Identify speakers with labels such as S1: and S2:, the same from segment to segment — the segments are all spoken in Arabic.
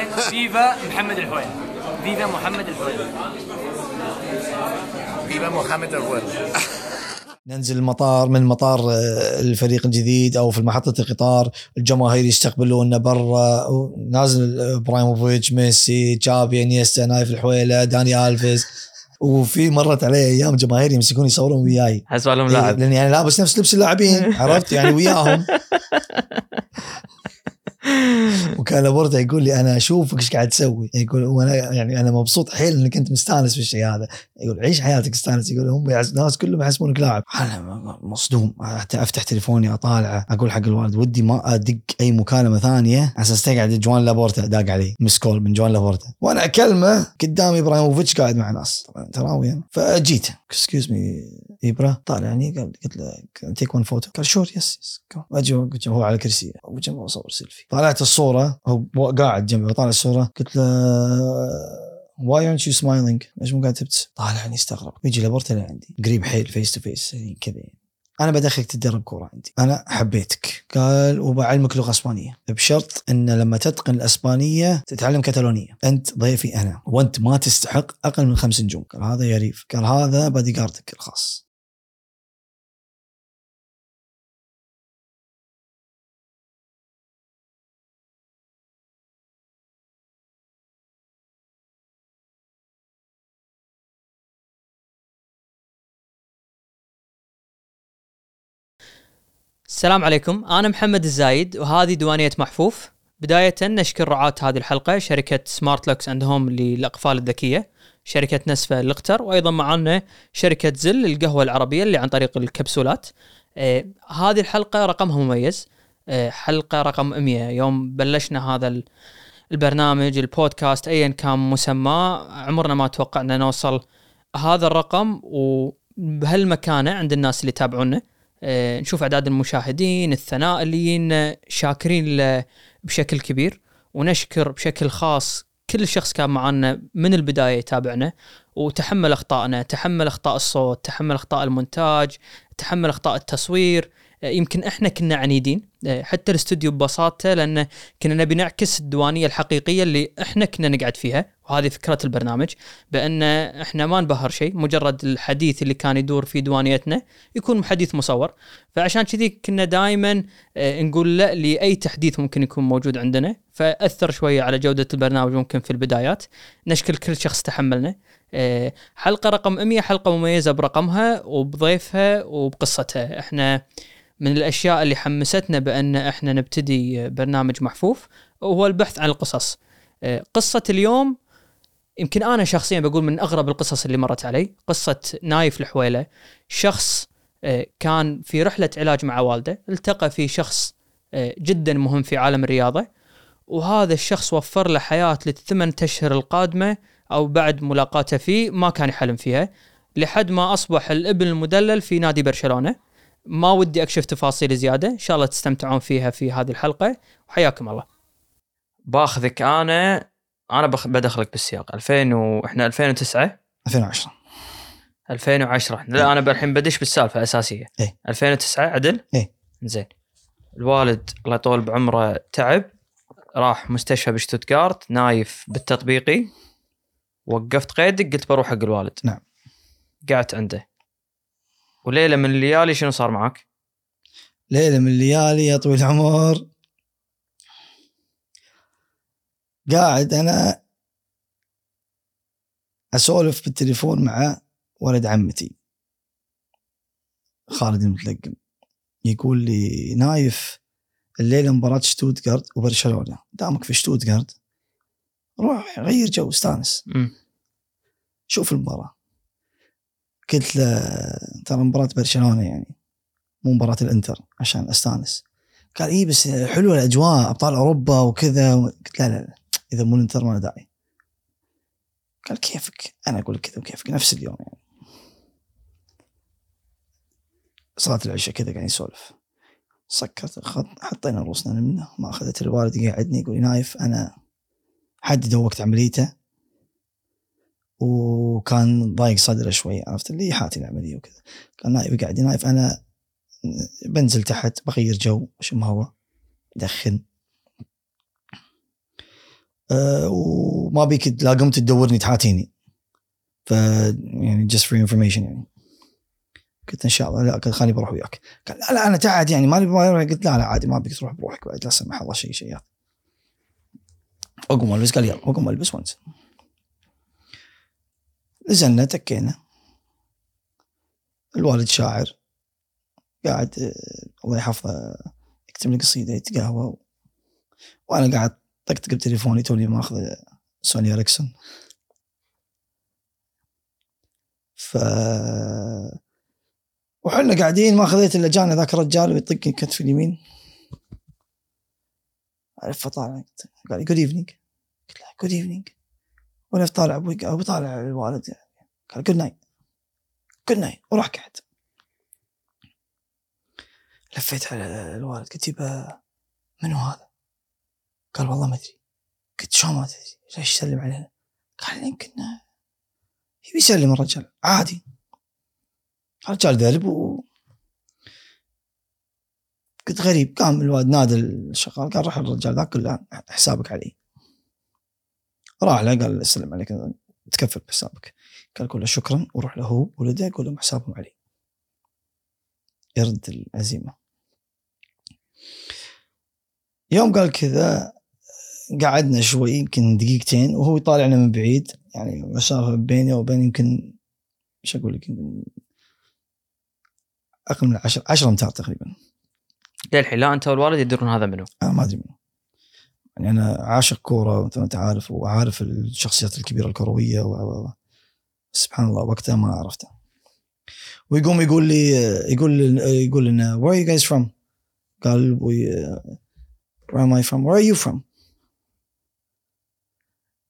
S1: بعدين فيفا محمد الحويل فيفا محمد الحويل
S2: فيفا محمد الول
S3: ننزل المطار من مطار آه، الفريق الجديد أو في محطة القطار. الجماهير يستقبلونا برا. نازل إبراهيموفيتش ميسي تشافي إنيستا نايف الحويلة داني الفيز وفي مرت علي أيام جماهير يمسكون يصورون وياي.
S4: حسب لهم لاعب
S3: لاني يعني لابس نفس لبس اللاعبين عرفت؟ يعني وياهم. وكان لابورتا يقول لي أنا أشوفك إيش قاعد تسوي. يقول وأنا يعني أنا مبسوط حيل إنك أنت مستانس في الشيء هذا. يقول عيش حياتك استانس يقول هم الناس كلهم يحسبونك لاعب. أنا مصدوم. أفتح تليفوني أطالعه. أقول حق الوالد ودي ما أدق أي مكالمة ثانية على أساس تقعد جوان لابورتا. داق علي. missed call من جوان لابورتا. وأنا أكلمه قدامي إبراهيموفيتش قاعد مع ناس. طبعا تراوي. فجيت excuse me Ibra طالعني. قال قلت له take one photo قال sure yes yes أجي هو على كرسي. وجنبه سيلفي طلعت الصورة. هو قاعد جنبي طالع الصورة. قلت له why aren't you smiling ليش مو قاعد تبتسم طالعني أستغرب. يجي لابورتا لعندي قريب حيل face to face كذا يعني. أنا بدخلك تتدرب كورة عندي. أنا حبيتك. قال وبعلمك لغة إسبانية. بشرط إن لما تتقن الإسبانية تتعلم كتالونيه أنت ضيفي أنا. وأنت ما تستحق أقل من خمس نجوم. قال هذا driver قال هذا بادي جاردك الخاص.
S4: السلام عليكم. أنا محمد الزايد وهذه ديوانيه محفوف. بداية نشكر رعاة هذه الحلقة شركة Smart Locks and Home للأقفال الذكية شركة نسفة لختر وأيضا معنا شركة زل للقهوة العربية اللي عن طريق الكبسولات. آه هذه الحلقة رقمها مميز. آه حلقة رقم 100 يوم بلشنا هذا ال- البرنامج البودكاست ايا كان مسماه عمرنا ما توقعنا نوصل هذا الرقم وبهالمكانة عند الناس اللي يتابعونا. نشوف أعداد المشاهدين الثناء اللي يجينا شاكرين له بشكل كبير. ونشكر بشكل خاص كل شخص كان معنا من البداية يتابعنا. وتحمل أخطائنا تحمل أخطاء الصوت تحمل أخطاء المونتاج تحمل أخطاء التصوير. آه، يمكن إحنا كنا عنيدين. آه، حتى الاستوديو ببساطة لأن كنا نبي نعكس الديوانية الحقيقية اللي إحنا كنا نقعد فيها وهذه فكرة البرنامج. بأن إحنا ما نبهر شيء مجرد الحديث اللي كان يدور في ديوانيتنا يكون حديث مصور. فعشان كذي كنا دائما نقول لا لأي تحديث ممكن يكون موجود عندنا. فأثر شوية على جودة البرنامج ممكن في البدايات. نشكر كل شخص تحملنا. آه، حلقة رقم 100 حلقة مميزة برقمها وبضيفها وبقصتها. إحنا من الأشياء اللي حمستنا بأن إحنا نبتدي برنامج محفوف وهو البحث عن القصص. آه، قصة اليوم يمكن أنا شخصيا بقول من أغرب القصص اللي مرت علي قصة نايف الحويلة. شخص آه، كان في رحلة علاج مع والده التقى في شخص آه، جدا مهم في عالم الرياضة. وهذا الشخص وفر له حياة للثمان أشهر القادمة أو بعد ملاقاته فيه ما كان يحلم فيها لحد ما أصبح الابن المدلل في نادي برشلونة. ما ودي أكشف تفاصيل زيادة. إن شاء الله تستمتعون فيها في هذه الحلقة. وحياكم الله. باخذك أنا أنا بخ... بدخلك بالسياق. 2000 و... إحنا 2009
S3: 2010
S4: 2010 لا أنا الحين بدش بالسالفة اساسيه
S3: إيه.
S4: 2009 عدل؟
S3: إيه.
S4: زين. الوالد الله يطول بعمره تعب راح مستشفى بشتوتغارت نايف بالتطبيقي. وقفت قيدك قلت بروح حق الوالد.
S3: نعم.
S4: قعدت عنده. وليله من الليالي شنو صار معك؟
S3: ليله من الليالي يا طويل العمر. قاعد أنا أسولف بالتليفون مع ولد عمتي. خالد المتلقم يقول لي نايف الليلة مباراة شتوتغارت وبرشلونة. دامك في شتوتغارت روح غير جو استانس. شوف المباراة. قلت له ترى مباراة برشلونة يعني مو مباراة الإنتر عشان أستانس. قال اي بس حلوة الأجواء أبطال أوروبا وكذا قلت لا لا لا إذا مو الإنتر ما له داعي. قال كيفك؟ أنا أقول لك كذا وكيفك نفس اليوم يعني. صلاة العشاء كذا قاعدين نسولف سكرت خط حطينا رؤوسنا منه ما أخذت الوالد يقعدني يقول نايف أنا حددوا وقت عمليته. وكان ضايق صدره شوي عرفت؟ اللي حاتي العملية وكذا. قال نايف قاعد نايف أنا بنزل تحت بغير جو شو ما هو دخن أه وما بيك لا قمت تدورني تحاتيني. ف يعني just for information يعني. قلت إن شاء الله لا خليني بروح وياك. قال لا لا أنا تعد يعني ما قلت لا لا عادي ما بيك تروح بروحك بعد لا سمح الله شيء شيء. أقوم ألبس. قال يلا أقوم ألبس وأنزل. نزلنا تكينا. الوالد شاعر. قاعد آه، الله يحفظه يكتب لي قصيدة يتقهوى. وأنا قاعد طقطق بتليفوني توني ماخذ سوني إريكسون. ف وحنا قاعدين ما خذيت إلا جانا ذاك الرجال ويطق كتف اليمين. عرف فطالع قال good evening قلت له good evening وأنا طالع أبوي أبو طالع الوالد قال good night good night وراح قعد. لفيت على الوالد. قلت يبا منو هذا؟ قال والله ما أدري. قلت شلون ما تدري؟ ليش يسلم علينا؟ قال يمكن يبي يسلم الرجال. عادي. الرجال ذلب و قلت غريب. قام الواد نادى الشغال. قال روح الرجال ذاك قل له حسابك علي راح له قال سلم عليك تكفل بحسابك قال قول له شكرا وروح له هو ولده قول لهم حسابهم علي يرد العزيمة. يوم قال كذا قعدنا شوي يمكن دقيقتين وهو يطالعنا من بعيد. يعني مسافة بيني وبين يمكن إيش أقول لك يمكن أقل من 10 10 أمتار تقريبا.
S4: للحين لا أنت والوالد يدرون هذا منو؟
S3: أنا ما أدري منه يعني أنا عاشق كورة مثل ما أنت عارف وعارف الشخصيات الكبيرة الكروية و سبحان الله وقتها ما عرفته ويقوم يقول لي يقول يقول لنا where are you guys from؟ قال where am I from؟ where are you from؟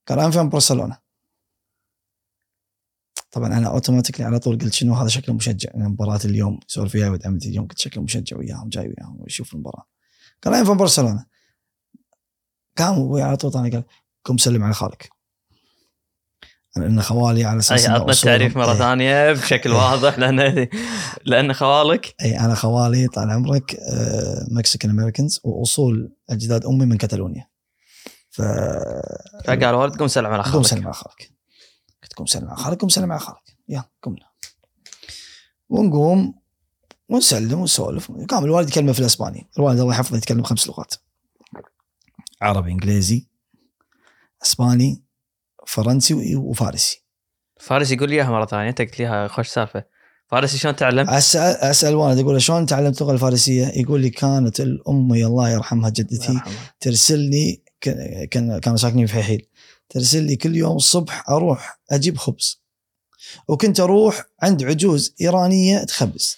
S3: قال I'm from برشلونه طبعا أنا automatically على طول قلت شنو هذا شكله مشجع يعني مباراة اليوم يسولف وياي ولد عمتي اليوم قلت شكله مشجع وياهم جاي وياهم ويشوف المباراة قال I'm from برشلونه قام أبوي على طول طاني قال قم سلم على خالك. أنا إن خوالي على
S4: أساس
S3: أي
S4: عطنا التعريف مرة
S3: إيه.
S4: ثانية بشكل واضح لأن لأن خوالك.
S3: اي أنا خوالي طال عمرك Mexican Americans وأصول اجداد أمي من كاتالونيا. ف
S4: فقال والد قوم سلم على
S3: قوم
S4: خالك.
S3: سلم على خالك. قلت قوم سلم على خالك قوم سلم على خالك. يلا قمنا. ونقوم ونسلم ونسولف. قام الوالد يكلمه في الإسباني. الوالد الله يحفظه يتكلم خمس لغات. عربي إنجليزي إسباني فرنسي وفارسي
S4: فارس يقول لي إياها مرة ثانية أنت قلت لي إياها خوش سالفة فارسي شلون تعلم؟
S3: اسال أسأل الوالد أقول له شلون تعلمت اللغة الفارسية؟ يقول لي كانت الأمي الله يرحمها جدتي
S4: الله يرحمه.
S3: ترسلني ك- كان كانوا ساكنين في حيحيل ترسل لي كل يوم الصبح أروح أجيب خبز وكنت أروح عند عجوز إيرانية تخبز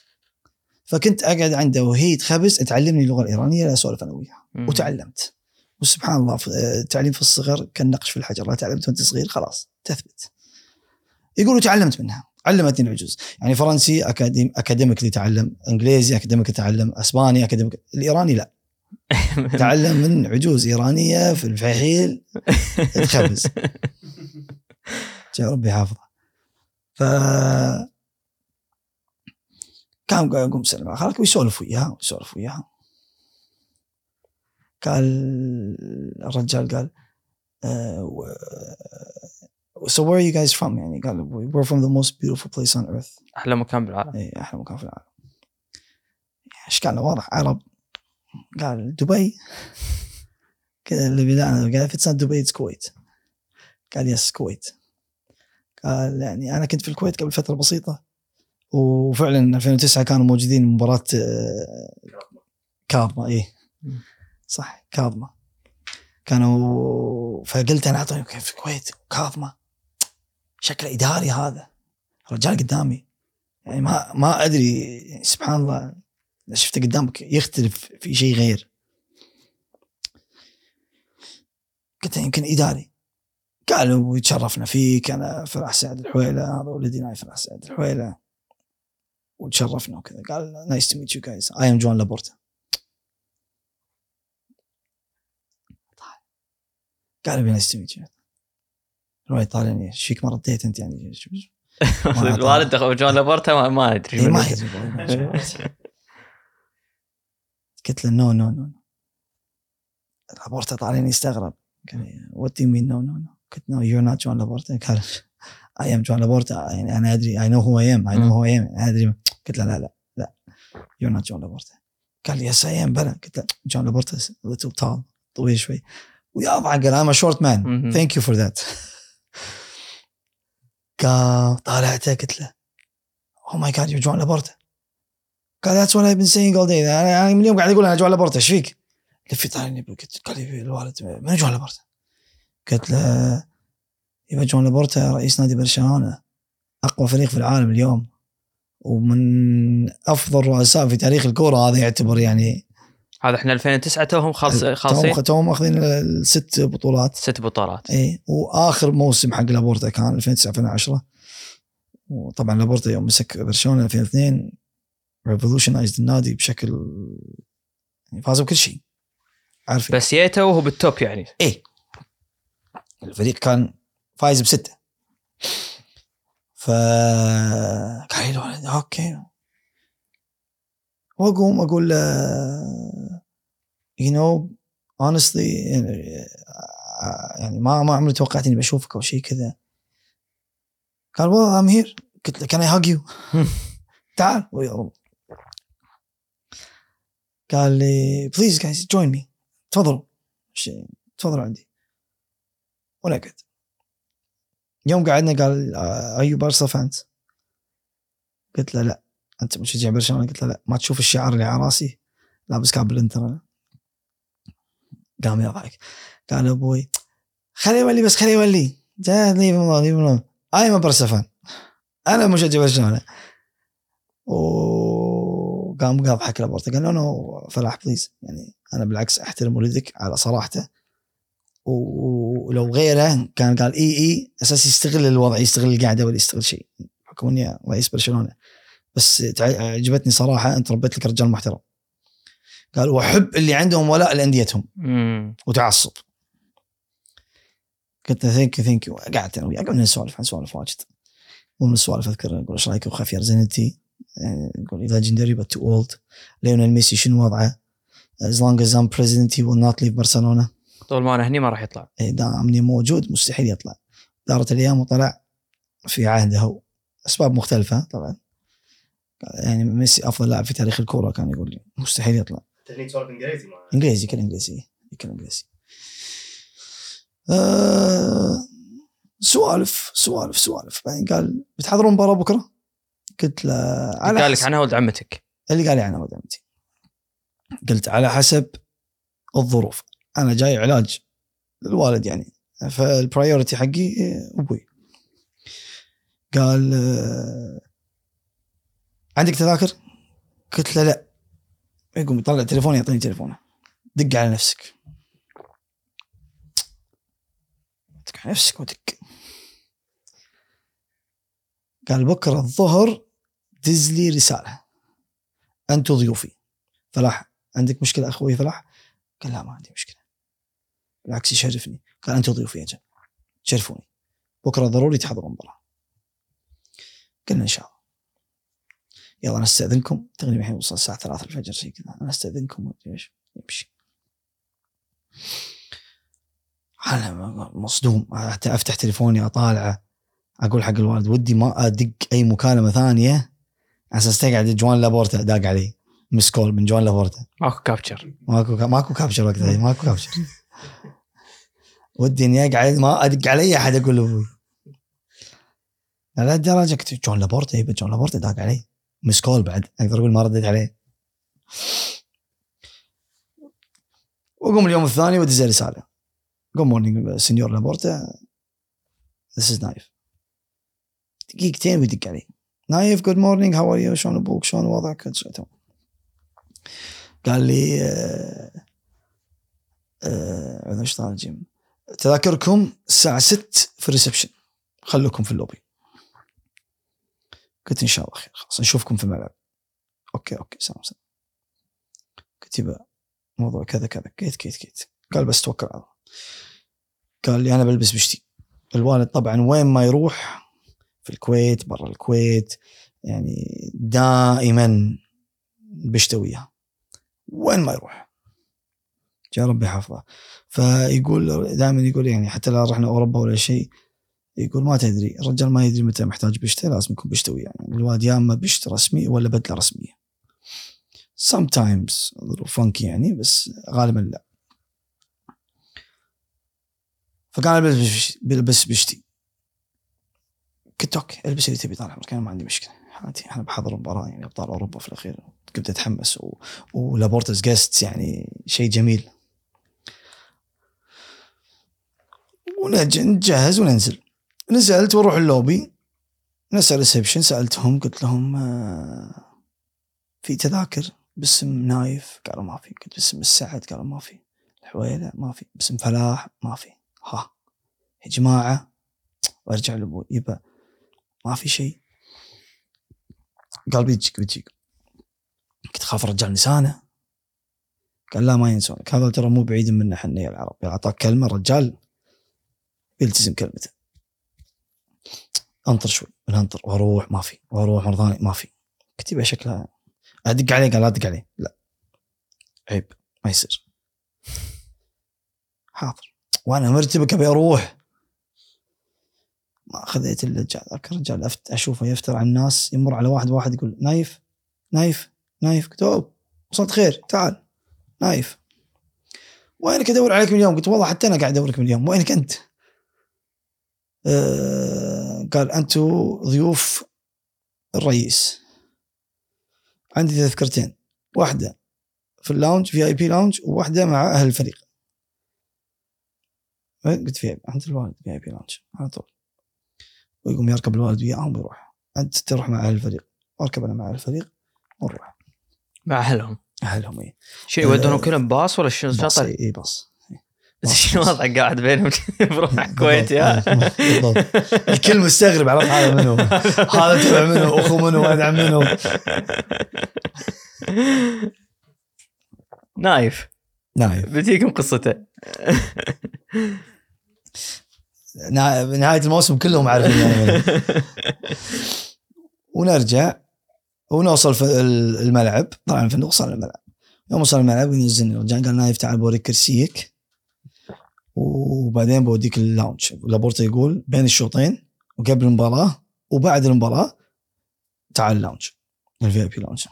S3: فكنت أقعد عنده وهي تخبز تعلمني اللغة الإيرانية لا أسولف أنا وياها. وتعلمت وسبحان الله في- آه، التعليم في الصغر كالنقش في الحجر لا تعلمت وأنت صغير خلاص تثبت. يقولوا تعلمت منها علمتني العجوز. يعني فرنسي academ academically تعلم إنجليزي academically تعلم أسباني academic الإيراني لا. تعلم من عجوز إيرانية في الفحيل تخبز. يا ربي يحافظه ف كان قاعد يقوم سلم على خالك ويسولف وياها ويسولف وياها. قال الرجال قال آه، so where are you guys from يعني قال we're from the most beautiful place on earth.
S4: أحلى مكان بالعالم.
S3: اي أحلى مكان في العالم. اشكالنا واضح عرب. قال دبي. كذا اللي بدأنا. قال if it's not دبي it's كويت قال يس كويت قال يعني أنا كنت في الكويت قبل فترة بسيطة وفعلا 2009 كانوا موجودين مباراة آه، كاظمه اي صح كاظمة. كانوا فقلت أنا اعطوني كيف في الكويت كاظمة. شكله إداري هذا. رجال قدامي. يعني ما ما أدري سبحان الله شفته قدامك يختلف في شيء غير. قلت يمكن إداري. قالوا يتشرفنا فيك أنا فلاح سعد الحويلة هذا ولدي نايف فلاح سعد الحويلة. وتشرفنا وكذا. قال nice to meet you guys I'm جوان لابورتا قال أبوي الوالد طالعني إيش فيك ما رديت أنت يعني
S4: الوالد جون لابورتا ما, أدري
S3: إيه. ما يدري. قلت له no no no لابورتا طالعني يستغرب قال what you mean no no no قلت no you not جون لابورتا قال I am جون لابورتا يعني أنا أدري I know who I am I know who I am أدري. قلت له لا لا لا. you not جون لابورتا قال لي yes I am بلا قلت له جون لابورتا little tall طويل شوي. ويا قال I'm short
S4: man.
S3: thank you for that قام طالعته قلت له. oh my God you جون لابورتا قال that's what I been saying all day أنا من اليوم قاعد أقول أنا جون لابورتا إيش فيك؟ لفي طالعني قلت قال لي الوالد من جون لابورتا؟ قلت له يبقى جون لابورتا رئيس نادي برشلونة. أقوى فريق في العالم اليوم. ومن أفضل رؤساء في تاريخ الكورة هذا يعتبر يعني
S4: هذا إحنا 2009 توهم خالص خالصين
S3: توهم ماخذين الست بطولات.
S4: ست بطولات.
S3: اي وآخر موسم حق لابورتا كان 2009 2010 وطبعا لابورتا يوم مسك برشلونه 2002 revolutionized النادي بشكل يعني فازوا بكل شيء. عارف؟
S4: بس ييتا وهو بال top يعني.
S3: إيه. الفريق كان فايز بستة. ف قال لي okay. وأقوم أقول له you know honestly يعني يعني ما ما عمري توقعت إني بشوفك أو شيء كذا. قال well I'm here. قلت له can I hug you? تعال. قال لي please guys join me? تفضلوا تفضلوا عندي. ونقعد يوم قعدنا قال are you Barca fans قلت له لا. أنت مشجع برشلونة? قلت له لا. ما تشوف الشعار اللي على راسي? لابس cap الانتر قام يضحك قال أبوي خليه يولي بس خليه يولي. leave leave I'm Barca fan. أنا مشجع برشلونه وقام يضحك لابورتا قال له no فلاح please يعني أنا بالعكس أحترم ولدك على صراحته. ولو غيره كان قال إي إي. أساس يستغل الوضع يستغل القعده ولا يستغل شيء. بحكم إني رئيس برشلونة. بس عجبتني صراحة أنت ربيت لك رجال محترم. قال واحب اللي عندهم ولاء
S4: لأنديتهم.
S3: وتعصب. قلت له thank you thank you قعدت أنا وياه. قعدنا نسولف عن سوالف واجد. ومن السوالف أذكر أقول إيش رأيك بخافيير زانيتي؟ يقول legendary but too old ليونيل ميسي شنو وضعه؟ As long as I'm president he will not leave برشلونه
S4: طول ما أنا هني ما راح يطلع.
S3: إيه، دامني موجود مستحيل يطلع. دارت الأيام وطلع في عهده. هو أسباب مختلفة طبعا. يعني ميسي أفضل لاعب في تاريخ الكورة كان يقول لي. مستحيل يطلع.
S1: تهنيك سولف انجليزي معه
S3: انجليزي كل انجليزي كل انجليزي آه سوالف سوالف سوالف. بعدين قال بتحضرون مباراة بكرة؟ قلت له على
S4: قال لك عنها ولد عمتك.
S3: اللي قال لي عنها ولد عمتي. قلت على حسب الظروف. أنا جاي علاج للوالد يعني. فالبرايورتي حقي أبوي. قال آه، عندك تذاكر؟ قلت له لا. يقوم يطلع تليفونه يعطيني تليفونه. دق على نفسك. دق على نفسك ودق. قال بكرة الظهر دز لي رسالة. أنتم ضيوفي. فلاح عندك مشكلة أخوي فلاح؟ قال لا ما عندي مشكلة. بالعكس يشرفني. قال أنتم ضيوفي يا جماعة. تشرفوني بكرة ضروري تحضرون المباراه قلنا إن شاء الله. يلا أنا أستأذنكم. تقريبا الحين وصل الساعة 3 الفجر شيء كذا. أنا أستأذنكم إيش. يمشي. أنا مصدوم. حتى أفتح تليفوني أطالعه. أقول حق الوالد ودي ما أدق أي مكالمة ثانية على أساس تقعد جوان لابورتا. داق علي. missed call من جوان لابورتا.
S4: ماكو capture
S3: ماكو ماكو capture وقتها ماكو capture ودي إني أقعد ما أدق على اي أحد أقول له أبوي لا لدرجة كنت جون لابورتا يبا جون لابورتا داق علي. missed call بعد. أقدر أقول ما رديت عليه. واقوم اليوم الثاني وادز رسالة. good morning señor لابورتا. this is نايف دقيقتين ويدق علي. نايف good morning how are you شلون أبوك؟ شلون وضعك. قال لي آه، آه، تذاكركم الساعة 6 في ال reception خلوكم في اللوبي قلت إن شاء الله خير خلاص نشوفكم في الملعب. okay okay سلام سلام. قلت يبا موضوع كذا كذا. كيت كيت كيت قال بس توكل على الله. قال لي أنا بلبس بشتي. الوالد طبعا وين ما يروح في الكويت برا الكويت يعني دائما بشته وياه وين ما يروح. جاء ربي حفظه فيقول دائما يقول يعني حتى لو رحنا أوروبا ولا شيء يقول ما تدري الرجال ما يدري متى محتاج بشته لازم يكون بشته وياه يعني. الوالد يا اما بشت رسمي ولا بدلة رسمية. Sometimes funky يعني بس غالبا لا. فقال البس بش- بلبس بشتي قلت okay البس اللي تبي طال عمرك أنا ما عندي مشكلة. عادي أنا بحضر مباراة يعني أبطال أوروبا في الأخير كنت أتحمس و... و Laporta's guest يعني شيء جميل. ونجهز وننزل. نزلت ونروح اللوبي. نسال ريسبشن سألتهم قلت لهم آه، في تذاكر باسم نايف. قالوا ما في. قلت باسم السعد قالوا ما في. الحويلة ما في. باسم فلاح ما في. ها. يا جماعة وأرجع لابوي يبا. ما في شيء. قال بيجيك بيجيك. كنت خاف الرجال نسانه قال لا ما ينسونك هذا ترى مو بعيد منا إحنا يا العرب. أعطاك كلمة الرجال يلتزم كلمته. انطر شوي انطر وأروح ما في وأروح مرة ثانية ما في. قلت يبا شكلها أدق عليه قال أدق عليه لا. عيب ما يصير. حاضر. وأنا مرتبك أبي أروح. ما خذيت الرجال ذاك الرجال أشوفه يفتر على الناس يمر على واحد واحد يقول نايف نايف نايف. قلت وصلت خير تعال. نايف. وينك أدور عليك من اليوم قلت والله حتى أنا قاعد أدورك من اليوم وينك أنت؟ آه قال أنتم ضيوف الرئيس. عندي تذكرتين واحدة في ال lounge VIP lounge وواحدة مع أهل الفريق. قلت في عند الوالد في VIP lounge على طول. ويقوم يركب الوالد وياهم ويروح. أنت تروح مع أهل الفريق. واركب أنا مع أهل الفريق ونروح.
S4: مع أهلهم.
S3: أهلهم اي
S4: شو يودونهم كلهم باص ولا شنو؟ شاطر.
S3: اي باص.
S4: شنو وضعك قاعد بينهم بروح الكويت يا.
S3: الكل مستغرب عرفت؟ هذا منو؟ هذا تبع منو؟ أخو منو؟ ولد عم منو؟
S4: نايف.
S3: نايف.
S4: بتجيكم قصته.
S3: نهاية الموسم كلهم عارفين يعني. ونرجع ونوصل في ال- الملعب. طبعا في وصل الملعب. يوم وصل الملعب ينزلني. رجع قال نايف تعال بوريك كرسيك. وبعدين بوديك ال lounge لابورتا يقول بين الشوطين وقبل المباراة وبعد المباراة تعال ال lounge ال
S4: VIP lounge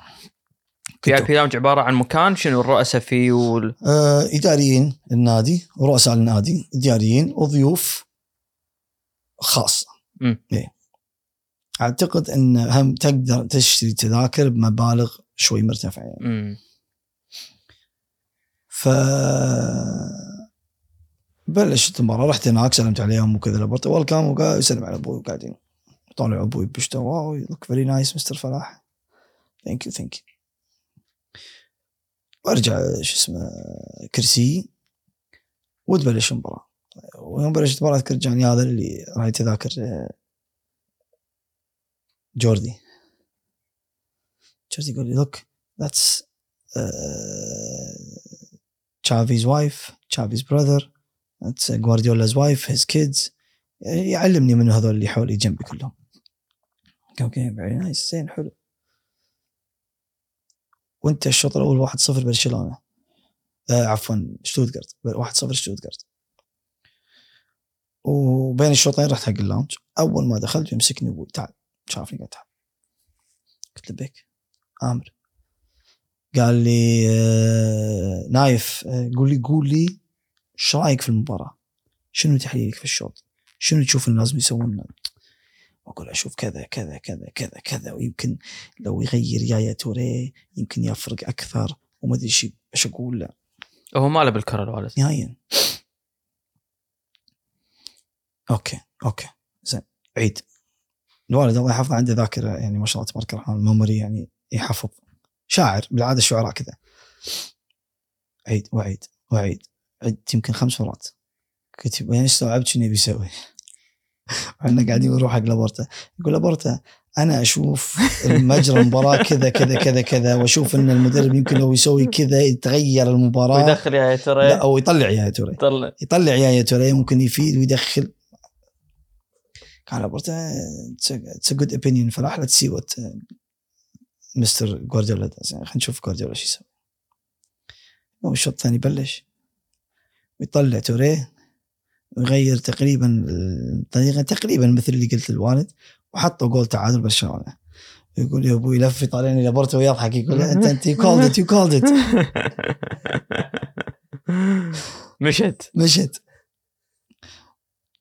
S4: VIP lounge عبارة عن مكان شنو الرؤساء فيه وال...
S3: آه، إداريين النادي رؤساء النادي إداريين وضيوف خاصة
S4: مم.
S3: إيه. أعتقد إن هم تقدر تشتري تذاكر بمبالغ شوي مرتفعة يعني. ف بلشت المباراه رحت هناك سلمت عليهم وكذا لابورتا welcome وقاعد يسلم على أبوي وقاعد يطالع أبوي بشته wow look very nice mister فلاح thank you thank you وأرجع شو اسمه كرسي. وتبلش المباراه ويوم بلشت المباراه أذكر جاني هذا اللي راح تذاكر آه، جوردي. جوردي يقول لي لوك ذاتس تشافي's وايف تشافي's براذر جوارديولا's وايف هيز كيدز يعلمني من هذول اللي حولي جنبي كلهم. okay very nice زين حلو. وانتهى الشوط الأول 1-0 برشلونة. آه عفوا شتوتغارت. 1-0 شتوتغارت. وبين الشوطين رحت حق ال lounge أول ما دخلت يمسكني أبوي تعال شافني قال تعال. قلت له لبيك. آمر. قال لي آه نايف. آه قول لي قول لي إيش رأيك في المباراة؟ شنو تحليلك في الشوط؟ شنو تشوف إن لازم يسوون؟ أقول أشوف كذا كذا كذا كذا كذا ويمكن لو يغير يايا توري يمكن يفرق أكثر وما أدري إيش إيش أقول له
S4: هو ما له بالكرة الوالد.
S3: نهائيا. okay okay. زين عيد. الوالد الله يحفظه عنده ذاكرة يعني ما شاء الله تبارك الرحمن ال memory يعني يحفظ. شاعر بالعادة الشعراء كذا. عيد وعيد وعيد. عدت يمكن خمس مرات. كنت يعني استوعبت شنو بيسوي إحنا قاعدين نروح حق لابورتا. يقول لابورتا أنا أشوف مجرى المباراة كذا كذا كذا كذا وأشوف إن المدرب يمكن لو يسوي كذا يتغير المباراة.
S4: ويدخل يايا توري
S3: لا أو يطلع يايا توري.
S4: طلع
S3: يطلع يايا توري ممكن يفيد ويدخل. قال لابورتا it's good opinion فلاح let's see what mister جوارديولا. خلينا نشوف جوارديولا إيش يسوي. الشوط الثاني بلش. ويطلع توريه ويغير تقريبا الطريقة تقريبا مثل اللي قلت الوالد وحطوا جول تعادل برشلونة. يقول يا أبوي لف يطالعني لابورتا ويضحك يقول أنت أنت you called it you called it
S4: مشت.
S3: مشت.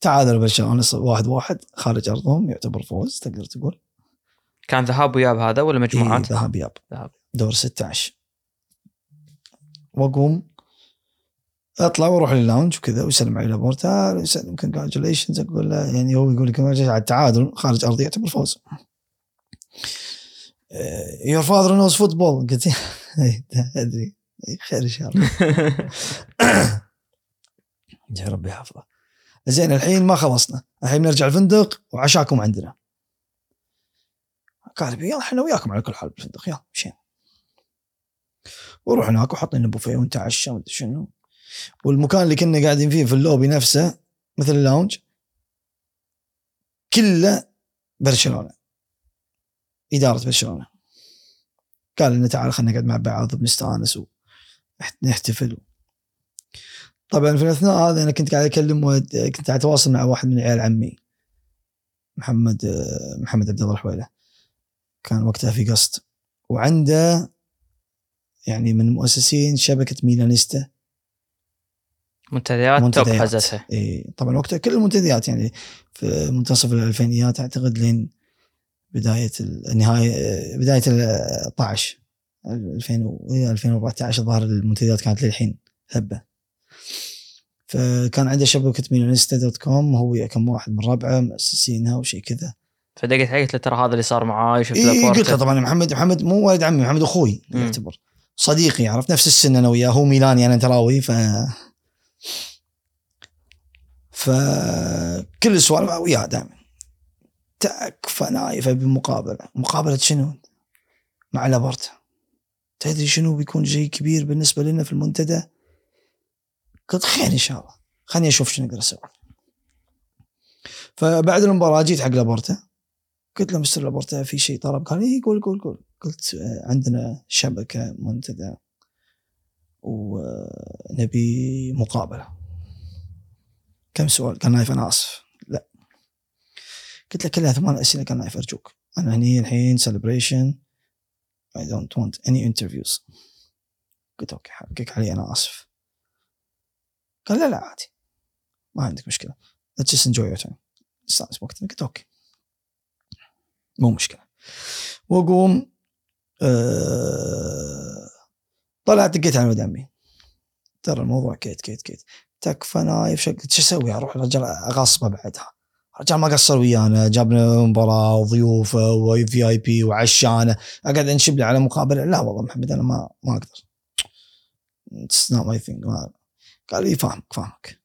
S3: تعادل برشلونة واحد واحد خارج أرضهم يعتبر فوز تقدر تقول.
S4: كان ذهاب وإياب هذا ولا
S3: إيه
S4: مجموعات؟
S3: ذهاب إياب
S4: ذهاب.
S3: دور 16 واقوم اطلع وأروح لل lounge وكذا ويسلم علي لابورتا يسلم congratulations أقول له يعني هو يقول لي congratulations على التعادل خارج أرضي يعتبر فوز. your father knows football قلت إيه، أدري. إيه، خير إن شاء الله. يا ربي يحفظه. زين الحين ما خلصنا. الحين نرجع الفندق وعشاكم عندنا. قال يلا إحنا وياكم على كل حال بالفندق. يلا مشينا. وروح هناك وحط لنا بوفيه ونتعشى ومدري شنو. والمكان اللي كنا قاعدين فيه في اللوبي نفسه مثل ال lounge كله برشلونة. إدارة برشلونة. قال لنا تعال خلينا نقعد مع بعض بنستانس ونحتفل طبعا في الأثناء هذا أنا كنت قاعد أكلم كنت قاعد أتواصل مع واحد من عيال عمي محمد محمد عبد الله الحويلة. كان وقتها في قسط وعنده يعني من مؤسسين شبكة ميلانيستا.
S4: منتديات توب
S3: منتديات.
S4: حزتها
S3: إيه طبعا وقتها كل المنتديات يعني في منتصف الألفينيات أعتقد لين بداية النهايه بداية ال 12 2000 و- إيه، 2014 ظهر المنتديات كانت للحين هبة فكان عنده شبكة ميلانيستا dot com هو كم واحد من ربعة مؤسسينها وشيء كذا
S4: فدقت قلت له ترى هذا اللي صار معاي شفت
S3: إيه. قلت له طبعا محمد محمد مو والد عمي محمد
S4: أخوي.
S3: يعتبر صديقي عرفت نفس السن أنا وياه هو ميلاني أنا تراوي ف فكل السوالف وياه دائما. تكفى نايفه بمقابله مقابلة. شنو؟ مع لابورتا. تدري شنو بيكون شيء كبير بالنسبة لنا في المنتدى؟ قلت خير إن شاء الله. خليني أشوف شنو أقدر أسوي فبعد المباراة جيت حق لابورتا. قلت له مستر لابورتا في شيء طلب. قال اي قول قول قول. قلت آه، عندنا شبكة منتدى. ونبي مقابلة. كم سؤال؟ قال نايف أنا آسف. لا. قلت له كلها ثمان أسئلة قال نايف أرجوك. أنا هني الحين celebration I don't want any interviews. قلت okay حقك علي أنا آسف. قال لا لا عادي. ما عندك مشكلة. Let's just enjoy your time. استأنس وقتنا قلت okay. مو مشكلة. وأقوم آه طلعت دقيت على ولد عمي ترى الموضوع كيت كيت كيت. تكفى نايف شو أسوي؟ أروح الرجال أغصبه بعدها. الرجال ما قصر ويانا جاب لنا مباراة وضيوفه و VIP وعشانه. أقعد أنشب لي على مقابله. لا والله محمد أنا ما ما أقدر. it's not my thing قال لي فاهمك فاهمك.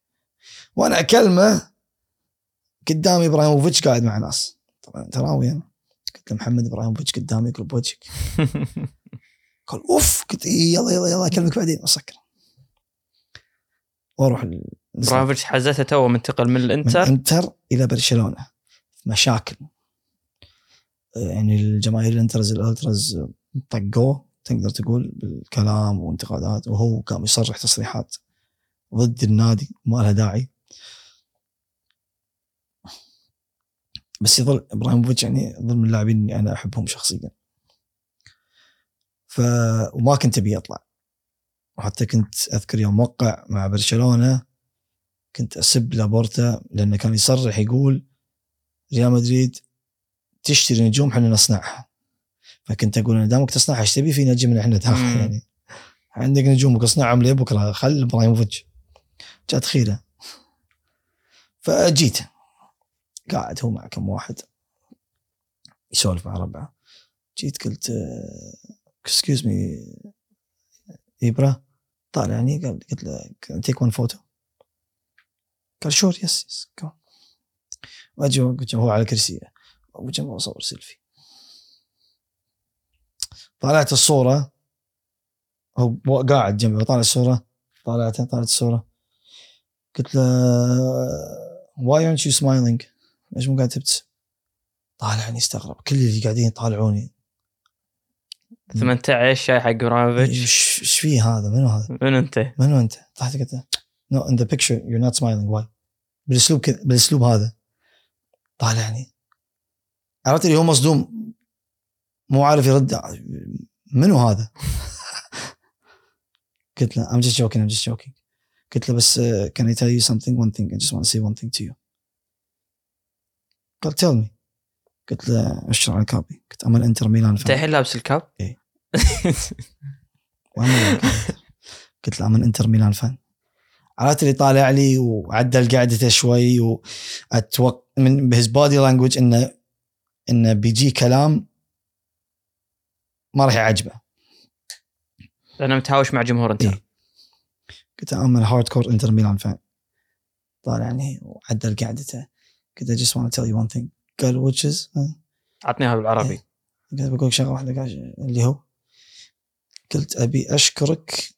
S3: وأنا أكلمه قدامي إبراهيموفيتش قاعد مع ناس. طبعا تراوي أنا قلت له محمد إبراهيموفيتش قدامي يقول بوجهك قال أوف قلت إيه يلا يلا يلا أكلمك بعدين وسكر وأروح
S4: ابراهيموفيتش حزتها تو منتقل من
S3: من
S4: الإنتر.
S3: إنتر إلى برشلونة. مشاكل. يعني الجماهير الإنترز الألتراز طقوه تقدر تقول بالكلام وانتقادات وهو قام يصرح تصريحات ضد النادي ما لها داعي. بس يظل إبراهيموفيتش يعني ظل من اللاعبين اللي أنا أحبهم شخصيا. ف وما كنت أبي أطلع. وحتى كنت أذكر يوم وقع مع برشلونة كنت أسب لابورتا لأنه كان يصرح يقول ريال مدريد تشتري نجوم إحنا نصنعها. فكنت أقول أنا دامك تصنعها إيش تبي؟ في نجم إحنا داخل. يعني عندك نجومك اصنعهم ليه بكرة؟ خل إبراهيموفيتش. جات خيره فجيت. قاعد هو مع كم واحد. يسولف مع ربعه. جيت قلت excuse me ابرا طالعني قال قلت له take one photo قال sure yes yes وأجي قلت هو على كرسي. وجنبه أصور سيلفي طلعت الصورة. هو قاعد جنبي طالع الصورة. طالعتها طالعت الصورة. قلت له why aren't you smiling ليش مو قاعد تبتسم طالعني استغرب. كل اللي قاعدين يطالعوني
S4: ثم انت إيش شاي حق
S3: إبراهيموفيتش. إيش فيه هذا؟ منو هذا؟
S4: من أنت؟
S3: منو أنت؟ طلعت قلت له. No in the picture you're not smiling. Why? بالأسلوب كذا بالأسلوب هذا. طالعني عرفت اللي هو مصدوم؟ مو عارف يرد. منو هذا؟ قلت له I'm just joking I'm just joking. قلت له بس uh, can I tell you something? One thing I just want to say one thing to you. قال tell me. قلت له اشر على cap ي قلت I'm an Inter
S4: Milan
S3: أنت
S4: الحين لابس ال cap؟
S3: وأنا قلت- له I'm an Inter Milan fan عرفت اللي طالع لي وعدل قعدته شوي واتوقع من body language انه إنه بيجي كلام ما راح يعجبه.
S4: لأنه متهاوش مع جمهور انتر
S3: إيه. قلت له I'm a hardcore Inter Milan fan طالعني وعدل قعدته قلت له just want to tell you one thing. قال ها؟
S4: عطنيها بالعربي.
S3: قلت بقول شغلة واحدة قال اللي هو قلت أبي أشكرك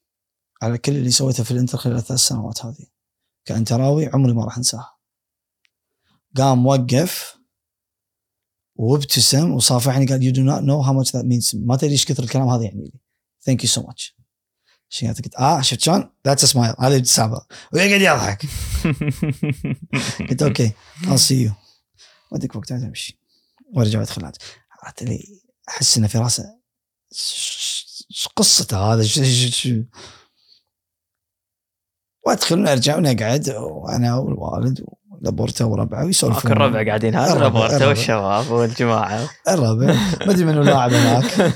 S3: على كل اللي سويته في الإنتر خلال الثلاث سنوات هذه. كانتراوي عمري ما راح أنساها. قام وقف وابتسم وصافحني قال you do not know how much that means. ما تدري إيش كثر الكلام هذا يعني لي. Thank you so much. عشان قلت آه شفت شلون؟ that's smile هذه ابتسامه. ويقعد يضحك. قلت okay I'll see you. وديك وقتها تمشي وارجع ادخل. عرفت لي أحس إنه في راسه ش- ش- قصته هذا ش- ش- ش- وادخل ونرجع ونقعد وأنا والوالد ولابورتا وربعه ويسولفون.
S4: الربع قاعدين. هذا لابورتا. والشباب والجماعة.
S3: الربع. ما أدري منو لاعب هناك.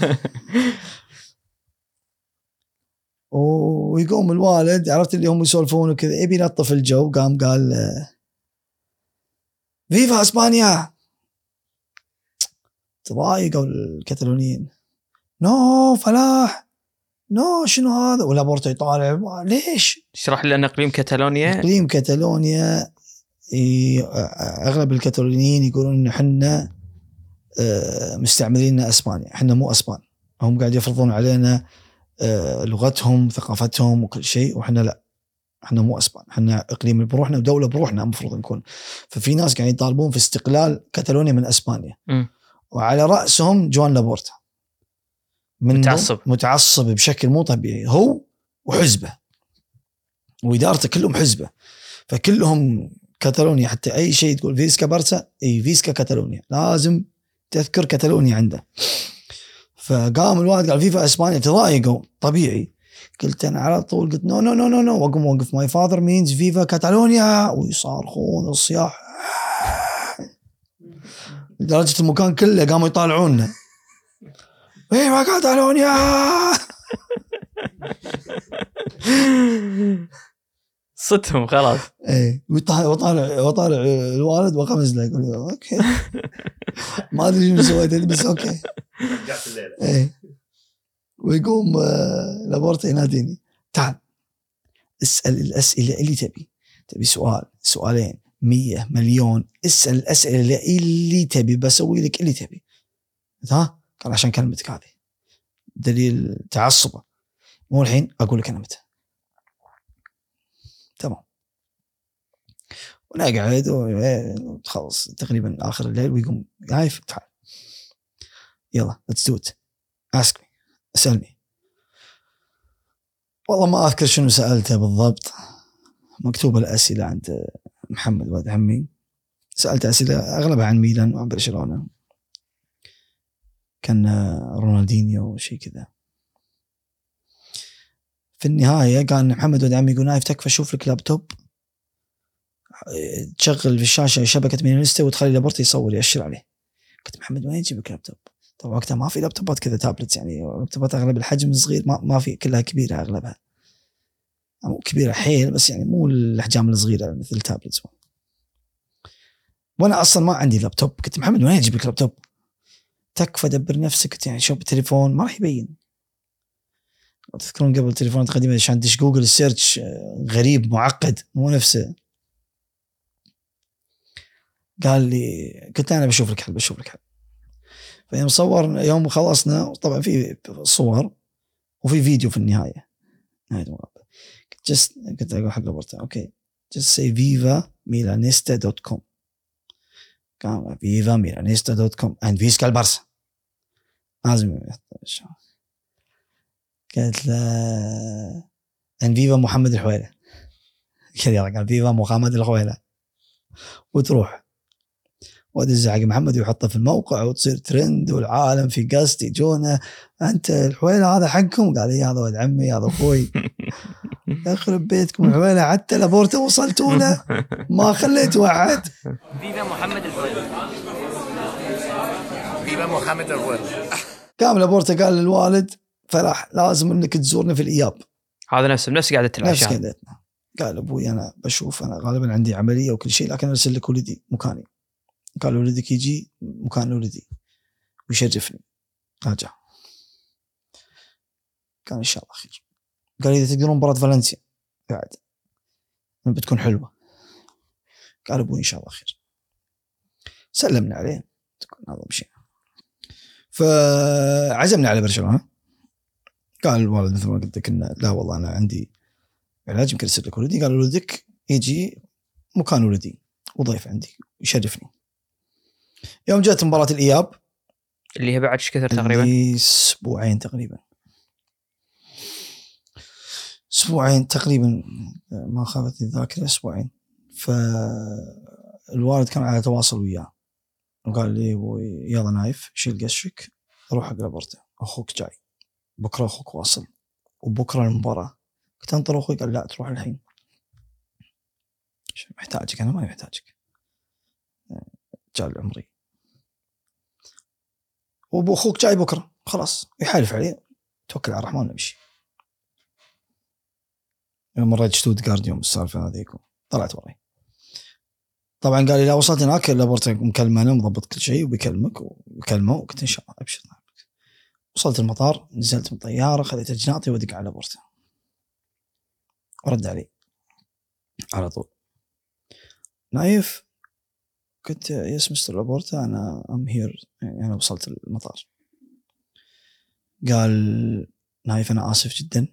S3: ويقوم الوالد عرفت اللي هم يسولفون وكذا يبي يلطف الجو قام قال viva España. تضايقوا الكتالونيين no فلاح. no شنو هذا؟ ولا بورتا يطالع ليش؟
S4: اشرح لنا إقليم كاتالونيا؟
S3: إقليم كتالونيا أغلب الكتالونيين يقولون إن إحنا آه، مستعمرين إسبانيا. إحنا مو إسبان. هم قاعد يفرضون علينا آه، لغتهم ثقافتهم وكل شيء وإحنا لا. إحنا مو أسبان إحنا إقليم بروحنا ودوله بروحنا المفروض نكون. ففي ناس قاعد يطالبون في استقلال كتالونيا من أسبانيا.
S4: مم.
S3: وعلى رأسهم جوان لابورتا. من
S4: متعصب.
S3: متعصب بشكل مو طبيعي. هو وحزبه. وإدارته كلهم حزبه. فكلهم كتالونيا حتى أي شيء تقول visca Barça إي visca Catalunya لازم تذكر كتالونيا عنده. فقام الوالد قال viva España تضايقوا. طبيعي. قلت أنا على طول قلت no no no no no وأقوم أوقف my father means viva Catalunya ويصارخون الصياح. لدرجة المكان كله قاموا يطالعونا. viva Catalunya
S4: صدهم خلاص.
S3: إيه وطالع وطالع الوالد وقمز له يقول okay. ما أدري شنو سويت بس okay.
S2: رجعت الليلة.
S3: إيه. ويقوم آه، لابورتا يناديني تعال اسأل الأسئلة اللي تبي تبي سؤال سؤالين مية مليون اسأل الأسئلة اللي تبي بسوي لك اللي تبي. ها؟ قال عشان كلمتك هذه. دليل تعصبه. مو الحين أقول لك أنا متى. تمام. ونقعد وتخلص تقريبا آخر الليل ويقوم نايف تعال يلا let's do it ask me اسألني. والله ما أذكر شنو سألته بالضبط. مكتوبه الأسئلة عند محمد ولد عمي. سالته أسئلة أغلبها عن ميلان وعن برشلونة. كان رونالدينيو وشي كذا. في النهاية قال محمد ولد عمي يقول نايف تكفى شوف لك لابتوب. تشغل في الشاشة شبكة ميلانيستا وتخلي لابورتا يصور يأشر عليه. قلت محمد وين يجيب لك لابتوب؟ طبعا وقتها ما في لابتوبات كذا تابلت يعني لابتوبات أغلب الحجم صغير ما, ما في كلها كبيرة أغلبها. مو كبيرة حيل بس يعني مو الأحجام الصغيرة مثل التابلت وأنا أصلا ما عندي لابتوب. قلت محمد وين أجيب لك لابتوب؟ تكفى دبر نفسك يعني شوف بالتليفون ما راح يبين. تذكرون قبل التليفونات القديمه عشان تدش جوجل ال search آه، غريب معقد مو نفسه. قال لي قلت أنا بشوف لك حل بشوف لك حل. فيوم صور يوم خلصنا طبعا في صور وفي فيديو في النهاية. نهاية المقابله just قلت أقول حق لابورتا okay. Just say viva milanista.com قام viva milanista.com and فيسكا البارسا لازم قلت له and viva محمد الحويره قال قال فيفا محمد الخويله وتروح. وادز حق محمد ويحطه في الموقع وتصير ترند والعالم في قصد يجونه. أنت الحويلة هذا حقكم؟ قال إي هذا ولد عمي هذا أخوي. يخرب بيتكم الحويلة حتى لابورتا وصلتوا له ما خليتوا احد
S1: فيفا محمد الحويلة
S2: Viva Mohammed الرويل
S3: قام لابورتا قال للوالد فرح لازم إنك تزورني في الإياب.
S4: هذا نفس نفس
S3: نفس
S4: العشاء.
S3: قعدتنا قال أبوي أنا بشوف أنا غالبا عندي عملية وكل شيء لكن أرسل لك ولدي مكاني. قال ولدك يجي مكان ولدي. ويشرفني راجع. قال إن شاء الله خير. قال إذا تقدرون مباراة فالنسيا. بعد. بتكون حلوة. قال أبوي إن شاء الله خير. سلمنا عليه. تكون هذا مشينا فعزمنا على برشلونة. قال الوالد مثل ما قلت لك إنه لا والله أنا عندي علاج يمكن ارسل لك ولدي. قال ولدك يجي مكان ولدي. وضيف عندي. يشرفني. يوم جت مباراة الإياب.
S4: اللي هي بعد إيش كثر تقريبا.
S3: أسبوعين تقريبا. أسبوعين تقريبا ما خابتني الذاكرة أسبوعين. فالوالد كان على تواصل وياه. وقال لي أبوي يلا نايف شيل قشك روح حق لابورتا أخوك جاي. بكرة أخوك واصل. وبكرة المباراة. قلت أنطر أخوي. قال لا تروح الحين. "شو محتاجك؟ أنا ماني محتاجك رجال عمري وابو أخوك جاي بكرة. خلاص. يحالف عليه. توكل على الرحمن نمشي يوم مريت شتوت يوم السالفة هذيك. طلعت وراي. طبعا قال لي لا وصلت هناك لابورتا مكلمه أنا مضبط كل شيء وبيكلمك وبكلمه قلت إن شاء الله أبشر وصلت المطار نزلت من الطياره خذيت اجناطي ودق على بورتا ورد علي. على طول. نايف. قلت yes mister لابورتا أنا I'm here يعني أنا وصلت المطار. قال نايف أنا آسف جدا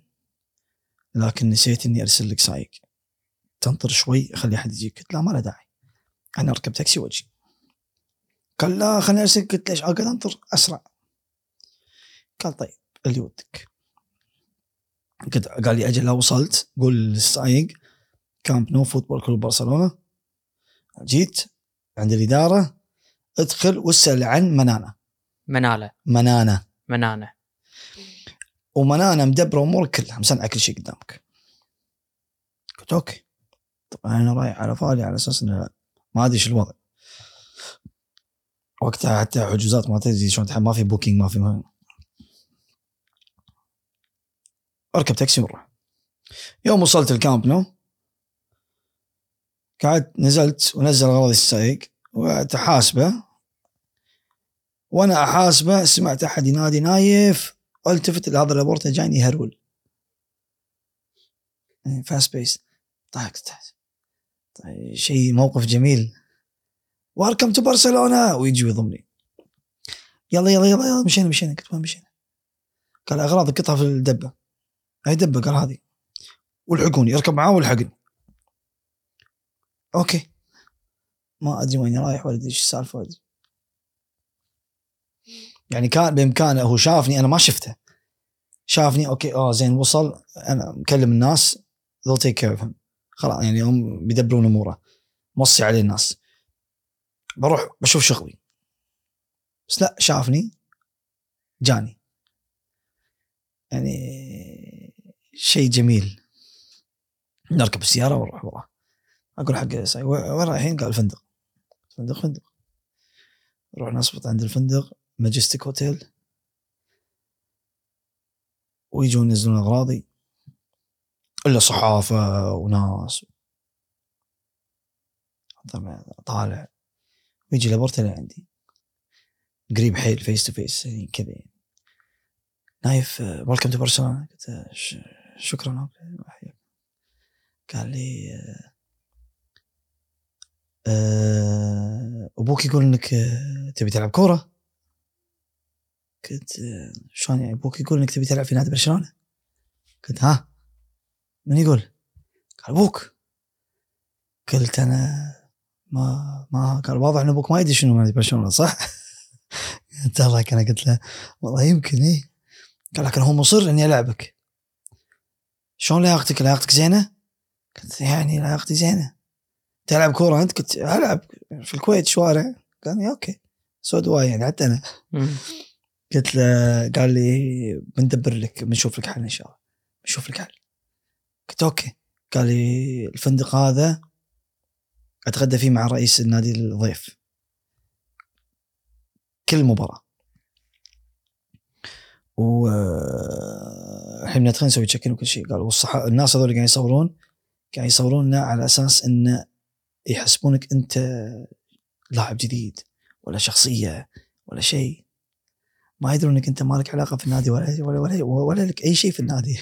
S3: لكن نسيت إني أرسل لك سايق. تنطر شوي خلي أحد يجيك. قلت لا ما له داعي. أنا أركب تاكسي وأجي. قال لا خليني أرسل. قلت ليش؟ أقعد أنطر أسرع. قال طيب اللي ودك. قلت قال لي أجل لو وصلت. قول للسايق كامب نو football club برشلونه جيت. عند الإدارة ادخل واسأل عن منانا
S4: منالة.
S3: منانا
S4: منانة.
S3: ومنانا مدبرة امورك كلها مسنعه كل شيء قدامك. قلت okay. طبعا أنا رايح على فالي على أساس إنه ما أدري إيش الوضع. وقتها حتى حجوزات ما تدري شلون ما في booking ما في ما أركب تاكسي ونروح. يوم وصلت الكامب نو؟ قعدت نزلت ونزل اغراضي السايق وقعدت أحاسبه. وأنا أحاسبه سمعت أحد ينادي نايف ألتفت إلا هذا لابورتا جايني يهرول fast pace ضحكت طيب شيء موقف جميل. welcome to برشلونه ويجي ويضمني. يلا يلا يلا يلا مشينا مشينا قلت وين مشينا؟ قال اغراضك قطها في الدبة. أي دبة؟ قال هذه. والحقوني اركب معاه والحقني. okay. ما ادري وين رايح ولا ادري إيش السالفة ولا. يعني كان بإمكانه هو شافني أنا ما شفته. شافني أوكي آه زين وصل. أنا مكلم الناس they'll take care of him. خلاص يعني هم بيدبرون أموره. موصي عليه الناس. بروح بشوف شغلي. بس لا شافني جاني. يعني شيء جميل. نركب السيارة ونروح وراه. أقول حق ساي وين رايحين؟ قال فندق فندق فندق نروح نصبط عند الفندق ماجستيك هوتيل ويجون ينزلون أغراضي إلا صحافة وناس طالع ويجي لابورتا اللي عندي قريب حيل face to face كذا يعني. نايف welcome to برشلونه قلت شكرا أحياك. قال لي أبوك يقول إنك آه، تبي تلعب كورة؟ قلت آه، شلون يعني؟ أبوك يقول إنك تبي تلعب في نادي برشلونة. قلت ها؟ من يقول؟ قال أبوك. قلت أنا ما ما قال واضح إن أبوك ما يدري شنو نادي برشلونة صح؟ قلت الله أنا قلت له والله يمكن إيه. قال لكن هو مصر إني ألعبك. شلون لياقتك؟ لياقتك زينة؟ قلت يعني علاقتي زينة. تلعب كورة أنت؟ قلت ألعب في الكويت شوارع. قال لي okay. so do يعني حتى
S4: أنا.
S3: قلت له قال لي بندبر لك بنشوف لك حل إن شاء الله. بنشوف لك حل. قلت okay. قال لي الفندق هذا أتغدى فيه مع رئيس النادي الضيف. كل مباراة. و الحين ندخل نسوي check وكل شيء. قال والصح الناس هذول قاعدين يصورون قاعد يصوروننا على أساس إنه يحسبونك أنت لاعب جديد ولا شخصية ولا شيء. ما يدرون إنك أنت مالك علاقة في النادي ولا ولا ولا, ولا لك أي شيء في النادي.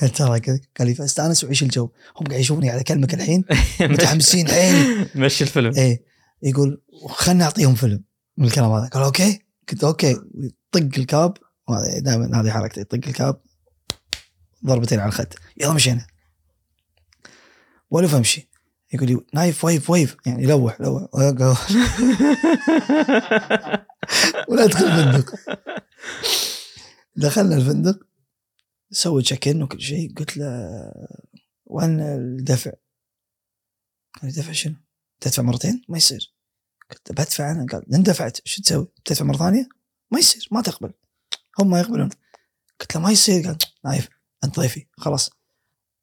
S3: ترى. قال لي فاستانس وعيش الجو. هم قاعد يشوفوني أكلمك الحين متحمسين حيل
S4: مشي الفيلم.
S3: إيه. يقول خلنا نعطيهم فيلم. من الكلام هذا. قال okay. قلت okay. طق الكاب. دائما هذه حركتي. طق الكاب. ضربتين على الخد. يلا مشينا. ولف امشي يقول لي نايف wave wave يعني لوح لوح ولا أدخل الفندق دخلنا الفندق سوي check in وكل شيء. قلت له وين الدفع؟ قال دفع شنو؟ تدفع مرتين؟ ما يصير. قلت بدفع أنا. قال إن دفعت شو تسوي؟ بتدفع مرة ثانية؟ ما يصير ما تقبل. هم ما يقبلون. قلت له ما يصير. قال نايف أنت ضيفي. خلاص.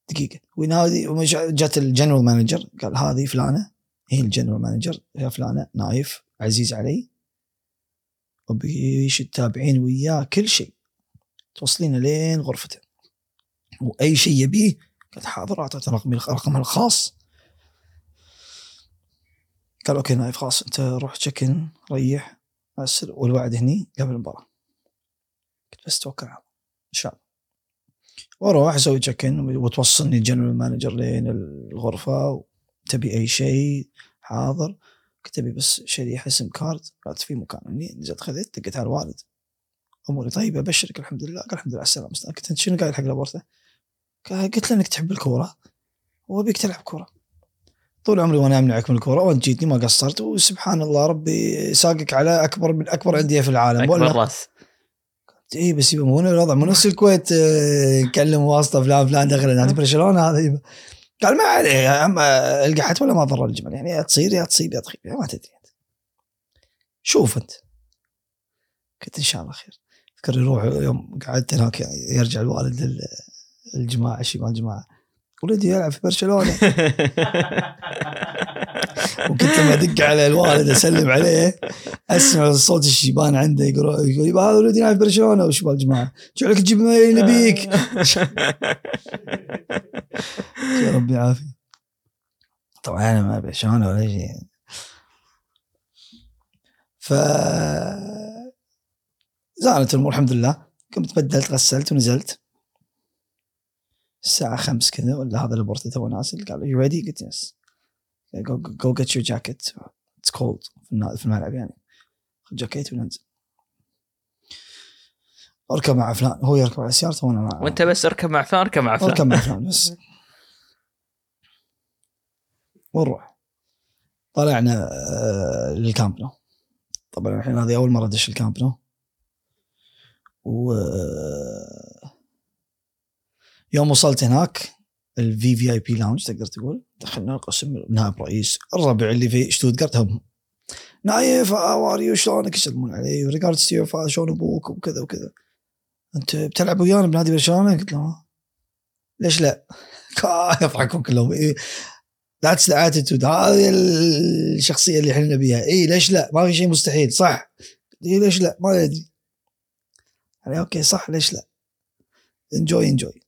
S3: دقيقة. وينادي جت ال general manager قال هذه فلانة. هي ال general manager يا فلانة نايف عزيز علي. وبيش التابعين وياه كل شيء. توصلينا لين غرفته. وأي شيء يبيه قلت حاضر اعطيته رقمي رقمها الخاص. قال okay نايف خلاص أنت روح check in ريح والوعد هني قبل المباراة. قلت بس توكل على الله. إن شاء الله. وأروح أسوي check in وتوصلني ال general manager لين الغرفة تبي أي شيء حاضر. قلت أبي بس شريحه SIM card قالت في مكان. هني نزلت خذيت دقيت على الوالد. أموري طيبة أبشرك الحمد لله. قال الحمد لله على السلامة. قلت أنت شنو قاعد حق لابورته؟ قلت له إنك تحب الكورة. وابيك تلعب كوره طول عمري وأنا امنعك من الكورة. وانت جيتني ما قصرت. وسبحان الله ربي ساقك على أكبر من أكبر أندية في العالم.
S4: أكبر
S3: ولا
S4: راس.
S3: اي بس يبا مو الوضع مو نفس الكويت آه، نكلم واسطه فلان فلان دخل نادي برشلونة هذا قال ما عليه يا عم آه، القحت ولا ما ضر الجمل يعني يا تصير يا تصيب يا تخيب ما تدري. انت شوف أنت. قلت إن شاء الله خير. أذكر يروح يوم قعدت هناك يرجع الوالد لل- الجماعه شمال الجماعة. ولدي يلعب في برشلونة. وكنت لما أدق على الوالد أسلم عليه أسمع صوت الشيبان عنده يقول هذا ولدي في برشلونة. وشمال الجماعه جعلك تجيب ما نبيك يا ربي يعافي طبعا أنا ما برشلونة ولا شيء. ف زالت الأمور الحمد لله. قمت بدلت غسلت ونزلت. الساعة خمس كذا ولا هذا لابورتا تو نازل قال you ready قلت yes go get your jacket it's cold في الملعب يعني خذ جاكيت وننزل أركب مع فلان. هو يركب على سيارته وأنا مع
S4: وأنت بس أركب مع فلان أركب مع فلان.
S3: أركب مع فلان بس. ونروح. طلعنا آه، للكامب نو. طبعا الحين هذه أول مرة أدش الكامب نو. و آه، يوم وصلت هناك ال VIP lounge تقدر تقول. دخلنا القسم نائب رئيس الربع اللي في شتوتغارت هم. نايف how are you شلونك؟ يسلمون علي؟ regards to your شلون أبوك؟ وكذا وكذا. انت بتلعب ويانا بنادي برشلونة؟ قلت له. ليش لا؟ يضحكون كلهم. that's the attitude هذه الشخصية اللي إحنا نبيها. اي ليش لا؟ ما في شيء مستحيل. صح. اي ليش لا؟ ما أدري. يعني okay صح ليش لا؟ enjoy enjoy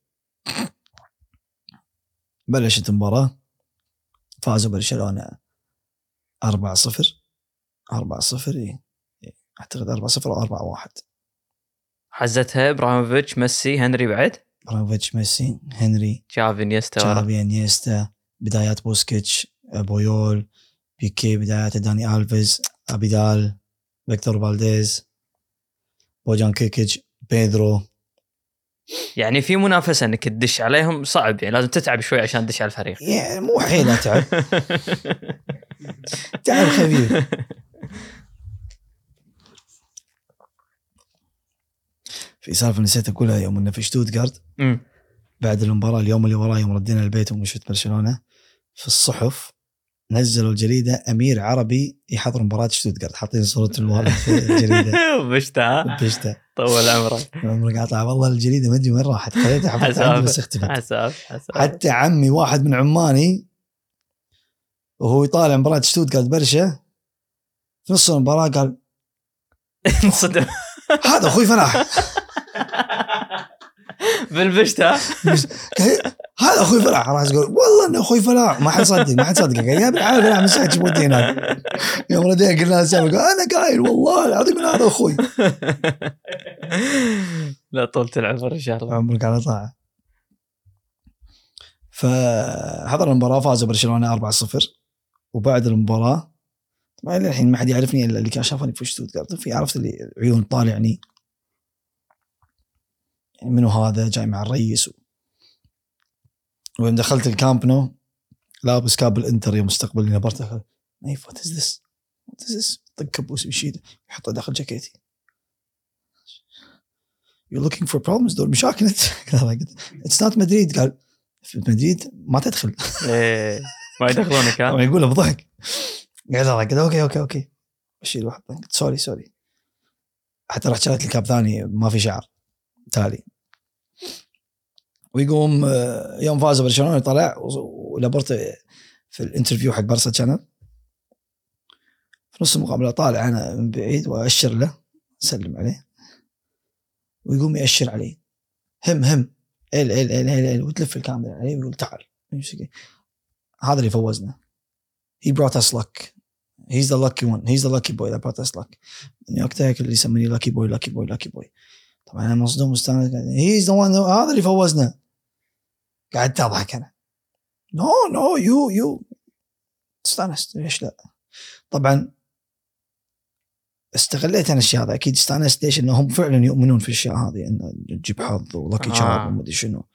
S3: بلشت المباراة فازوا برشلونة 4 0 4 0 إي. أعتقد 4 0 أو 4 1
S4: حزتها إبراهيموفيتش ميسي هنري بعد
S3: إبراهيموفيتش ميسي هنري
S4: تشافي إنيستا ورا.
S3: تشافي إنيستا بدايات بوسكيتس بويول بيكي بدايات داني ألفيز أبيدال فيكتور فالديز بوجان كركيتش بيدرو
S4: يعني في منافسة إنك تدش عليهم صعب يعني لازم تتعب شوي عشان تدش على الفريق.
S3: يعني مو حيل اتعب تعب. خفيف في سالفة نسيت أقولها يوم إنه في شتوتغارت. بعد المباراة اليوم اللي وراه يوم ردينا البيت ومشيت برشلونة في الصحف نزلوا الجريدة أمير عربي يحضر مباراة شتوتغارت حاطين صورة الولد في الجريدة.
S4: بشتها.
S3: بشتة.
S4: طول عمرك
S3: عمرك قاطع. والله الجريدة ما أدري وين راحت. خليتها. عندي بس اختفت.
S4: حساب حساب
S3: حتى عمي واحد من عماني وهو يطالع مباراة شتوتغارت برشا في نص المباراة قال
S4: انصدم.
S3: هذا أخوي فلاح.
S4: بالبشتة.
S3: هذا أخوي فلاح راح يقول والله إنه أخوي فلاح ما حد صدق ما حد صدق. قال يا ابن الحلال فلاح من ساعه تشوفني هناك. يوم ردينا قلنا قال أنا قايل والله العظيم إن هذا أخوي.
S4: لا طول العمر إن شاء الله.
S3: عمرك على طاعة. فحضر المباراة فازوا برشلونة 4-0 وبعد المباراة طبعا الحين ما حد يعرفني إلا اللي كان شافني في شتوتغارت في عرفت اللي عيون طالعني. يعني منو هذا؟ جاي مع الرئيس و... ويوم دخلت الكامب نو لابس cap الانتر يوم استقبلني لابورتا نايف what is this what is this طق كبوس بيشيله يحطه داخل جاكيتي. You're looking for problems تدور مشاكل it's not مدريد قال في مدريد ما تدخل.
S4: إيه ما يدخلونك ها؟
S3: يقولها بضحك. قال لا قال okay okay okay اشيل واحد. sorry sorry حتى رحت شريت لي cap ثاني ما في شعر. تالي. ويقوم آه، يوم فاز برشلونة طلع لابورتا في ال interview حق بارسا channel في نص المقابلة طالع أنا من بعيد وأشر له اسلم عليه. ويقوم يأشر علي هم هم إل إل إل إل إل وتلف الكاميرا عليه ويقول تعال. هذا اللي فوزنا. He brought us luck. He's the lucky one. He's the lucky boy that brought us luck. يعني وقتها اللي يسميني lucky boy lucky boy lucky boy. طبعا أنا مصدوم مستانس he's the one هذا اللي فوزنا. قعدت اضحك أنا. no no you you استانست ليش لا؟ طبعا استغليت أنا الاشياء هذا. أكيد استانست ليش؟ انهم فعلا يؤمنون في الأشياء هذه إنه تجيب حظ و lucky
S4: آه.
S3: charm وما أدري شنو.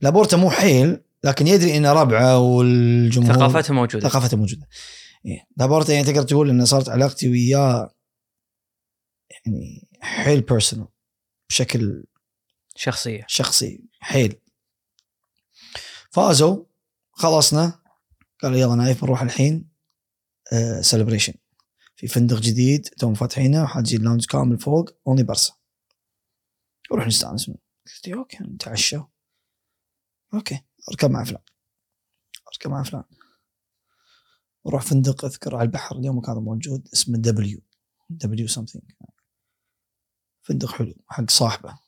S3: لابورتا مو حيل لكن يدري انه ربعه والجمهور
S4: ثقافته موجودة.
S3: ثقافته موجودة. إيه. لابورتا يعني تقدر تقول ان صارت علاقتي وياه يعني حيل personal بشكل
S4: شخصية.
S3: شخصي حيل. فازوا خلصنا. قالوا يلا نايف نروح الحين celebration في فندق جديد توهم فاتحينه وحاجزين lounge كامل فوق only برسا نروح نستأنس قلت okay نتعشى. okay أركب مع فلان. أركب مع فلان. نروح فندق أذكر على البحر اليوم كان موجود اسمه دبليو دبليو something فندق حلو حق صاحبه.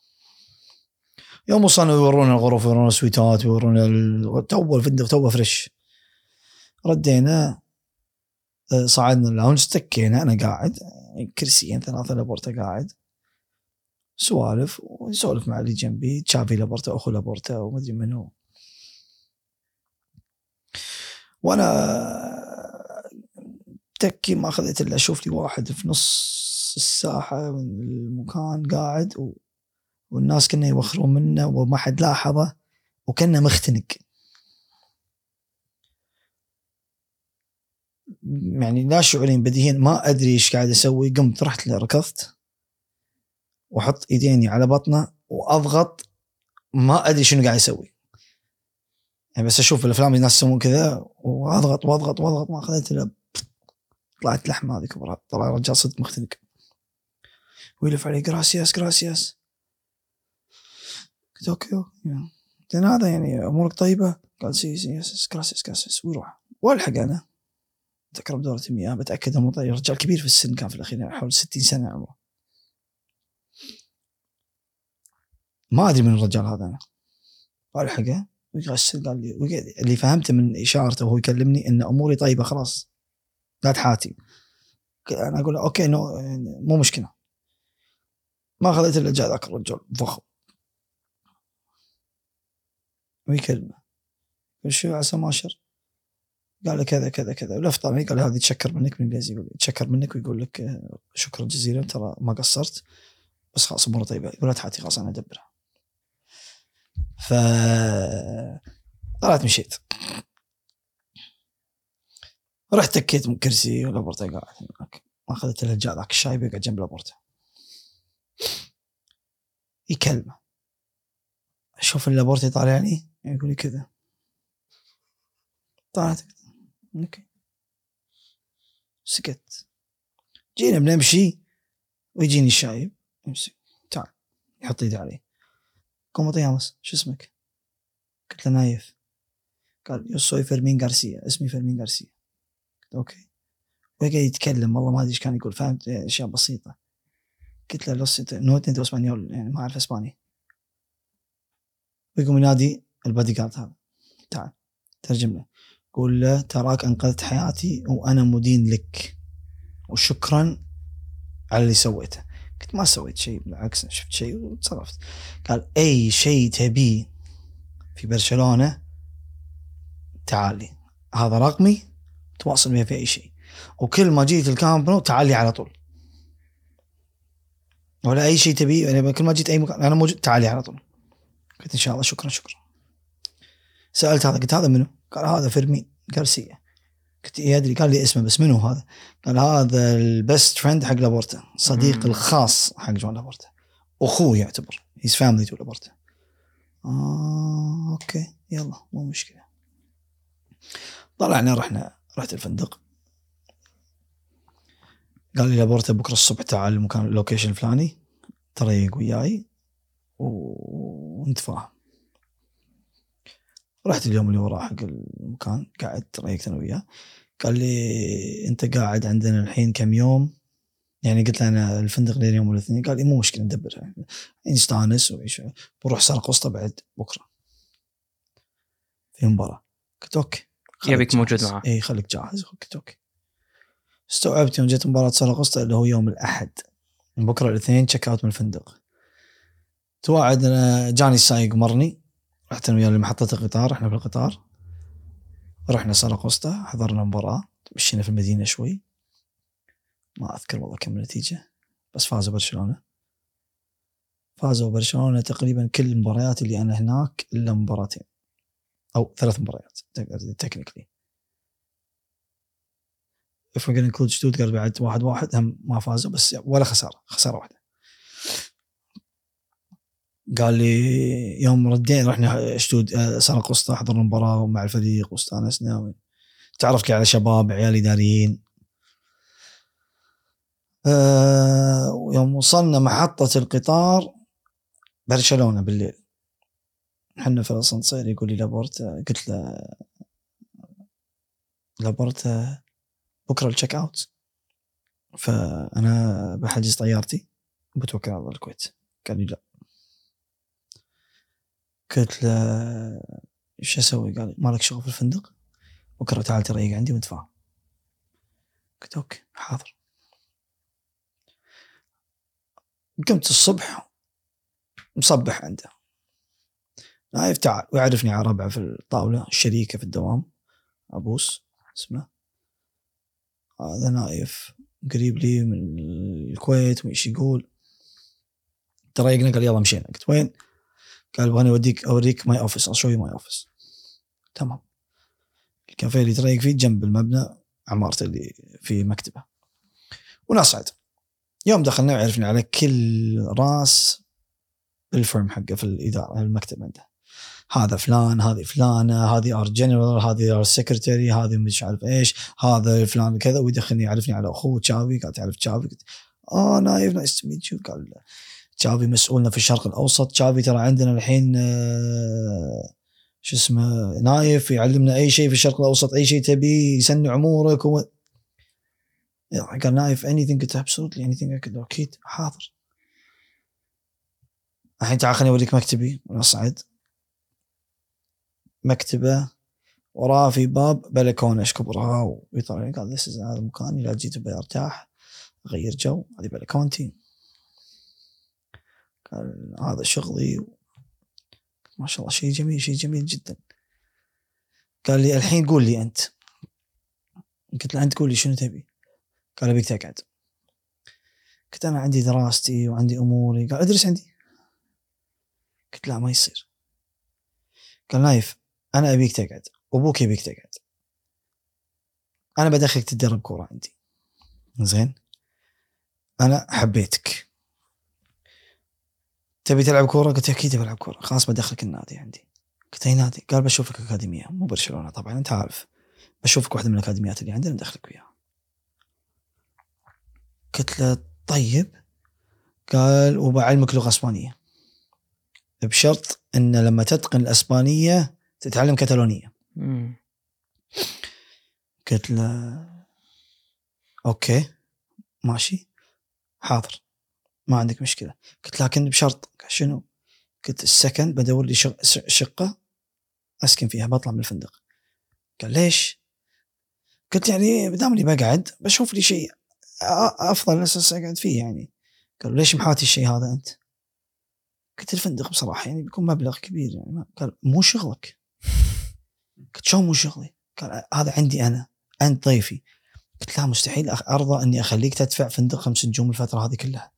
S3: يوم وصلنا يورونا الغرف يورونا السويتات يورونا تو الفندق تو fresh. ردينا آه، صعدنا ال lounge استكينا أنا قاعد كرسيين ثلاثة لابورتا قاعد. سوالف ويسولف مع اللي جنبي تشافي لابورتا أخو لابورتا ومدري منو. وأنا تكي ما اخذت إلا أشوف لي واحد في نص الساحة من المكان قاعد و... والناس كنا يوخرون منه وما حد لاحظه وكنا مختنق. يعني لا شعورين بديهيا ما أدري إيش قاعد أسوي. قمت رحت له ركضت وأحط إيديني على بطنه وأضغط ما أدري شنو قاعد أسوي. يعني بس أشوف الأفلام الناس يسوون كذا وأضغط وأضغط وأضغط ما اخذت إلا طلعت لحمه هذه كبرى طلع رجال صدق مختنق. ويلف علي جراسياس جراسياس okay زين هذا يعني أمورك طيبة؟ قال sí sí yes gracias gracias ويروح. والحق أنا. ذكر بدورة المياه بتاكد أنه طيب. رجال كبير في السن كان في الأخير يعني حول 60 سنة عمره. ما أدري من الرجال هذا أنا. والحقه ويغسل قال لي اللي فهمته من إشارته وهو يكلمني إن أموري طيبة خلاص. لا تحاتي أنا أقول له okay no مو مشكلة. ما اخذت إلا جاء ذاك الرجال ضخم ويكلمه قال شو عسى ماشر قال له كذا كذا كذا. ولف طبعا قال هذه تشكر منك بالانجليزي يقول يتشكر منك ويقول لك آه، شكرا جزيلا ترى ما قصرت. بس خلاص اموره طيبة. يقول لا تحاتي خلاص أنا أدبرها. ف طلعت مشيت رحت تكيت من كرسي ولابورتا قاعد هناك ما أخذت إلا ذاك الشايب يقعد جنب لابورتا. يكلمه أشوف لابورتا يطالعني. يقول لي كذا. طلعت. okay. سكت. جينا بنمشي ويجيني الشايب. يمسك. تعال. يحط ايده علي قوم طيامس شو اسمك؟ قلت له نايف. قال yo soy فيرمين غارسيا. اسمي فيرمين غارسيا. قلت okay. وقاعد يتكلم. والله ما أدري إيش كان يقول. فهمت؟ أشياء بسيطة. قلت له yo no entiendo español يعني ما أعرف أسباني. ويقوم ينادي البادي جارد هذا. تعال ترجم له قول له تراك أنقذت حياتي وأنا مدين لك. وشكرا على اللي سويته. قلت ما سويت شيء بالعكس شفت شيء وتصرفت. قال أي شيء تبيه في برشلونة تعال لي. هذا رقمي تواصل معي في أي شيء. وكل ما جيت الكامب نو تعال لي على طول. ولا أي شيء تبيه يعني كل ما جيت أي مكان أنا موجود تعال لي على طول. قلت إن شاء الله شكرا شكرا. سألت هذا قلت هذا منو؟ قال هذا فيرمين غارسيا قلت إيه أدري. قال لي اسمه بس منو هذا؟ قال هذا ال best friend حق لابورتا صديق. الخاص حق جوان لابورتا. أخوه يعتبر. he's family to لابورتا. آه okay. يلا مو مشكلة. طلعنا رحنا رحت الفندق. قال لي لابورتا بكرة الصبح تعال المكان ال location الفلاني تريق وياي ونتفاهم رحت اليوم اللي وراه حق المكان قعدت تريقت أنا وياه. قال لي أنت قاعد عندنا الحين كم يوم؟ يعني قلت له أنا الفندق لين يوم الاثنين. قال لي مو مشكلة ندبرها نستانس وإيش- بروح سرق وسطى بعد بكرة. في مباراة. قلت okay
S4: يبيك موجود. معاه.
S3: إي خليك جاهز قلت okay. استوعبت يوم جت مباراة سرق وسطى اللي هو يوم الأحد. بكرة الاثنين check out من الفندق. تواعد أنا جاني السايق مرني. رحت أنا وياه لمحطة القطار إحنا في القطار. رحنا وسطى حضرنا مباراة مشينا في المدينة شوي. ما أذكر والله كم النتيجه بس فازوا برشلونة. فازوا برشلونة تقريبا كل المباريات اللي أنا هناك إلا مباراتين. أو ثلاث مباريات تكنيكلي if we're gonna include شتوتغارت بعد واحد واحد هم ما فازوا بس ولا خسارة خسارة واحدة. قال لي يوم ردينا رحنا شتود آه، سرق وسطى حضرنا مباراه مع الفريق واستانسنا تعرفت على شباب عيال إداريين. آه، ويوم وصلنا محطة القطار برشلونة بالليل. حنا في الأسانسير يقول لي لابورتا قلت له لابورتا بكرة ال check out فأنا بحجز طيارتي بتوكل على الله الكويت. قال لي لا. قلت له إيش أسوي؟ قال مالك شغل في الفندق؟ بكرة تعال تريق عندي ونتفاهم قلت okay حاضر. قمت الصبح مصبح عنده. نايف تعال. ويعرفني على ربعه في الطاولة الشريكة في الدوام أبوس اسمه. هذا نايف قريب لي من الكويت وإيش يقول. تريقنا قال يلا مشينا. قلت وين؟ قال ابغاني اوديك أوريك my office show you my office. تمام. الكافيه اللي تريق فيه جنب المبنى عمارته اللي في مكتبة. ونصعد. يوم دخلنا وعرفنا على كل راس ال firm حقه في الإدارة المكتب عنده. هذا فلان هذه فلانة هذه our general هذه our secretary هذه مش عارف إيش هذا فلان كذا ويدخلني يعرفني على أخوه تشافي قال تعرف تشافي قلت آه نايف نايس تو ميت يو قال تشافي مسؤولنا في الشرق الأوسط. تشافي ترى عندنا الحين آه، شو اسمه نايف يعلمنا أي شيء في الشرق الأوسط أي شيء تبيه يسنع أمورك هو قال نايف anything قلت absolutely anything أكيد حاضر. الحين تعال خليني أوريك مكتبي. ونصعد مكتبة وراه في باب بلكونة. كبرها؟ ويطلع قال this هذا مكاني لا جيت ارتاح اغير جو. هذه بلكونتي. قال هذا شغلي. ما شاء الله شيء جميل شيء جميل جدا. قال لي الحين قول لي أنت. قلت له أنت قول لي شنو تبي. قال أبيك تقعد. قلت أنا عندي دراستي وعندي أموري. قال ادرس عندي. قلت لا ما يصير. قال نايف أنا أبيك تقعد وابوك يبيك تقعد. أنا بدخلك تتدرب كورة عندي. زين؟ أنا حبيتك. تبي تلعب كورة؟ قلت أكيد بلعب كورة. خلاص بدخلك النادي عندي. قلت أي نادي؟ قال بشوفك أكاديمية مو برشلونة طبعا أنت عارف. بشوفك واحدة من الأكاديميات اللي عندنا ندخلك وياها قلت له طيب. قال وبعلمك لغة إسبانية. بشرط إن لما تتقن الإسبانية تتعلم كتالونيه
S4: مم.
S3: قلت له أوكي ماشي. حاضر. ما عندك مشكلة قلت لكن بشرط شنو؟ قلت السكن بدور لي شقة أسكن فيها بطلع من الفندق قال ليش؟ قلت يعني بدام إني بقعد بشوف لي شيء أفضل أساس أقعد فيه يعني قال ليش محاتي الشيء هذا أنت؟ قلت الفندق بصراحة يعني بيكون مبلغ كبير يعني قال مو شغلك قلت شلون مو شغلي؟ قال هذا عندي أنا انت ضيفي قلت لا مستحيل أرضى إني أخليك تدفع فندق خمس نجوم الفترة هذه كلها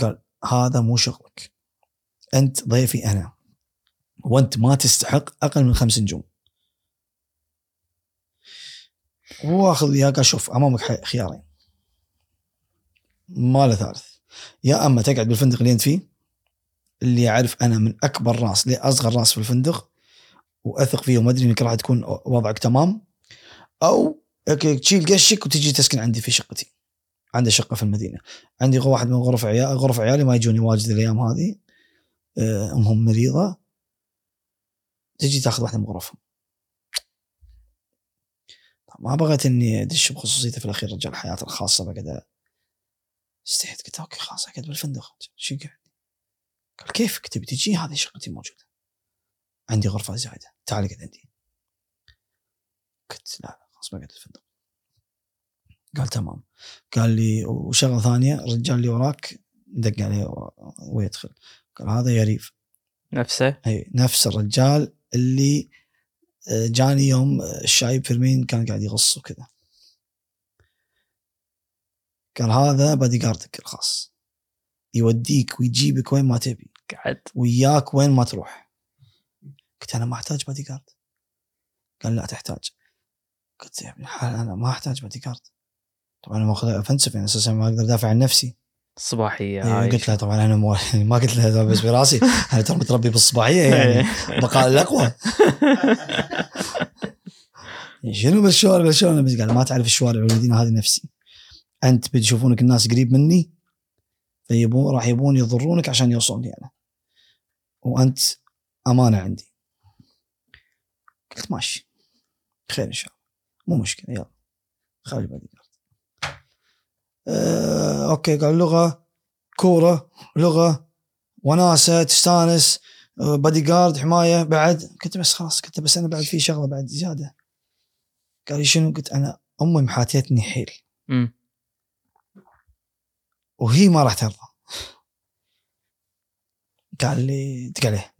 S3: قال هذا مو شغلك. أنت ضيفي أنا. وأنت ما تستحق أقل من خمس نجوم. واخذ وياه قال شوف أمامك خيارين. ما له ثالث. يا أما تقعد بالفندق اللي أنت فيه اللي اعرف أنا من أكبر راس لاصغر راس في الفندق وأثق فيه وما أدري إنك راح تكون وضعك تمام أو تشيل قشك وتجي تسكن عندي في شقتي. عندي شقة في المدينة. عندي واحد من غرف عيال غرف عيالي ما يجوني واجد الأيام هذه. آه، أمهم مريضة. تجي تاخذ واحدة من غرفهم. ما بغيت إني أدش بخصوصيته في الأخير رجال حياته الخاصة بقعد استحيت قلت أوكي خلاص أقعد بالفندق. شو قاعد قال كيفك تبي تجي؟ هذه شقتي موجودة. عندي غرفة زايدة. تعال اقعد عندي. قلت لا خلاص بقعد بالفندق. قال تمام. قال لي وشغلة ثانية الرجال اللي وراك دق عليه ويدخل. قال هذا يريف.
S4: نفسه؟
S3: إي نفس الرجال اللي آه، جاني يوم الشايب فيرمين كان قاعد يغص وكذا. قال هذا بادي جاردك الخاص. يوديك ويجيبك وين ما تبي.
S4: قعد
S3: وياك وين ما تروح. قلت أنا ما أحتاج بادي جارد قال لا تحتاج. قلت يا ابن الحلال أنا ما أحتاج بادي جارد طبعا أنا ماخذ offensive يعني أساسا ما أقدر أدافع عن نفسي.
S4: الصباحيه
S3: أيوة
S4: هاي
S3: قلت له طبعا أنا مو ما قلت له بس براسي أنا ترى متربي بالصباحية يعني. بقاء الأقوى. شنو بالشوارع بالشوارع؟ بس قال ما تعرف الشوارع والمدينة هذه نفسي. أنت بتشوفونك الناس قريب مني فيبون راح يبون يضرونك عشان يوصلون لي أنا. وأنت أمانة عندي. قلت ماشي. خير إن شاء الله. مو مشكلة يلا. خلي بعدين. آه، أوكي قال لغة كورة لغة وناسة تستانس آه، بادي جارد حماية بعد. قلت بس خلاص قلت بس أنا بعد في شغلة بعد زيادة. قال لي شنو؟ قلت أنا أمي محاتيتني حيل. وهي ما راح ترضى. قال لي دق عليه.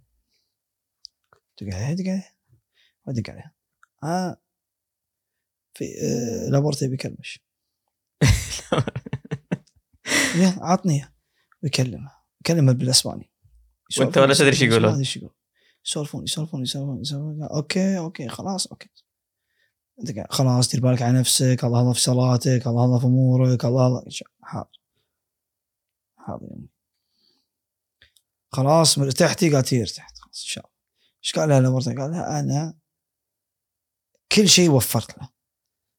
S3: دق عليه دق عليه. ودق عليه. آه في آه لابورتي بيكلمش عطني إياه. بيكلمه يكلمه بالاسباني.
S4: وأنت ولا تدري يقولون.
S3: إيش يقول يسولفون يسولفون يسولفون يسولفون. okay okay خلاص okay. عليه. خلاص دير بالك على نفسك. الله الله في صلاتك. الله الله في أمورك. الله الله حاضر. حاضر يا أمي. خلاص ارتحتي قالت هي ارتحت خلاص إن شاء الله. إيش قال لها لمرته قال لها أنا كل شيء وفرت له.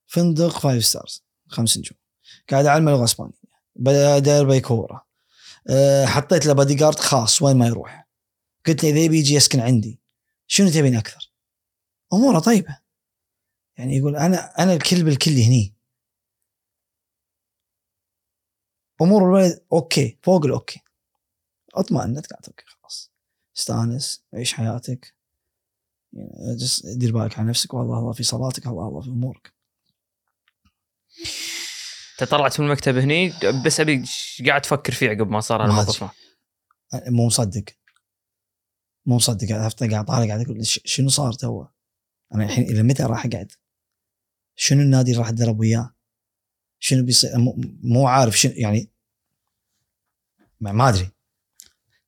S3: فندق five stars خمس نجوم. قاعد أعلم اللغة الإسبانية. داير بيكورة. أه حطيت له بادي جارد خاص وين ما يروح. قلت له إذا يبي يجي يسكن عندي شنو تبين أكثر؟ أموره طيبة. يعني يقول أنا أنا الكل بالكل هني. أمور الولد okay فوق ال okay. اطمئنت قالت okay خلاص. استأنس عيش حياتك. يعني دير بالك على نفسك والله الله في صلاتك الله الله في أمورك.
S4: انت طلعت من المكتب هني بس أبي قاعد تفكر فيه عقب ما صار الموقف.
S3: مو مصدق مو مصدق قاعد أفتح- قاعد طالع قاعد أقول شنو صار تو؟ أنا الحين إلى متى راح أقعد؟ شنو النادي اللي راح أتدرب وياه؟ شنو بيصير مو- عارف شنو يعني ما, أدري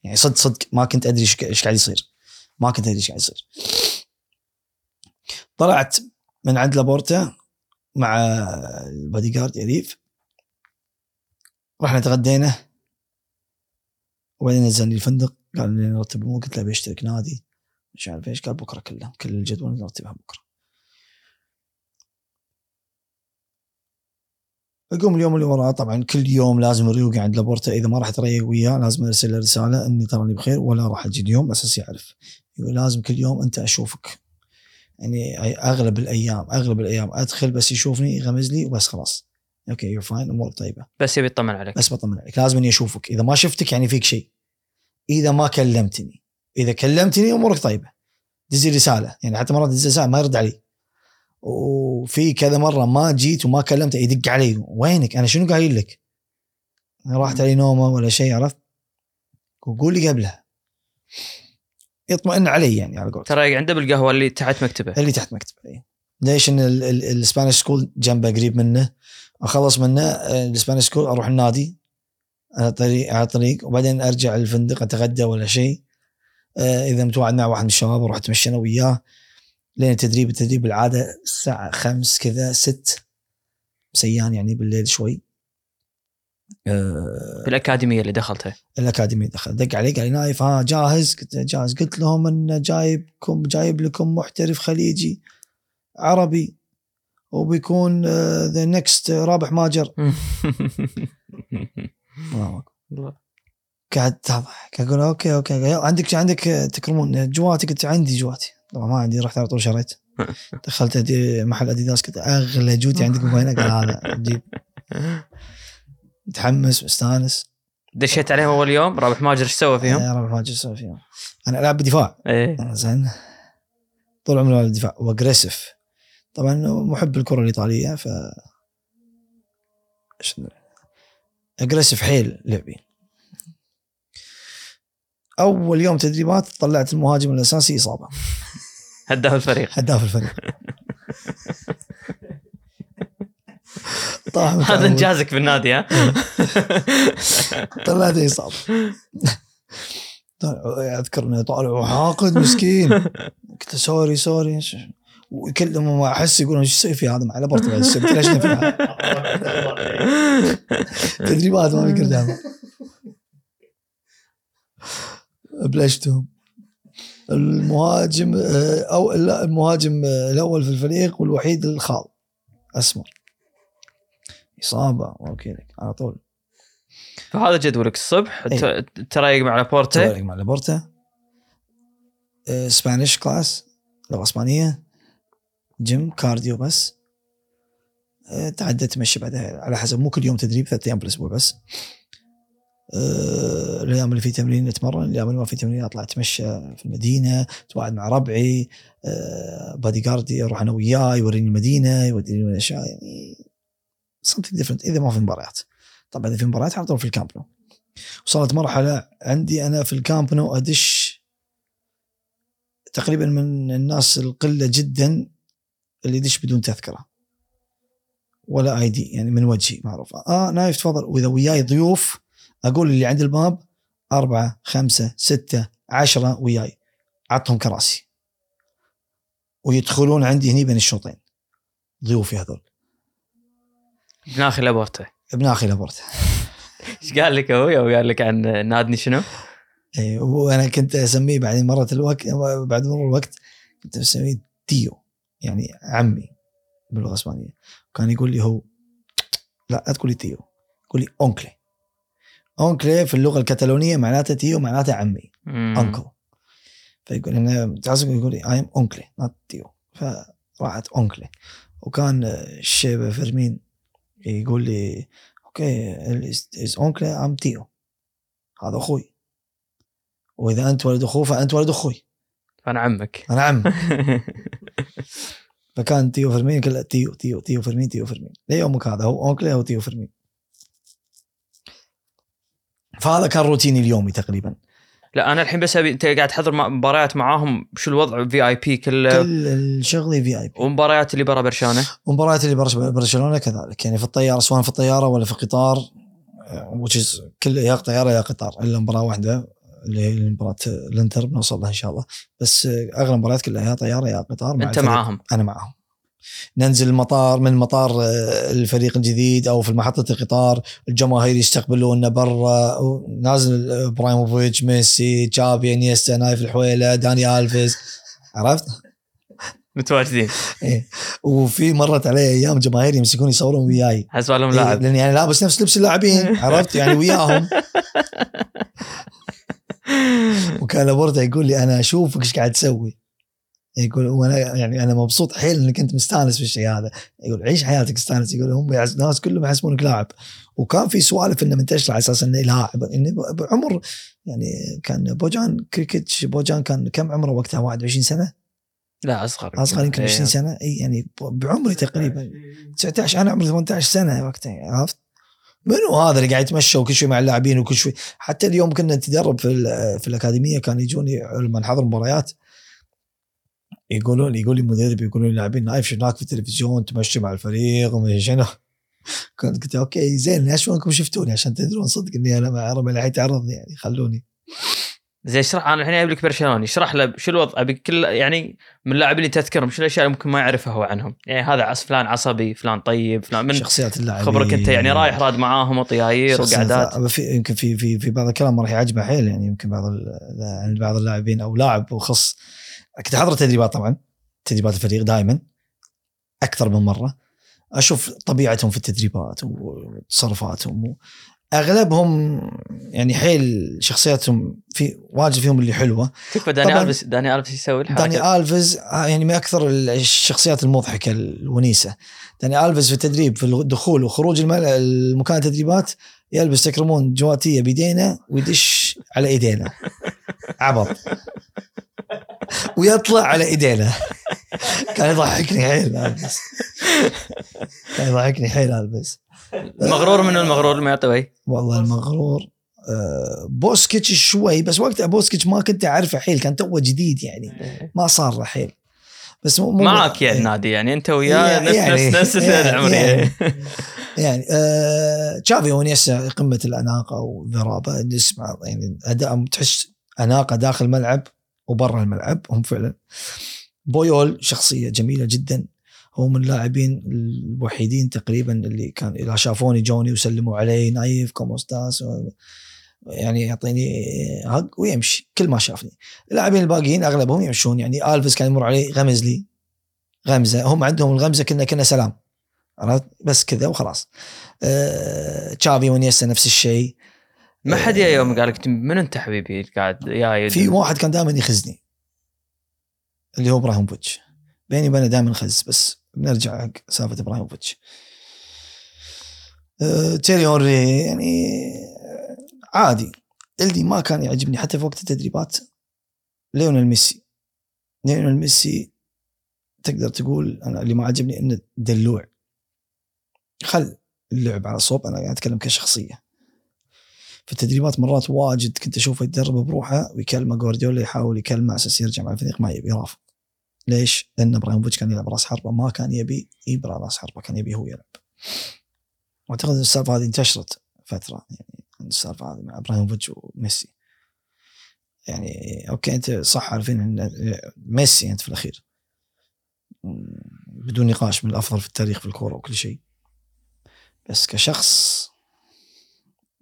S3: يعني صدق صدق ما كنت أدري إيش قاعد يصير ما كنت أدري إيش قاعد يصير طلعت من عند لابورتا مع البادي جارد يريف. رحنا تغدينا. وبعدين نزلني الفندق. قال لي نرتب الأمور قلت له ابي اشترك نادي. مش عارف إيش. قال بكرة كله. كل الجدول نرتبها بكرة. أقوم اليوم اللي وراه. طبعا كل يوم لازم اريق عند لابورتا. إذا ما راح أتريق وياه لازم أرسل له رسالة إني تراني بخير ولا راح أجي اليوم أساس يعرف. يقول لازم كل يوم أنت أشوفك. يعني أغلب الأيام أغلب الأيام أدخل بس يشوفني يغمز لي وبس خلاص. okay you fine امور طيبة.
S4: بس يبي يطمن عليك.
S3: بس بطمن عليك. لازم إني أشوفك. إذا ما شفتك يعني فيك شيء. إذا ما كلمتني. إذا كلمتني أمورك طيبة. دزي رساله يعني حتى مرات دزي رساله ما يرد علي. وفي كذا مرة ما جيت وما كلمته يدق علي. وينك؟ أنا شنو قايل لك؟ راحت علي نومة ولا شيء عرفت؟ وقول لي قبلها. يطمئن علي يعني على قولتك.
S4: ترى عنده بالقهوة اللي تحت مكتبه.
S3: اللي تحت مكتبه إيه. ليش إن ال- ال- ال Spanish school جنبه قريب منه؟ أخلص منه آه، ال Spanish school أروح النادي على طريق على طريق وبعدين أرجع الفندق أتغدى ولا شيء. آه، إذا متواعد مع واحد من الشباب أروح اتمشى أنا وياه. لين التدريب التدريب بالعاده الساعة خمس كذا ست. سيان يعني بالليل شوي.
S4: بالأكاديمية اللي دخلتها.
S3: الاكاديمي دخل. دق علي قال لي نايف ها جاهز؟ قلت جاهز. قلت لهم إن جايبكم جايب لكم محترف خليجي عربي وبيكون the next رابح ماجر. قعدت اضحك أقول okay okay. عندك عندك تكرمون جواتي. قلت عندي جواتي. طبعا ما عندي رحت على طول شريت. دخلت محل أديداس قلت أغلى جوتي عندكم وين قال هذا جيب متحمس مستانس.
S4: دشيت عليهم أول يوم؟ رابح ماجر إيش سوى فيهم؟
S3: يا رب ما أجي أسوي فيهم؟ أنا ألعب بدفاع
S4: إيه.
S3: زين. طول عمري ألعب دفاع و aggressive طبعا محب الكرة الإيطالية ف aggressive حيل لعبي. أول يوم تدريبات طلعت المهاجم الأساسي إصابة.
S4: هداف الفريق.
S3: هداف الفريق. طاح
S4: هذا. إنجازك بالنادي ها؟
S3: طلعت اصابه طلع- أذكر انه طالع وحاقد مسكين. قلت له sorry sorry وكل ما أحس يقولون إيش تسوي في هذا مع السبت؟ ليش تدريبات ما في قدام بلشتهم. المهاجم آه، أو لا المهاجم آه، الأول في الفريق والوحيد الخال أسمر. إصابة. لك على طول.
S4: فهذا جدولك الصبح. ت- ترايق مع لابورتا.
S3: تبارك مع لابورتا. آه، Spanish class لغة إسبانية. gym cardio بس. آه، تعدى تمشي بعدها على حسب. مو كل يوم تدريب ثلاث أيام بالاسبوع بس. آه، الأيام اللي في تمرين نتمرن الأيام اللي ما في تمرين أطلع أتمشى في المدينة أتواعد مع ربعي. آه، بادي جاردي أروح أنا وياه يوريني المدينة يوديني الاشياء يعني something different. إذا ما في مباريات. طبعا إذا في مباريات على طول في الكامب نو وصلت مرحله عندي أنا في الكامب نو أدش تقريبا من الناس القلة جدا اللي يدش بدون تذكرة. ولا اي دي يعني من وجهي معروف. آه نايف تفضل. وإذا وياي ضيوف أقول اللي عند الباب أربعة خمسة ستة عشرة وياي. عطهم كراسي. ويدخلون عندي هني بين الشوطين. ضيوفي هذول.
S4: بناخي لابورتا.
S3: ابن أخي لابورتا.
S4: إيش قال لك أبوي أو قال لك عن نادني شنو؟
S3: إيه، وأنا كنت أسميه بعدين مرت الوقت بعد مرور الوقت كنت أسميه tío يعني عمي باللغة الإسبانية. كان يقول لي هو لا لا تقول لي tío قول لي oncle oncle في اللغة الكتالونية معناته tío معناته عمي. uncle فيقول أنا تعزق يقول لي I am oncle not tío. فراحت oncle وكان الشيبة فيرمين يقول لي okay is oncle I'm tío هذا أخوي. وإذا أنت ولد أخوه فأنت ولد أخوي.
S4: أنا عمك.
S3: أنا عم فكان tío فيرمين كله tío tío tío فيرمين tío فيرمين ليومك هذا هو oncle أو tío فيرمين فهذا كان روتيني اليومي تقريبا.
S4: لا أنا الحين بس ابي أنت قاعد تحضر مباريات معاهم شو الوضع VIP كله
S3: كل الشغل VIP
S4: ومباريات اللي برا برشانه
S3: ومباريات اللي برش- برشلونة كذلك. يعني في الطيارة سواء في الطيارة ولا في قطار is كل يا طيارة يا قطار إلا مباراة واحدة اللي هي مباراة الإنتر بنوصل لها إن شاء الله. بس أغلب المباريات كلها يا طيارة يا قطار مع
S4: أنت
S3: الفريق.
S4: معاهم.
S3: أنا معاهم. ننزل المطار من مطار آه، الفريق الجديد أو في محطة القطار الجماهير يستقبلونا برا نازل إبراهيموفيتش ميسي تشافي إنيستا نايف الحويلة داني ألفيز. عرفت؟
S4: متواجدين.
S3: إيه. وفي مرت علي أيام جماهير يمسكون يصورون وياي.
S4: حسب لهم لاعب.
S3: لاني يعني لابس نفس لبس اللاعبين عرفت؟ يعني وياهم. وكان لابورتا يقول لي أنا أشوفك إيش قاعد تسوي. يقول وأنا يعني أنا مبسوط حيل إنك أنت مستانس في الشيء هذا. يقول عيش حياتك استانس يقول هم الناس كلهم يحسبونك لاعب. وكان في سوالف إنه منتشره على أساس إنه لاعب. انه بعمر يعني كان بوجان كريكيتش بوجان كان كم عمره وقتها؟ 21 سنة؟
S4: لا أصغر
S3: أصغر يمكن
S4: إيه.
S3: 20 سنة. إي يعني بعمري تقريبا. 19 أنا عمري 18 سنة وقتها عرفت؟ منو هذا اللي قاعد يتمشى وكل شوي مع اللاعبين وكل شوي؟ حتى اليوم كنا نتدرب في في الأكاديمية كان يجوني لما نحضر مباريات. يقولون يقول لي مدرب يقولون لي لاعبين نايف شفناك في التلفزيون؟ تمشي مع الفريق وما شنو. كنت قلت okay زين ليش شلونكم شفتوني؟ عشان تدرون صدق إني أنا مع ربع الحين تعرضني يعني خلوني.
S4: زين اشرح أنا الحين جايب لك برشلوني. اشرح له شو الوضع؟ أبي كل يعني من اللاعبين اللي تذكرهم شو الأشياء اللي ممكن ما يعرفها هو عنهم؟ يعني هذا فلان عصبي فلان طيب فلان من
S3: شخصيات اللاعبين.
S4: خبرك أنت يعني رايح راد معاهم وطياير وقعدات.
S3: في يمكن في في في بعض الكلام راح يعجبه حيل يعني يمكن بعض بعض اللاعبين أو لاعب وخص كنت أحضر تدريبات طبعا تدريبات الفريق دائما أكثر من مرة. أشوف طبيعتهم في التدريبات وتصرفاتهم و- أغلبهم يعني حيل شخصياتهم في واجد فيهم اللي حلوة.
S4: تكفى داني. الفيس داني ألفيس يسوي الحركة.
S3: داني الفيز آه، يعني من أكثر الشخصيات المضحكة الونيسة. داني الفيز في التدريب في الدخول وخروج المكان التدريبات يلبس تكرمون جواتية بيدينا ويدش على ايدينا عبط. ويطلع على إيدينا. كان يضحكني حيل ألبس. كان يضحكني حيل ألبس.
S4: مغرور منه المغرور ما يعطي
S3: والله المغرور آه، بوسكيتش شوي بس وقتها بوسكيتش ما كنت أعرفه حيل كان توه جديد يعني. ما صار له حيل. بس مو
S4: معك يا
S3: إيه.
S4: النادي يعني أنت وياه
S3: يعني-
S4: نفس
S3: يعني-
S4: نفس نفس
S3: يعني-
S4: العمريه
S3: يعني. يعني آه تشافي ونيسا قمة الأناقة والذرابه نسمع يعني أداء تحس أناقة داخل الملعب وبرا الملعب هم فعلا. بويول شخصية جميلة جدا. هو من اللاعبين الوحيدين تقريبا اللي كان إذا شافوني جوني وسلموا علي نايف cómo estás يعني يعطيني hug ويمشي كل ما شافني. اللاعبين الباقيين أغلبهم يمشون يعني آلفيس كان يمر علي غمز لي. غمزة هم عندهم الغمزة كنا كنا سلام. عرفت؟ بس كذا وخلاص. آه، تشافي ونيستا نفس الشيء.
S4: ما حد يا يوم قال لك من انت حبيبي؟ قاعد يا
S3: في واحد كان دائما يخزني اللي هو ابراهيموفيتش بيني وبينه دائما خز بس بنرجع حق سالفة ابراهيموفيتش آه، تيري اونري يعني آه، عادي. اللي ما كان يعجبني حتى في وقت التدريبات. ليونيل ميسي. ليونيل ميسي تقدر تقول أنا اللي ما عجبني إنه دلوع. خل اللعب على صوب أنا قاعد أتكلم كشخصية. في التدريبات مرات واجد كنت أشوفه يتدرب بروحه ويكلمه جوارديولا يحاول يكلمه على أساس يرجع مع الفريق ما يبي يرافض ليش؟ لأن إبراهيموفيتش كان يلعب راس حربة ما كان يبي يبرى راس حربة كان يبي هو يلعب. وأعتقد إن السالفة هذه انتشرت فترة يعني السالفة هذه مع إبراهيموفيتش وميسي. يعني أوكي أنت صح عارفين إن ميسي أنت في الأخير. بدون نقاش من الأفضل في التاريخ في الكورة وكل شيء. بس كشخص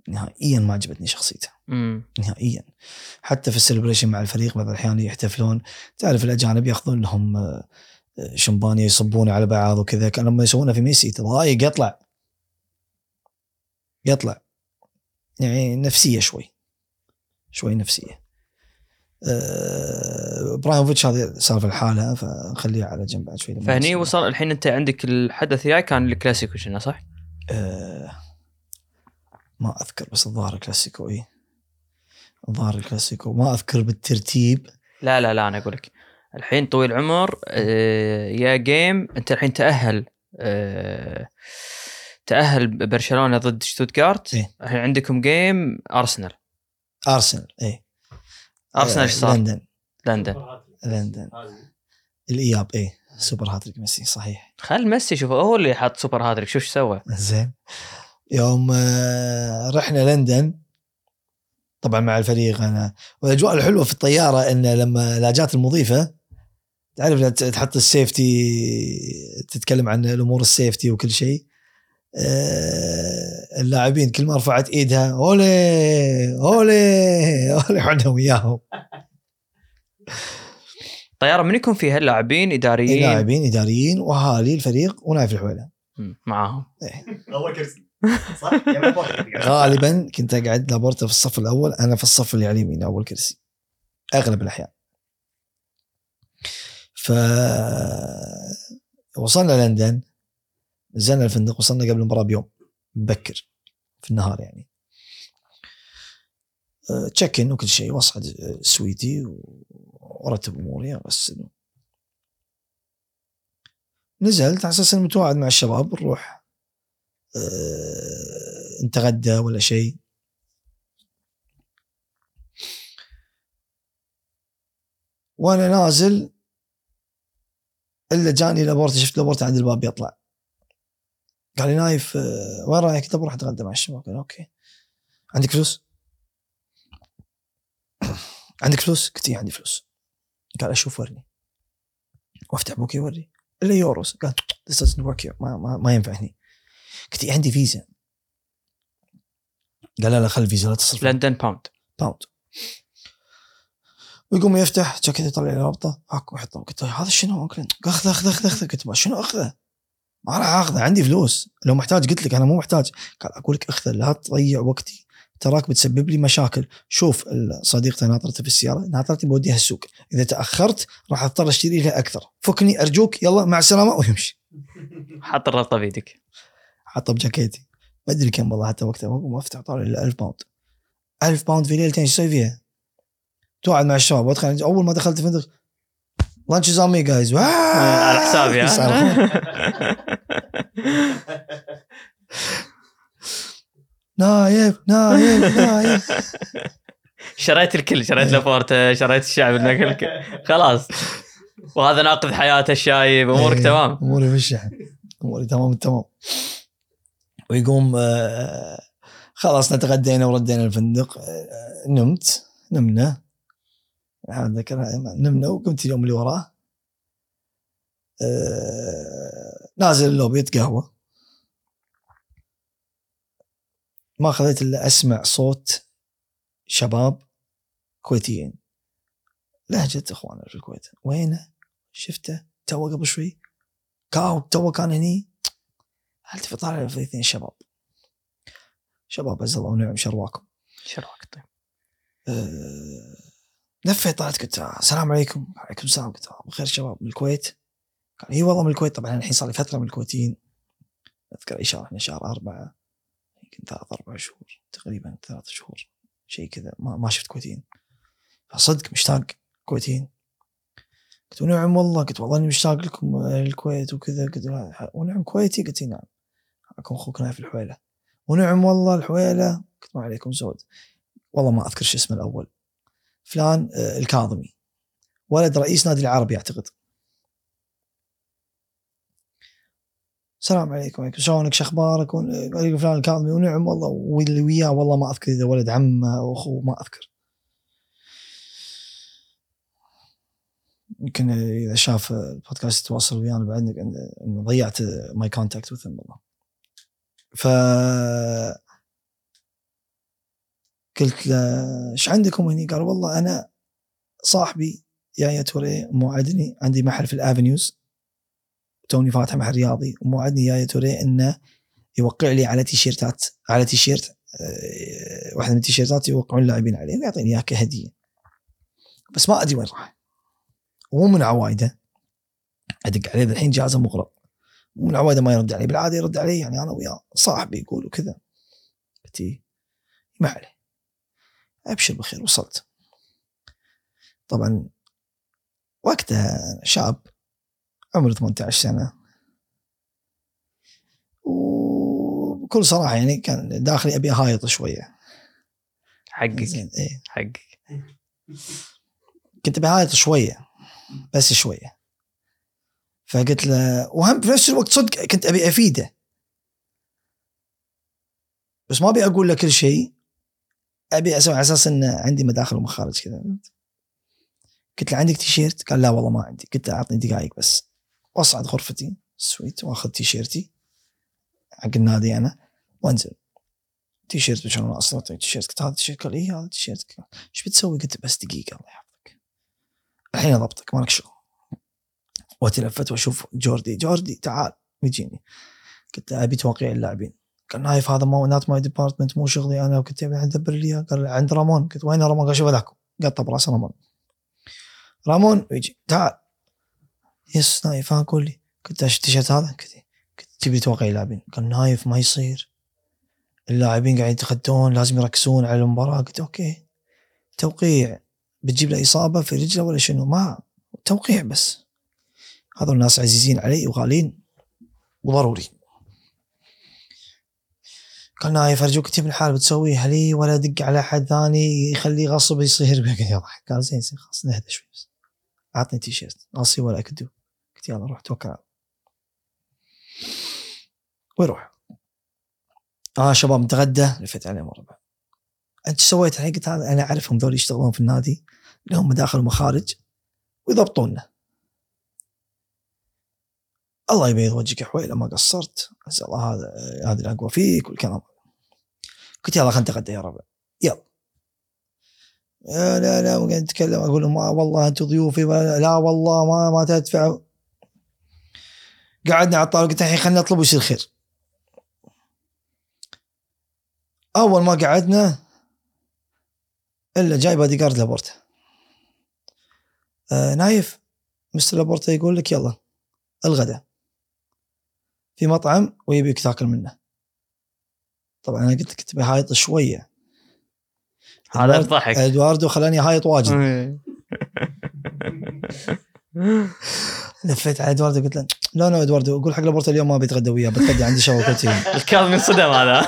S3: نهائيا ما عجبتني شخصيته.
S4: مم.
S3: نهائيا. حتى في السليبريشن مع الفريق بعض الأحيان يحتفلون. تعرف الأجانب يأخذون لهم آه، شمبانيا يصبون على بعض وكذا. كان لما يسوونها في ميسي. تضايق يطلع. يطلع. يعني نفسية شوي. شوي نفسية. آه، إبراهيموفيتش هذه سالفه لحالها فخليها على جنب بعد شوي
S4: فهني. وصل الحين أنت عندك الحدث الجاي كان الكلاسيكو شنو صح؟
S3: آه، ما أذكر بس الظاهر الكلاسيكو اي الظاهر الكلاسيكو. ما أذكر بالترتيب.
S4: لا لا لا أنا أقول لك الحين طويل العمر آه، يا game أنت الحين تأهل آه، تأهل برشلونة ضد شتوتغارت.
S3: إيه.
S4: الحين عندكم game أرسنال.
S3: أرسنال اي
S4: أرسنال إيش صار؟
S3: لندن.
S4: لندن.
S3: لندن. الإياب اي super hat-trick ميسي صحيح.
S4: خل ميسي شوف هو اللي حط super hat-trick شوف إيش سوى.
S3: زين. يوم آه، رحنا لندن. طبعا مع الفريق أنا. والأجواء الحلوة في الطيارة إن لما لا جات المضيفة تعرف تحط ال safety تتكلم عن الأمور ال safety وكل شيء. آه، اللاعبين كل ما رفعت إيدها أولي أولي أولي حنا وياهم.
S4: طيارة من يكون فيها اللاعبين إداريين؟
S3: لاعبين إداريين وأهالي الفريق ونايف
S4: الحويلة. معاهم.
S2: اول كرسي صح؟
S3: غالبا كنت أقعد لابورتا في الصف الأول أنا في الصف اللي على اليمين أول كرسي. أغلب الأحيان. ف وصلنا لندن نزلنا الفندق وصلنا قبل المباراة بيوم. مبكر. في النهار يعني. check in وكل شيء وأصعد آه، suite ي وارتب أموري بس نزلت على أساس إني متواعد مع الشباب نروح. نتغدى ولا شيء. وأنا نازل إلا جاني لابورتا شفت لابورتا عند الباب يطلع. قال لي نايف آه، وين رايح؟ قلت له بروح أتغدى مع الشباب. قال أوكي. عندك فلوس؟ عندك فلوس؟ قلت عندي فلوس. قال أشوف ورني. وأفتح بوكي يوري إلا يوروس قال ما, ما ينفع هني. قلت عندي فيزا. قال لا لا خلي الفيزا لا تصرف
S4: لندن باوند
S3: باوند ويقوم يفتح جاكيت يطلع لي رابطه هاك ويحطه قلت له هذا شنو؟ قال أخذه أخذه أخذه قلت له شنو أخذه؟ ما راح أخذه عندي فلوس. لو محتاج قلت لك أنا مو محتاج. قال أقول لك أخذه لا تضيع وقتي. تراك بتسبب لي مشاكل. شوف صديقتي ناطرته في السيارة ناطرتي بوديها السوق. إذا تأخرت راح أضطر أشتري لها أكثر. فكني أرجوك يلا مع السلامة ويمشي.
S4: حط الرابطة بيدك.
S3: حطه بجاكيتي. ما أدري كم والله حتى وقتها ما أفتح طالع إلا 1000 pound 1000 pound في ليلتين إيش أسوي فيها؟ توعد مع الشباب وأدخل أول ما دخلت الفندق lunch is on me guys
S4: على حسابي
S3: نايف نايف نايف
S4: شريت الكل شريت لابورتا شريت الشعب الكل خلاص. وهذا ناقذ حياته الشايب أمورك
S3: إيه،
S4: تمام.
S3: أموري في الشحن. أموري تمام التمام ويقوم آه، خلاص نتغدينا وردينا الفندق. آه، نمت نمنا. هذا ذكر نمنا وقمت اليوم اللي وراه. آه، نازل اللوبي اتقهوى ما خذيت إلا أسمع صوت شباب كويتيين. لهجة إخواننا في الكويت. وينه؟ شفته؟ تو قبل شوي؟ كاو تو كان هني؟ التفت طالع في اثنين شباب؟ شباب عز الله ونعم شرواكم.
S4: شراك طيب.
S3: أه لفيت طلعت قلت السلام عليكم. وعليكم السلام قلت بخير شباب. من الكويت. قال إي والله من الكويت. طبعا الحين صار لي فترة من الكويتيين. أذكر اي شهر إحنا شهر أربعة يمكن ثلاث أربع شهور تقريبا ثلاث شهور شيء كذا. ما, ما شفت كويتيين. فصدق مشتاق كويتيين. قلت له نعم والله. قلت والله إني مشتاق لكم آه، الكويت وكذا. قلت ونعم كويتي؟ قلت نعم. معكم أخوك نايف الحويلة. ونعم والله الحويلة. قلت ما عليكم زود. والله ما أذكر شو اسمه الأول. فلان آه، الكاظمي. ولد رئيس نادي العربي أعتقد. السلام عليكم. وعليكم شلونك؟ قال لي فلان الكاظمي. ونعم والله. واللي وياه والله ما أذكر إذا ولد عمه أو أخوه ما أذكر. يمكن إذا شاف البودكاست يتواصل ويانا بعد ضيعت my contact with والله. ف قلت له إيش عندكم هني؟ قال والله أنا صاحبي يايا توري موعدني عندي محل في الآفنيوز توني فاتح محل رياضي وموعدني يايا توري إنه يوقع لي على تيشيرتات على تيشيرت آه، واحدة من التيشيرتات يوقعون اللاعبين عليه ويعطيني اياه كهدية. بس ما أدري وين راح. ومو من عوايده. أدق عليه الحين جهازه مغلق من عوايده ما يرد علي بالعادة يرد علي يعني أنا وياه صاحبي يقول وكذا قلت إيه، ما عليه. أبشر بخير وصلت. طبعا وقتها شاب عمره 18 سنة. وبكل صراحة يعني كان داخلي أبي اهايط شوية.
S4: حقك.
S3: إيه.
S4: حقك.
S3: كنت بهايط شوية بس شوية. فقلت له وهم في نفس الوقت صدق كنت أبي أفيده. بس ما أبي أقول له كل شيء أبي أسوي على أساس إنه عندي مداخل ومخارج كذا. قلت له عندك تيشيرت؟ قال لا والله ما عندي. قلت له أعطني دقائق بس. واصعد غرفتي suite وأخذ تيشيرتي حق النادي أنا وأنزل. تيشيرت وشلون أصلا؟ تيشيرت. قلت هذا تيشيرت قال اي هذا تيشيرت إيش بتسوي؟ قلت بس دقيقة الله يحفظك. الحين أضبطك مالك شغل. واتلفت وأشوف جوردي جوردي تعال يجيني. قلت له أبي توقيع اللاعبين. قال نايف هذا مو not my department مو شغلي أنا. قلت له دبر لي. قال عند رامون. قلت وين رامون؟ قال شوف هذاك. قط براس رامون. رامون يجي. تعال. yes نايف ها قول لي. قلت إيش التيشيرت هذا؟ قلت تبي توقيع اللاعبين؟ قال نايف ما يصير. اللاعبين قاعدين يتغدون لازم يركزون على المباراة. قلت أوكي. توقيع. بتجيب له إصابة في رجله ولا شنو؟ ما. توقيع بس. هذول الناس عزيزين علي وغالين وضروري. قال نايف ارجوك اكتب الحال بتسويها لي ولا دق على أحد ثاني يخليه غصب يصير قاعد يضحك قال زين زين خلاص نهدى شوي بس. اعطني تيشيرت. اصي ولا أكدو. قلت يلا روح توكل على. ويروح آه شباب نتغدى. لفت عليه مره بعد أنت سويت؟ الحين قلت أنا أعرفهم ذول يشتغلون في النادي لهم مداخل ومخارج ويضبطونا. الله يبيض وجهك يا حويلة ما قصرت. أسأل الله هذا هذه الأقوى فيك والكلام. قلت يلا خلينا نتغدى يا ربع. يلا. لا لا وقاعد نتكلم. أقول لهم ما والله أنتم ضيوفي لا والله ما ما تدفعوا قعدنا على الطاولة قلت الحين خلينا نطلب ويصير خير أول ما قعدنا إلا جاي بادي جارد لابورتا. آه نايف مستر لابورتا يقول لك يلا الغداء. في مطعم ويبيك تاكل منه. طبعا أنا قلت كنت بهايط شوية.
S4: هذا الضحك.
S3: إدواردو خلاني هايط واجد. لفيت على إدواردو قلت له لا لا إدواردو قول حق لابورتا اليوم ما بيتغدى وياه بتغدى عندي شو بروتين
S4: الكاظم انصدم هذا.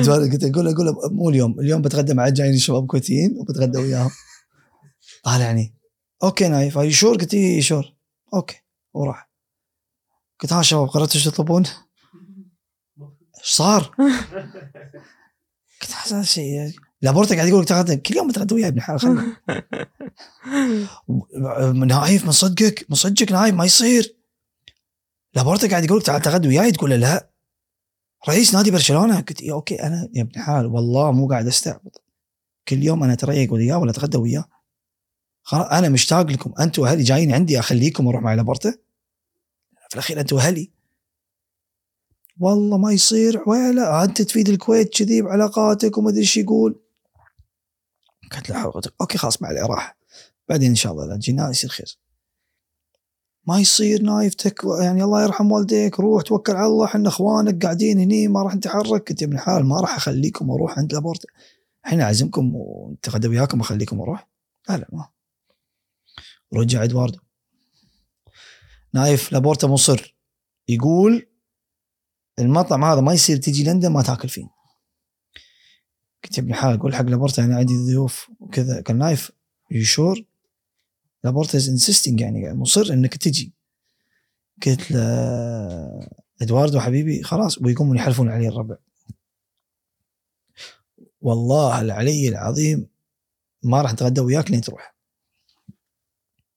S3: إدواردو قلت أقول أقول له مو اليوم اليوم بتغدى مع جايين شباب كويتيين وبتغدى وياهم. طالعني. okay نايف. اي sure قلت اي sure okay وراح. قلت ها شباب قررتوا إيش تطلبون؟ إيش صار؟ قلت هذا شيء. لابورتا قاعد يقول لك كل يوم بتغدى وياي ابن الحلال نايف من صدقك من صدقك نايف ما يصير. لابورتا قاعد يقول لك تعال تغدى وياي تقول له لا. رئيس نادي برشلونة. قلت إيه okay أنا يا ابن الحلال والله مو قاعد أستعبط. كل يوم أنا اتريق وياه ولا أتغدى وياه. خلاص أنا مشتاق لكم. أنتم وأهلي جايين عندي أخليكم أروح مع لابورتا في الأخير أنتم وأهلي. والله ما يصير. ولا أنت تفيد الكويت كذي بعلاقاتك وما أدري إيش يقول. قلت له. okay خلاص ما عليه راح. بعدين إن شاء الله جينا يصير خير. ما يصير نايفتك. يعني الله يرحم والديك. روح توكل على الله. إحنا إخوانك قاعدين هني ما راح نتحرك. قلت يا ابن الحلال ما راح أخليكم أروح عند لابورتا الحين أعزمكم ونتغدى وياكم واخليكم أروح؟ لا لا ما. رجع إدواردو. نايف لابورتا مصر يقول المطعم هذا ما يصير تجي لندن ما تأكل فيه. قلت يا ابن الحلال قول حق لابورتا أنا عندي ضيوف وكذا. قال نايف you sure لابورتا is insisting يعني مصر إنك تجي. قلت له إدواردو حبيبي خلاص. ويقومون يحلفون علي الربع. والله العلي العظيم ما راح نتغدى وياك لين تروح.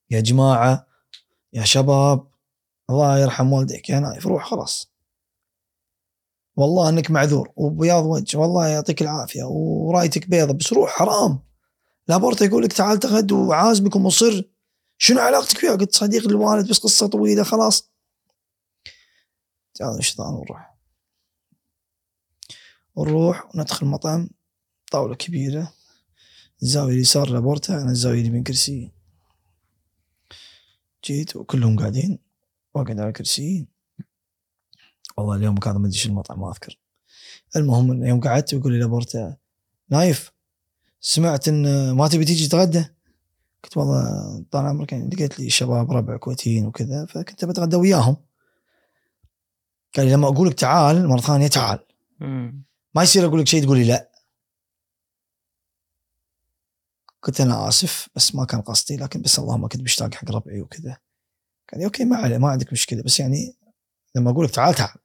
S3: يا جماعة يا شباب الله يرحم والديك يا نايف روح خلاص. والله إنك معذور وبياض وجه والله يعطيك العافية ورأيتك بيضة بس روح حرام. لابورتا يقول لك تعال تغد وعازمك ومصر شنو علاقتك فيها؟ قلت صديق الوالد بس قصة طويلة خلاص. تعال الشيطان ونروح ونروح وندخل مطعم طاولة كبيرة. الزاوية اليسار لابورتا أنا الزاوية اليمين كرسي. جيت وكلهم قاعدين واقعد على كرسي والله اليوم هذا ما أدري شو المطعم ما أذكر. المهم إن يوم قعدت يقول لي لابورتا نايف سمعت إن ما تبي تيجي تتغدى؟ قلت والله طال عمرك يعني لقيت لي شباب ربع كويتيين وكذا فكنت بتغدى وياهم. قال لي لما أقول لك تعال مرة ثانية تعال. ما يصير أقول لك شيء تقول لي لا. قلت أنا آسف بس ما كان قصدي لكن بس اللهم كنت مشتاق حق ربعي وكذا. قال لي okay ما عليه ما عندك مشكلة بس يعني لما أقول لك تعال تعال.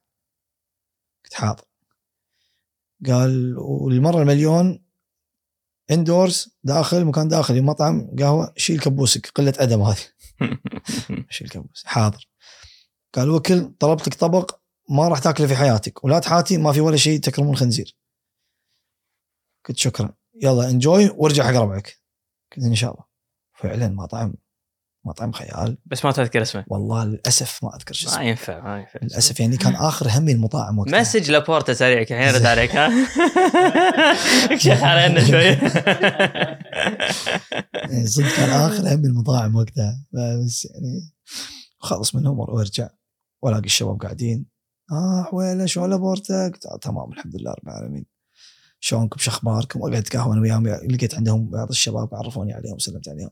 S3: قلت حاضر. قال والمرة المليون indoors داخل مكان داخلي مطعم قهوة شيل كبوسك قلة أدب هذه. شيل كبوس حاضر. قال وكل طلبت لك طبق ما راح تاكله في حياتك ولا تحاتي ما في ولا شيء تكرمون خنزير. قلت شكرا. يلا enjoy وارجع حق ربعك. قلت إن شاء الله. فعلا مطعم مطعم خيال.
S4: بس ما تذكر اسمه.
S3: والله للأسف ما أذكر شو
S4: ما
S3: اسمه.
S4: ينفع ما ينفع.
S3: للأسف يعني كان آخر همي المطاعم وقتها.
S4: مسج لابورتا سريع الحين رد عليك ها؟ اكشخ علينا شوي.
S3: يعني صدق كان آخر همي المطاعم وقتها. بس يعني خلص منهم وارجع وألاقي الشباب قاعدين. آه حويلة شو لابورتا قلت تمام الحمد لله رب العالمين. شلونكم؟ شو أخباركم؟ وقعدت قهوة أنا وياهم. لقيت عندهم بعض الشباب عرفوني عليهم سلمت عليهم.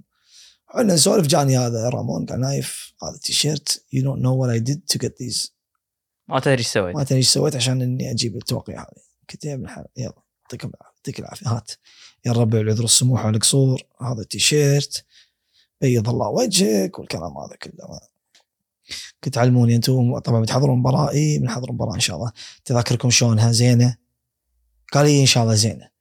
S3: حنا نسولف جاني هذا رامون قال نايف هذا التيشيرت you don't know what I did to get this
S4: ما تدري إيش سويت.
S3: ما تدري إيش سويت عشان إني أجيب التوقيع هذه قلت يا ابن الحلال يلا يعطيكم العافية يعطيك العافية. هات. يا ربع العذر السموح والقصور هذا التيشيرت. بيض الله وجهك والكلام هذا كله. قلت علموني أنتم. طبعا بتحضرون مباراة؟ إي بنحضر مباراة إن شاء الله. تذاكركم شلونها؟ زينة؟ قال لي إن شاء الله زينة.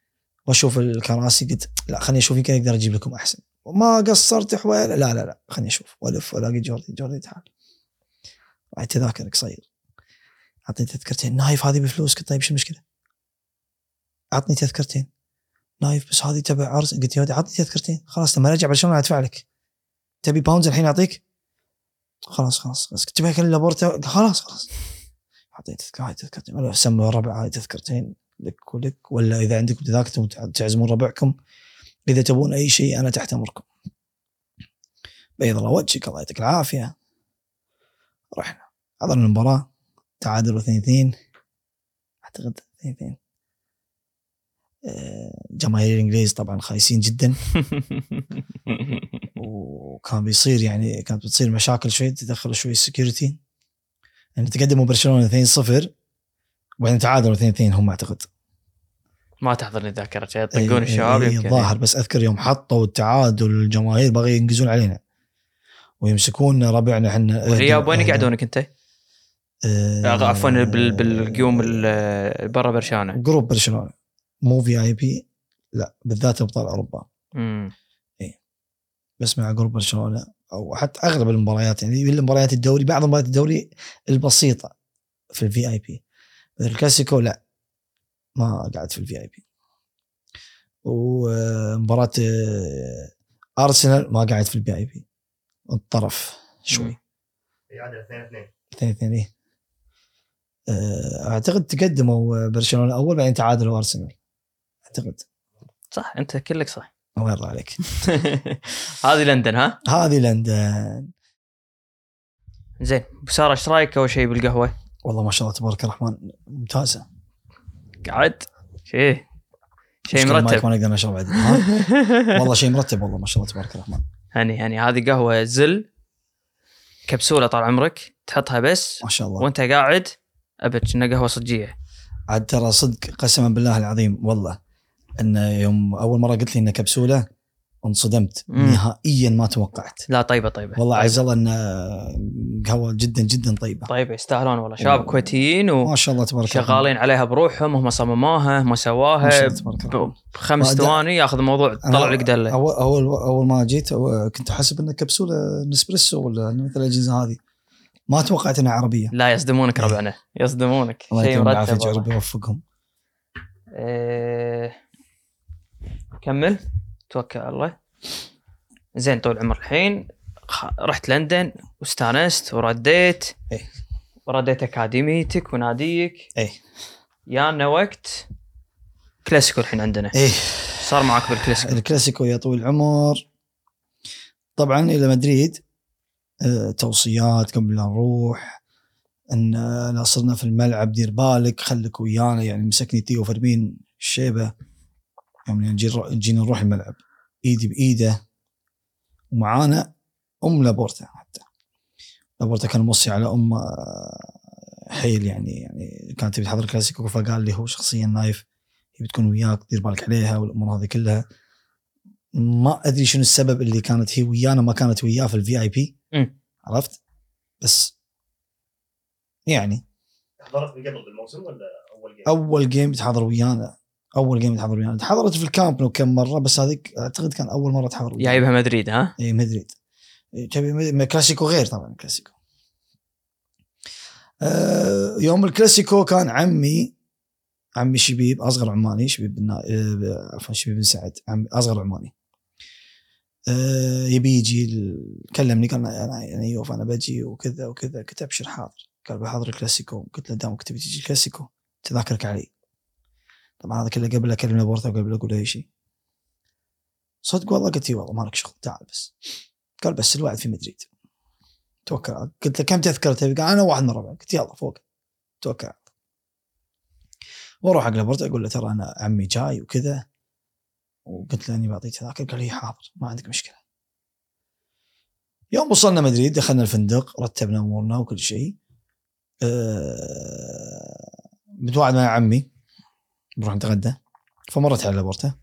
S3: وأشوف الكراسي قلت لا خليني أشوف يمكن أقدر أجيب لكم أحسن. ما قصرت حويل لا لا لا خليني أشوف. وألف وألاقي جوردي جوردي تعال. بعد تذاكر قصير اعطني تذكرتين. نايف هذه بفلوس قلت طيب شو المشكلة؟ اعطني تذكرتين. نايف بس هذه تبع عرس قلت يا ودي اعطني تذكرتين. خلاص لما ارجع برشلونه أدفع لك؟ تبي pounds الحين أعطيك؟ خلاص خلاص بس تبي لابورتا؟ خلاص خلاص. اعطيني تذكرتين. سموا الربع هاي تذكرتين. لك ولك ولا إذا عندكم تذاكر تعزمون ربعكم. إذا تبون أي شيء أنا تحت أمركم. بيض الله وجهك الله يعطيك العافية. رحنا. حضرنا المباراة. تعادلوا 2 2 أعتقد 2 2 آه، جماهير الإنجليز طبعا خايسين جدا. وكان بيصير يعني كانت بتصير مشاكل شوي تدخلوا شوي ال security يعني تقدموا برشلونة 2 0 وبعدين تعادلوا 2 2 هم أعتقد.
S4: ما تحضرني الذاكرة
S3: إيه،
S4: يطقون الشباب
S3: إيه،
S4: يمكن.
S3: الظاهر بس أذكر يوم حطوا التعادل الجماهير بغي ينقزون علينا. ويمسكون ربعنا إحنا
S4: والرياب وين يقعدونك أنت؟
S3: آه،
S4: عفوا بال- بالقيوم ال- برا برشلونة.
S3: group برشلونة. مو VIP؟ لا بالذات أبطال أوروبا.
S4: امم
S3: بس مع group برشلونة أو حتى أغلب المباريات يعني المباريات الدوري بعض مباريات الدوري البسيطة في ال VIP الكلاسيكو لا ما قعدت في ال VIP ومباراة آه، أرسنال ما قعدت في ال VIP الطرف شوي.
S2: يعادل 2 2
S3: اثنين. اثنين إيه. آه، أعتقد تقدموا برشلونة أول بعدين تعادلوا أرسنال. أعتقد.
S4: صح أنت كلك صح.
S3: الله يرضى عليك.
S4: هذه لندن ها؟
S3: هذه لندن.
S4: زين سارة إيش رأيك أول شيء بالقهوة؟
S3: والله ما شاء الله تبارك الرحمن ممتازة.
S4: قعد شيء شيء مرتب.
S3: ما نقدر نشرب بعدين ها؟ والله شيء مرتب والله ما شاء الله تبارك الرحمن.
S4: هني هني. هذه قهوة زل كبسولة طال عمرك تحطها بس
S3: ما شاء الله.
S4: وانت قاعد أبد انها قهوة صجية.
S3: عاد ترى صدق قسما بالله العظيم والله إن يوم أول مرة قلت لي انها كبسولة انصدمت
S4: مم.
S3: نهائيا ما توقعت.
S4: لا طيبة طيبة.
S3: والله
S4: طيبة.
S3: عز الله إن قهوة جدا جدا طيبة.
S4: طيبة يستاهلون والله. شباب كويتيين
S3: ما شاء الله تبارك الرحمن
S4: وشغالين عليها بروحهم هم صمموها هم سواها.
S3: الله
S4: بخمس ثواني ياخذ الموضوع
S3: أنا
S4: طلع لك دلة.
S3: اول اول أول ما جيت كنت أحسب انها كبسولة نسبريسو ولا مثل الأجهزة هذه. ما توقعت إنها عربية.
S4: لا يصدمونك ربعنا. يصدمونك.
S3: الله
S4: شيء مرتب.
S3: رب يوفقهم.
S4: إيه، كمل. توكل على الله. زين طول العمر الحين رحت لندن واستانست ورديت.
S3: إيه.
S4: ورديت أكاديميتك وناديك.
S3: إيه.
S4: يانا وقت كلاسيكو الحين عندنا.
S3: إيه.
S4: صار معك بالكلاسيكو.
S3: الكلاسيكو يا طويل العمر. طبعا إلى مدريد آه، توصيات قبل لا نروح إن آه، لا صرنا في الملعب دير بالك خليك ويانا يعني مسكني tío فرمين الشيبه يوم نجي نجينا نروح الملعب. إيدي بإيده ومعانا أم لابورتا حتى. لابورتا كان موصي على أم آه، حيل يعني يعني كانت تبي تحضر الكلاسيكو فقال لي هو شخصيا نايف هي بتكون وياك دير بالك عليها والأمور هذه كلها. ما أدري شنو السبب اللي كانت هي ويانا ما كانت وياه في ال
S4: VIP.
S3: عرفت؟ بس يعني.
S2: حضرت من قبل بالموسم ولا أول game
S3: أول game تحضر ويانا. أول game تحضر ويانا حضرت في الكامب نو كم مرة بس هذيك أعتقد كان أول مرة تحضر
S4: جايبها مدريد ها؟
S3: إي مدريد. تبي كلاسيكو غير طبعا كلاسيكو. آه يوم الكلاسيكو كان عمي عمي شبيب أصغر عماني شبيب بن آه عفوا شبيب بن سعد عمي أصغر عماني. آه يبي يجي كلمني قال أنا أنا نايف أنا بجي وكذا وكذا. قلت أبشر حاضر. قال بحضر الكلاسيكو. قلت له دامك تبي تجي الكلاسيكو تذاكرك علي. طبعا هذا كله قبل أكلم لابورتا وقبل أقول أي شيء. صدق والله قلت اي والله مالك شغل تعال بس. قال بس الوعد في مدريد. توكل قلت له كم تذكره تبي؟ قال أنا واحد من ربع قلت يلا فوق. توكل على الله. وأروح حق لابورتا أقول له ترى أنا عمي جاي وكذا. وقلت له أني بعطيه تذاكر قال لي حاضر ما عندك مشكلة. يوم وصلنا مدريد دخلنا الفندق رتبنا أمورنا وكل شيء. أه متوعد مع عمي. بروح نتغدى. فمرت على لابورتا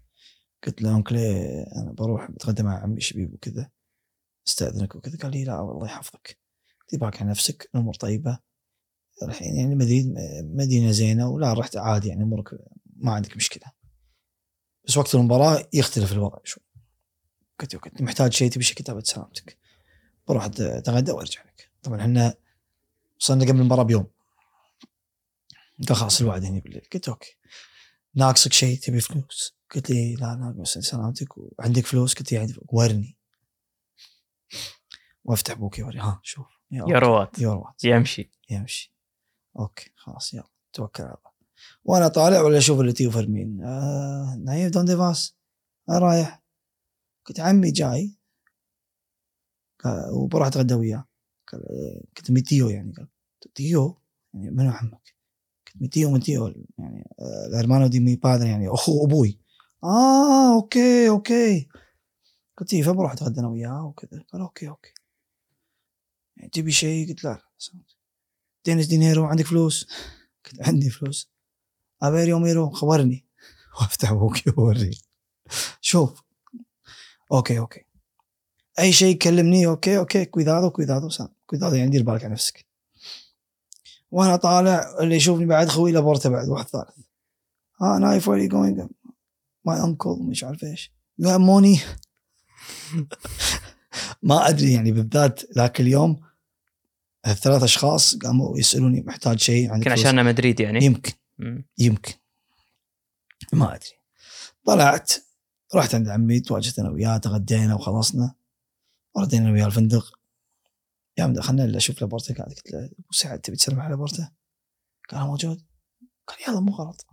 S3: قلت له أنكلي أنا بروح بتغدى مع عمي شبيب وكذا. استأذنك وكذا. قال لي لا الله يحفظك. تباك على نفسك الأمور طيبة. الحين يعني مدريد مدينة زينة ولا رحت عادي يعني أمورك ما عندك مشكلة. بس وقت المباراة يختلف الوضع شوي. قلت له كنت محتاج شيء تبي كتابه سلامتك. بروح أتغدى وأرجع لك. طبعا إحنا وصلنا قبل المباراة بيوم. قال خلاص الوعد هني بالليل قلت okay. ناقصك شيء تبي فلوس؟ قلت لي لا ناقص سلامتك وعندك فلوس؟ قلت لي عندي. ورني. وافتح بوكي وري ها شوف. يا okay.
S4: يوروات
S3: يوروات
S4: يمشي.
S3: يمشي. okay خلاص يلا. توكل على الله. وأنا طالع ولا أشوف اللي tío فيرمين آه نايف dónde vas أنا رايح. قلت عمي جاي. وبروح أتغدى وياه. قال آه، قلت mi tío يعني. قال tío؟ يعني منو عمك؟ قلت mi tío mi tío يعني آه، ال hermano de mi padre يعني أخو أبوي. آه okay okay. قلت إيه، فبروح أتغدى أنا وياه وكذا؟ قال okay okay. يعني تبي شيء؟ قلت لا. tienes dinero عندك فلوس؟ قلت عندي فلوس. ابيريو ميرو خبرني. وأفتح بوكي واوريه شوف. okay okay. أي شيء كلمني okay okay. cuidado cuidado ten cuidado يعني دير بالك على نفسك. وأنا طالع اللي يشوفني بعد خوي لابورتا بعد واحد ثالث. ها نايف where you going my uncle مش عارف إيش. you money ما أدري يعني بالذات ذاك اليوم الثلاث أشخاص قاموا يسألوني محتاج شيء عندك
S4: يمكن؟ عشان مدريد يعني.
S3: يمكن. يمكن. ما أدري. طلعت رحت عند عمي تواجهت أنا وياه تغدينا وخلصنا. ردينا أنا وياه الفندق. يوم دخلنا الا أشوف لابورتا قاعد قلت له أبو سعد تبي تسلم على لابورتا؟ قال موجود. قال يلا مو غلط.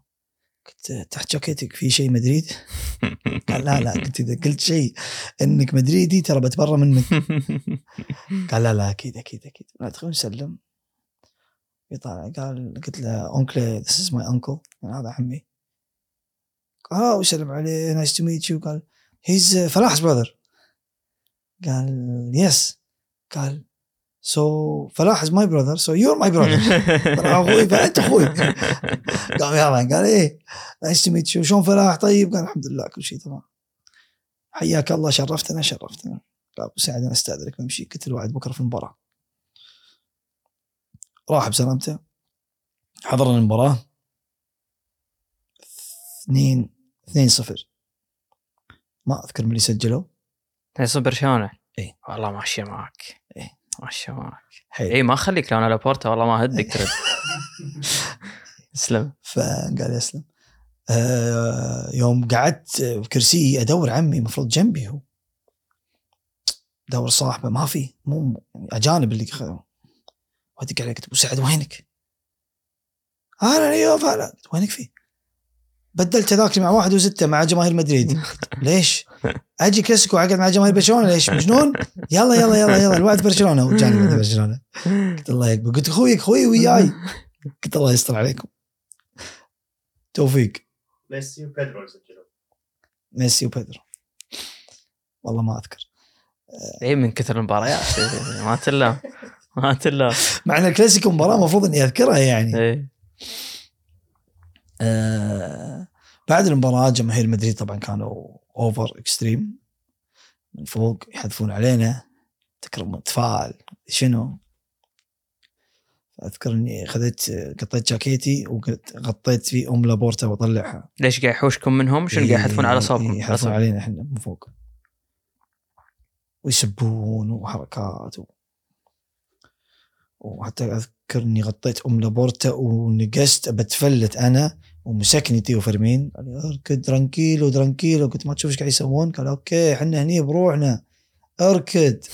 S3: قلت تحت جاكيتك في شيء مدريد؟ قال لا لا. قلت إذا قلت شيء إنك مدريدي ترى بتبرى منك. قال لا لا أكيد أكيد أكيد. ندخل نسلم يطلع قال قلت له uncle this is my uncle هذا عمي. قال آه وسلم عليه nice to meet you قال he's فلاح's brother قال yes قال so فلاح is my brother so you're my brother أنا أخوي فأنت أخوي. قام يلا قال إيه nice to meet you شلون فلاح؟ طيب قال الحمد لله كل شيء تمام. حياك الله شرفتنا شرفتنا. قال أبو سعد أنا أستأذنك بمشي قلت له وعد بكرة في المباراة. راح بسلامته. حضرنا المباراة. 2 2 0 ما أذكر من اللي سجلوا.
S4: تحسون برشلونه
S3: إيه.
S4: والله ماشية معك. ماشيه معك
S3: حيل.
S4: اي ما أخليك لو أنا لابورتا والله ما هدك ترد اسلم.
S3: فقال يسلم آه يوم قعدت بكرسي أدور عمي المفروض جنبي هو. دور صاحبه ما في مو أجانب اللي وادق عليه قلت ابو سعد وينك؟ أنا أيوه أنا وينك في؟ بدلت تذاكري مع واحد وستة مع جماهير مدريد. ليش؟ أجي كلاسيكو اقعد مع جماهير برشلونة ليش؟ مجنون؟ يلا يلا يلا يلا الوعد برشلونة وجاني برشلونة. قلت الله يكبر. قلت أخوي أخوي وياي. قلت الله يستر عليكم. توفيق.
S2: ميسي وبيدرو سجلوا.
S3: ميسي وبيدرو. والله ما أذكر.
S4: اي من كثر المباريات. ما تلا ما تلا
S3: مع إن الكلاسيكو مباراة المفروض إني أذكرها يعني.
S4: إيه.
S3: آه بعد المباراة جماهير مدريد طبعا كانوا over extreme من فوق يحذفون علينا تكرم تفاعل شنو؟ أذكر إني اخذت قطيت جاكيتي وغطيت فيه أم لابورتا وأطلعها.
S4: ليش قاعد يحوشكم منهم؟ شنو قاعد يحذفون على صوبكم؟
S3: يحذفون علينا إحنا من فوق. ويسبون وحركات و... وحتى أذكر إني غطيت أم لابورتا ونقست بتفلت أنا ومسكني tío فرمين قال لي اركد tranquilo tranquilo قلت ما تشوف إيش قاعد يسوون؟ قال okay إحنا هني بروحنا. اركد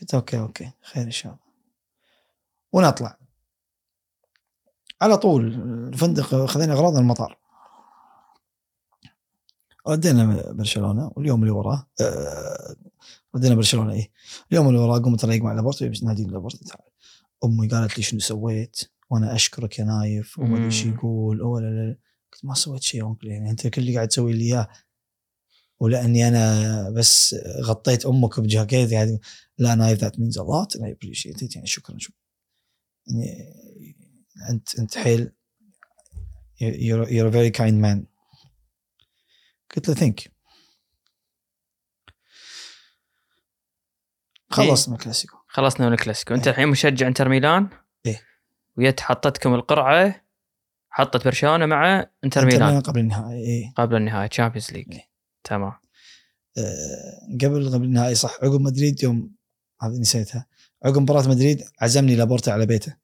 S3: قلت okay okay خير إن شاء الله. ونطلع. على طول الفندق خذينا اغراضنا المطار. ودينا برشلونة واليوم اللي وراه آه، ودينا برشلونة إيه. اليوم اللي وراه قمت أتريق مع لابورتي بس نادي لابورتي تعال أمي قالت لي شنو سويت؟ وأنا أشكرك يا نايف وما ادري
S4: إيش.
S3: يقول ولا لا لا قلت ما سويت شيء يا uncle يعني أنت كل اللي قاعد تسوي لي إياه. ولأني أنا بس غطيت أمك بجاكيت يعني لا نايف that means a lot أنا appreciate يعني شكرا شكرا. يعني أنت أنت حيل you're, you're a very kind man. قلت له thank خلصنا من الكلاسيكو
S4: خلصنا من الكلاسيكو. أنت
S3: إيه.
S4: الحين مشجع إنتر ميلان؟
S3: إيه.
S4: ويت حطتكم القرعة حطت برشلونة مع انتر ميلان.
S3: قبل النهائي إيه.
S4: قبل النهايه Champions League
S3: إيه.
S4: تمام.
S3: آه، قبل قبل النهائي صح. عقب مدريد يوم هذه نسيتها. عقب مباراة مدريد عزمني لابورتا على بيته.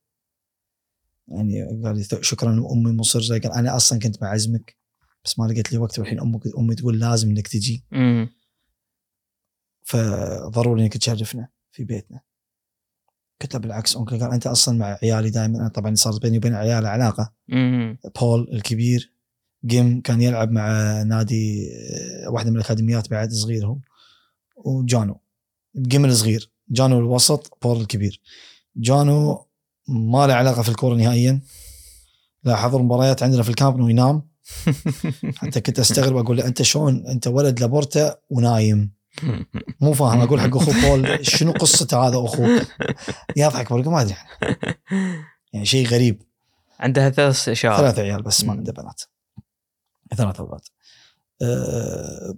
S3: يعني قال لي شكرا أمي مصرة. قال أنا أصلا كنت بعزمك بس ما لقيت لي وقت. والحين أمك أمي تقول لازم إنك تجي.
S4: امم
S3: فضروري إنك تشرفنا في بيتنا. قلت له بالعكس uncle قال أنت أصلا مع عيالي دائما أنا طبعا صارت بيني وبين عيالي
S4: علاقة.
S3: بول الكبير جيم كان يلعب مع نادي آه، واحدة من الأكاديميات بعد صغير هو وجانو جيم الصغير. جانو الوسط بول الكبير. جانو ما له علاقة في الكورة نهائيا. لا حضر مباريات عندنا في الكامب انه ينام حتى كنت أستغرب أقول له أنت شلون؟ أنت ولد لابورتا ونايم. مو فاهم أقول حق اخوه بول شنو قصته هذا أخوك؟ يضحك بقول ما أدري. يعني شيء غريب.
S4: عندها ثلاث اشهر
S3: ثلاث عيال بس ما. عنده بنات. ثلاث أولاد. أه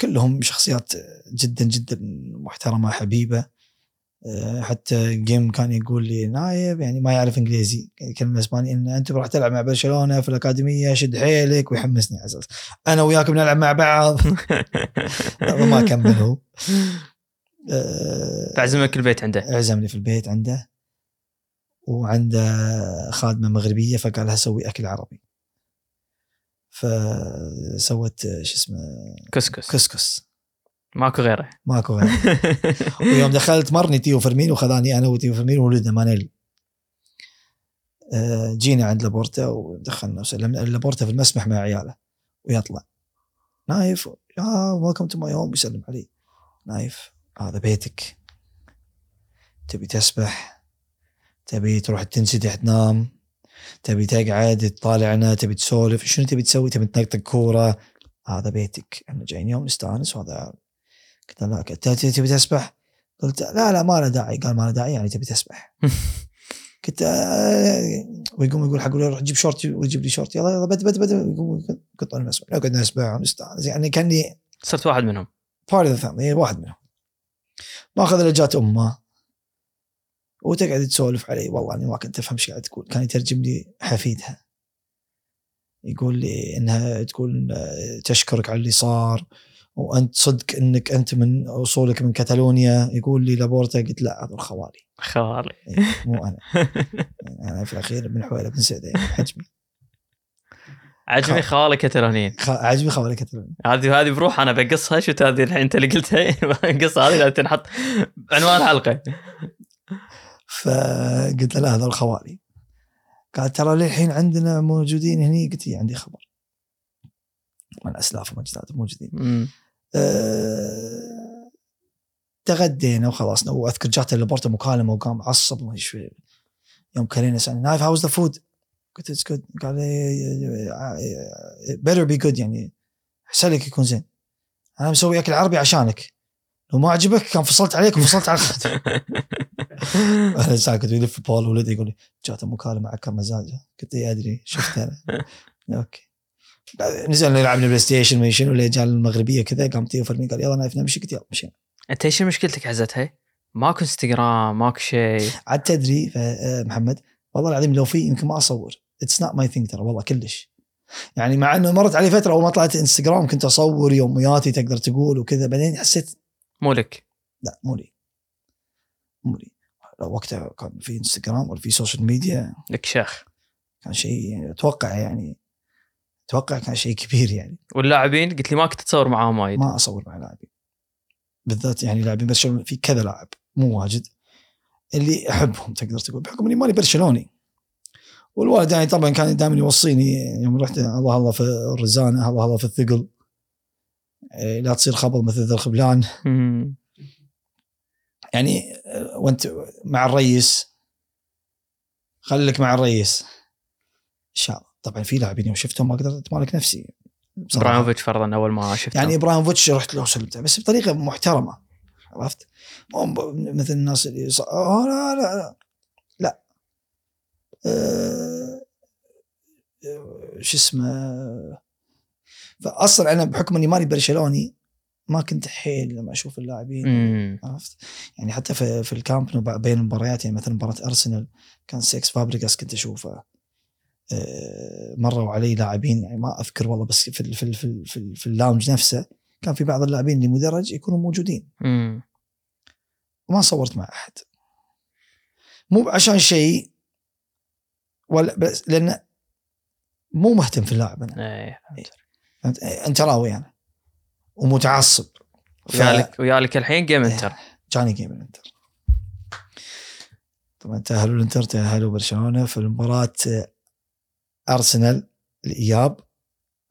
S3: كلهم شخصيات جدا جدا محترمة حبيبة. حتى جيم كان يقول لي نايف يعني ما يعرف إنجليزي يتكلم اسباني إن أنت راح تلعب مع برشلونة في الأكاديمية شد حيلك ويحمسني على أساس أنا وياك بنلعب مع بعض. ما كمل هو. أه
S4: تعزمك البيت عنده.
S3: عزمني في البيت عنده. وعنده خادمة مغربية فقال لها سوي أكل عربي. فسوت شو اسمه
S4: كسكس.
S3: كسكس.
S4: ماكو غيره.
S3: ماكو غير ويوم دخلت مرني tío فرمين وخذاني أنا و tío فرمين وولدنا مانيل. آه، جينا عند لابورتا ودخلنا وسلمنا. لابورتا في المسبح مع عياله. ويطلع. نايف يا welcome to my home يسلم علي. نايف هذا بيتك. تبي تسبح؟ تبي تروح تنسدح تنام؟ تبي تقعد تطالعنا؟ تبي تسولف؟ شنو تبي تسوي؟ تبي تنطق كورة؟ هذا بيتك. إحنا جايين يوم نستانس وهذا قلت له لا تبي تسبح؟ قلت لا لا ما له داعي. قال ما له داعي يعني تبي تسبح. قلت آه، ويقوم يقول حق روح جيب شورت ويجيب لي شورت يلا يلا بد بد بد. يقوم قط أنا مسبح نقعد نسبح ونستانس يعني كأني
S4: صرت واحد منهم.
S3: part of family واحد منهم. ماخذ اللي جات أمه. وتقعد تسولف علي والله اني ما كنت أفهم إيش قاعد تقول. كان يترجم لي حفيدها. يقول لي إنها تقول تشكرك على اللي صار. وأنت صدق إنك أنت من أصولك من كاتالونيا يقول لي لابورتا قلت لا هذول خوالي.
S4: خوالي.
S3: إيه، مو أنا. أنا في الأخير بن حويله بن سعده يعني حجمي.
S4: عجبني خوالي كتالونيين
S3: خ- عجبي خوالي كاتالونيا
S4: هذه هذه بروح أنا بقصها. شفت هذه الحين انت اللي قلتها؟ القصة هذه لازم تنحط عنوان حلقة.
S3: فقلت له لا هذول خوالي. قال ترى للحين عندنا موجودين هني. قلت عندي خبر. من اسلاف واجداد موجودين. أه تغدينا وخلصنا واذكر جات لابورتا مكالمه وقام عصب ما فيه. يوم كلينا سالني نايف how's the food قلت it's good قال better be good يعني احسن لك يكون زين أنا مسوي اكل عربي عشانك لو ما عجبك كان فصلت عليك وفصلت على الخط أنا ساكت ويلف بول ولدي يقول لي جاته مكالمه عكر مزاجه قلت له ادري شفت أنا okay نزلنا لعبنا PlayStation ما شنو جاء المغربية كذا قام tío فرمين قال يلا نايف نمشي قلت يلا مشينا.
S4: أنت إيش مشكلتك عزتها؟ ماكو إنستغرام ماكو شيء.
S3: عاد تدري آه، محمد والله العظيم لو في يمكن ما أصور. it's not my thing ترى والله كلش. يعني مع إنه مرت علي فترة أول ما طلعت إنستغرام كنت أصور يومياتي تقدر تقول وكذا بعدين حسيت
S4: مو لك.
S3: لا مو لي. مو لي. وقتها كان في إنستغرام ولا في social media
S4: لك شيخ.
S3: كان شيء أتوقع يعني أتوقع كان شيء كبير يعني.
S4: واللاعبين قلت لي ما كنت تصور معاهم وايد.
S3: ما أصور مع لاعبين. بالذات يعني لاعبين برشلونة في كذا لاعب مو واجد اللي أحبهم تقدر تقول بحكم إني ماني برشلوني. والوالد يعني طبعا كان دائما يوصيني يوم رحت الله الله في الرزانه الله الله في الثقل. إيه، لا تصير خبل مثل ذا الخبلان. يعني وأنت مع الريس خليك مع الريس إن شاء الله. طبعا في لاعبين يوم شفتهم ما قدرت أتمالك نفسي.
S4: إبراهيموفيتش فرضا أول ما شفته
S3: يعني إبراهيموفيتش رحت له وسلمت بس بطريقة محترمة عرفت؟ مو مثل الناس اللي ص... آه لا لا لا لا آه... آه، شو اسمه فاصلا أنا بحكم إني ماني برشلوني ما كنت حيل لما أشوف اللاعبين
S4: مم.
S3: عرفت؟ يعني حتى في في الكامب بين المباريات يعني مثلا مباراة أرسنال كان سيسك فابريجاس كنت أشوفه مروا علي لاعبين يعني ما أذكر والله بس في ال- في ال- في ال- في, ال- في ال lounge نفسه كان في بعض اللاعبين اللي مدرج يكونوا موجودين.
S4: مم.
S3: وما صورت مع أحد. مو عشان شيء ولا بس لأن مو مهتم في اللاعب أنا.
S4: إيه
S3: فهمت؟ انتراوي أنا. ومتعصب.
S4: ويالك ويالك الحين game انتر
S3: جاني game الانتر طبعا تأهلوا الانتر تأهلوا برشلونة في المباراة آه، ارسنال الإياب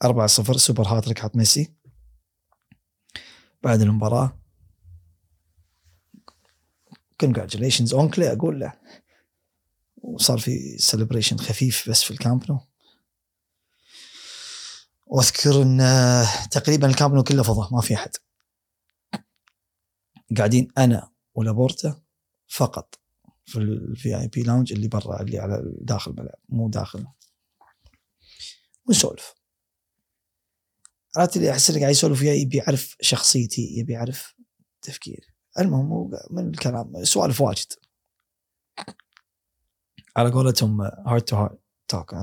S3: 4-0 super hat-trick حط ميسي بعد المباراة congratulations uncle أقول له. وصار في celebration خفيف بس في الكامب نو وأذكر إن تقريبا الكامب نو كله فضا ما في أحد. قاعدين أنا ولابورتا فقط في ال VIP lounge اللي برا اللي على داخل الملعب مو داخل. ونسولف. عرفت اللي أحس انه قاعد يسولف وياي يبي يعرف شخصيتي يبي يعرف تفكيري المهم هو من الكلام سوالف واجد. على قولتهم heart to heart talk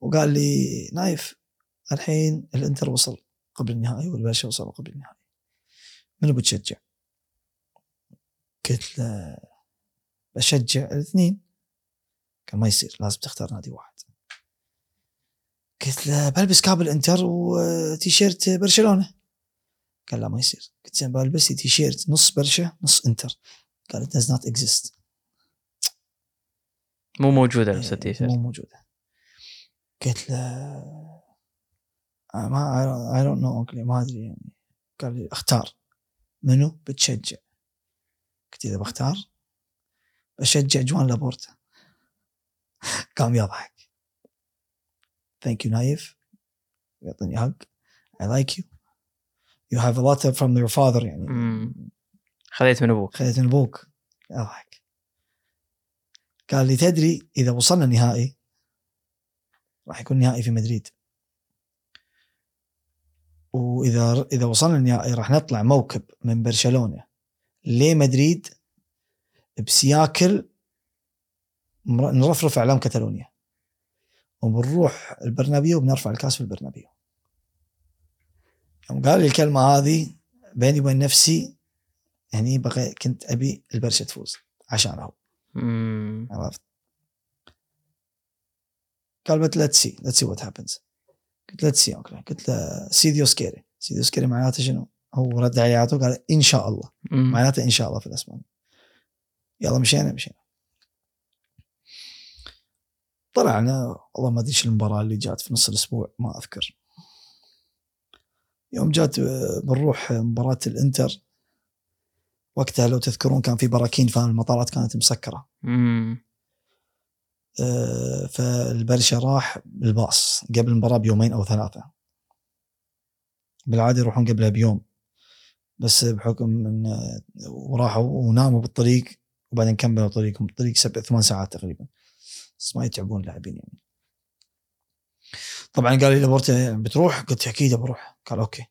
S3: وقال لي نايف الحين الإنتر وصل قبل النهائي والبرشا وصلوا قبل النهائي. منو بتشجع؟ قلت له بشجع الاثنين. قال ما يصير لازم تختار نادي واحد. قلت له بلبس cap الانتر وتيشيرت برشلونة. قال لا ما يصير. قلت زين بلبس تيشيرت نص برشا نص انتر. قال it does not exist.
S4: مو موجودة
S3: إيه،
S4: نفس التيشيرت.
S3: مو موجودة. قلت له I don't know uncle ما أدري يعني. قال لي أختار. منو؟ بتشجع. قلت إذا بختار بشجع جوان لابورتا. قام يضحك. thank you نايف يعطيني I like you. You have a lot from your father يعني.
S4: مم. خذيت من أبوك.
S3: خذيت من أبوك. يضحك قال لي تدري إذا وصلنا نهائي راح يكون نهائي في مدريد. وإذا إذا وصلنا النهائي راح نطلع موكب من برشلونة لمدريد بسياكل نرفرف أعلام كتالونيا وبنروح البرنابيو وبنرفع الكاس في البرنابيو. يوم قال لي الكلمة هذه بيني وبين نفسي يعني بغي كنت أبي البرشا تفوز عشانه. عرفت؟ قال but let's see let's see what happens قلت let's see okay. قلت له si Dios quiere si Dios quiere معناته شنو؟ هو رد علي على طول قال إن شاء الله. معناته إن شاء الله في الأسباني. يلا مشينا مشينا. طلعنا والله ما أدري إيش المباراة اللي جات في نص الأسبوع ما أذكر. يوم جات آه، بنروح مباراة الإنتر. وقتها لو تذكرون كان في براكين فالمطارات كانت مسكرة.
S4: مم.
S3: آه، فالبرشا راح بالباص قبل المباراة بيومين أو ثلاثة. بالعادة يروحون قبلها بيوم. بس بحكم إن آه، وراحوا وناموا بالطريق وبعدين كملوا طريقهم. الطريق سبع ثمان ساعات تقريبا. بس ما يتعبون اللاعبين يعني. طبعا قال لي لابورتا بتروح؟ قلت أكيد بروح قال okay.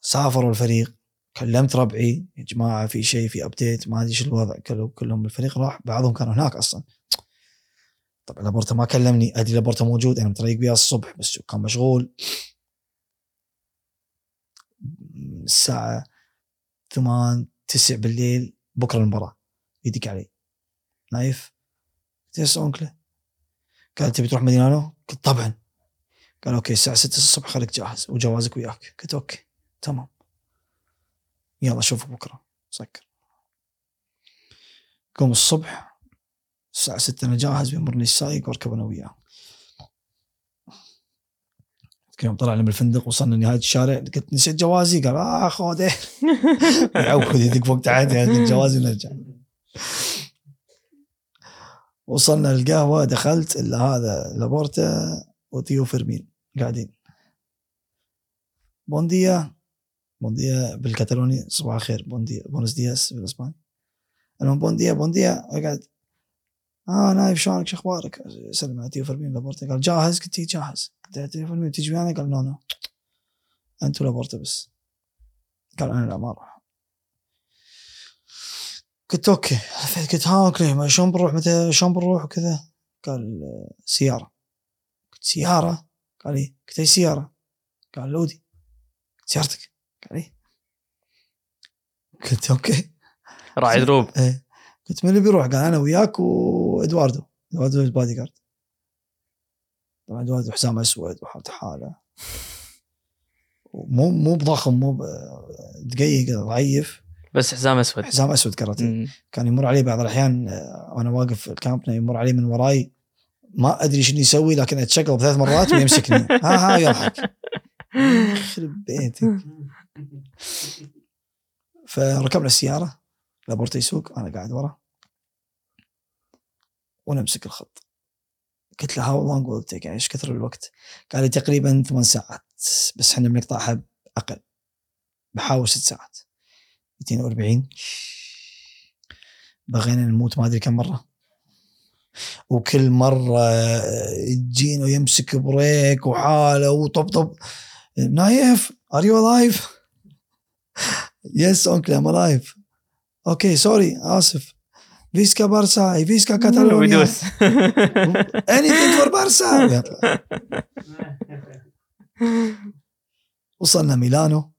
S3: سافروا الفريق كلمت ربعي يا جماعة في شيء في update ما أدري شو الوضع كلهم كلهم الفريق راح. بعضهم كانوا هناك أصلا. طبعا لابورتا ما كلمني. أدري لابورتا موجود أنا متريق بيه الصبح بس كان مشغول. الساعة 8 9 بالليل بكرة المباراة. يدق علي. نايف؟ قلت yes uncle قال تبي تروح ميلانو؟ قلت طبعا قال okay الساعة 6 الصبح خليك جاهز وجوازك وياك. قلت okay تمام يلا اشوفك بكرة. سكر. قوم الصبح. الساعة 6 أنا جاهز بيمرني السايق وأركب أنا وياه. يوم طلعنا من الفندق وصلنا نهاية الشارع قلت نسيت جوازي قال آه خذه. يعود يدق فوق تحت جوازي ونرجع وصلنا القهوة دخلت إلا هذا لابورتا وتيو فيرمين قاعدين. bon dia bon dia بالكتالوني صباح الخير. bon dia buenos días بالإسباني. المهم bon dia bon dia قاعد آه نايف شلونك؟ شو أخبارك؟ سلم على تيو فيرمين لابورتا. قال جاهز؟ قلت إيه جاهز. قلت له تيو فيرمين تجي ويانا؟ قال no no. انت ولابورتا بس. قال أنا لا ما أروح قلت okay قلت ها okay شلون بنروح؟ متى شلون بنروح وكذا؟ قال سيارة. قلت سيارة؟ قال إيه. قلت أي سيارة؟ قال أودي. قلت سيارتك؟ قال إيه. قلت okay.
S4: راعي دروب.
S3: إيه. قلت من اللي بيروح؟ قال أنا وياك وإدواردو. إدواردو البادي جارد طبعا إدواردو حزام أسود وحالته حالة. مو مو بضخم مو دقيق ضعيف.
S4: بس حزام أسود.
S3: حزام أسود كراتيه
S4: مم.
S3: كان يمر علي بعض الأحيان آه، وأنا واقف في ال camp يمر علي من وراي. ما أدري شنو يسوي لكن أتشقلب ثلاث مرات ويمسكني. ها ها يضحك. يخرب بيتك فركبنا السيارة لابورتا يسوق أنا قاعد ورا. ونمسك الخط. قلت له how long will take يعني إيش كثر الوقت؟ قال لي تقريبا ثمان ساعات. بس إحنا بنقطعها أقل بحوالي ست ساعات. 240 بغينا نموت ما أدري كم مرة. وكل مرة تجينا ويمسك brake وحاله وطبطب نايف are you alive yes uncle I'm alive okay sorry آسف. Visca بارسا Visca كاتالونيا.
S4: ويدوس
S3: anything for بارسا. وصلنا ميلانو.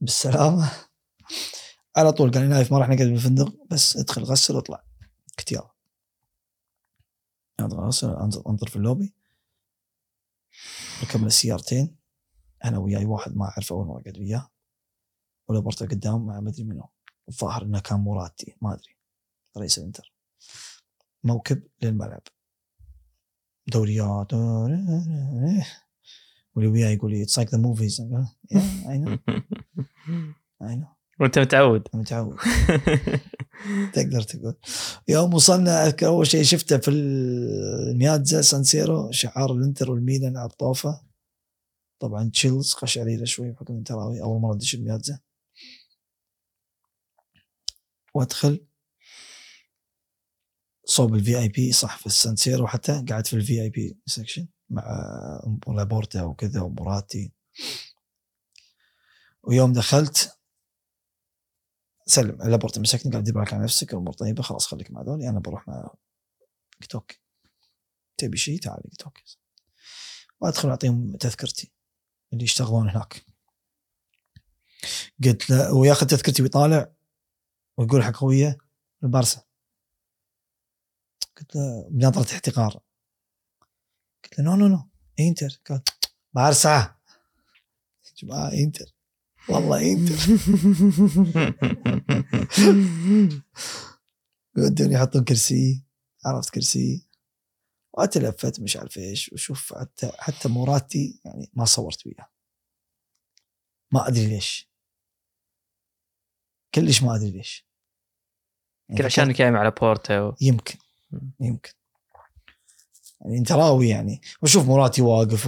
S3: بالسلامة. على طول قال لي نايف ما راح نقعد بالفندق بس ادخل غسل واطلع. قلت يلا. ادخل غسل انظر في اللوبي. ركبنا السيارتين أنا وياي واحد ما أعرفه اول مره أقعد وياه. ولابورتا قدام مع مدري منو. الظاهر إنه كان مراتي ما أدري. رئيس الانتر. موكب للملعب. دوريات. واللي وياي يقول لي it's like the movies I know I know
S4: وأنت متعود.
S3: متعود. تقدر تقول. يوم وصلنا أول شيء شفته في الميادزا سان سيرو شعار الإنتر والميلان على الطوفه طبعا chills قشعريرة شوي بحكم انتراوي. أول مرة أدش الميادزا. وأدخل. صوب ال VIP صح في السان سيرو حتى قاعد في ال VIP section مع لابورتا وكذا ومراتي ويوم دخلت سلم لابورتا مسكني قال دير بالك على نفسك الأمور طيبة خلاص خليك مع ذولي أنا بروح مع قلت okay تبي شيء تعال قلت okay وادخل أعطيهم تذكرتي اللي يشتغلون هناك. قلت له وياخذ تذكرتي ويطالع ويقول حق خويه البارسا. قلت له بنظرة احتقار. قلت له no no no إنتر. قال بارسا. يا جماعة إنتر. والله إنتر. ودوني يحطون كرسي عرفت كرسي. واتلفت مش عارف إيش وشوف حتى حتى مراتي يعني ما صورت وياه ما أدري ليش. كلش ما أدري ليش. يعني
S4: يمكن عشان جاي على بورتا و...
S3: يمكن يمكن. يعني انتراوي يعني. واشوف مراتي واقف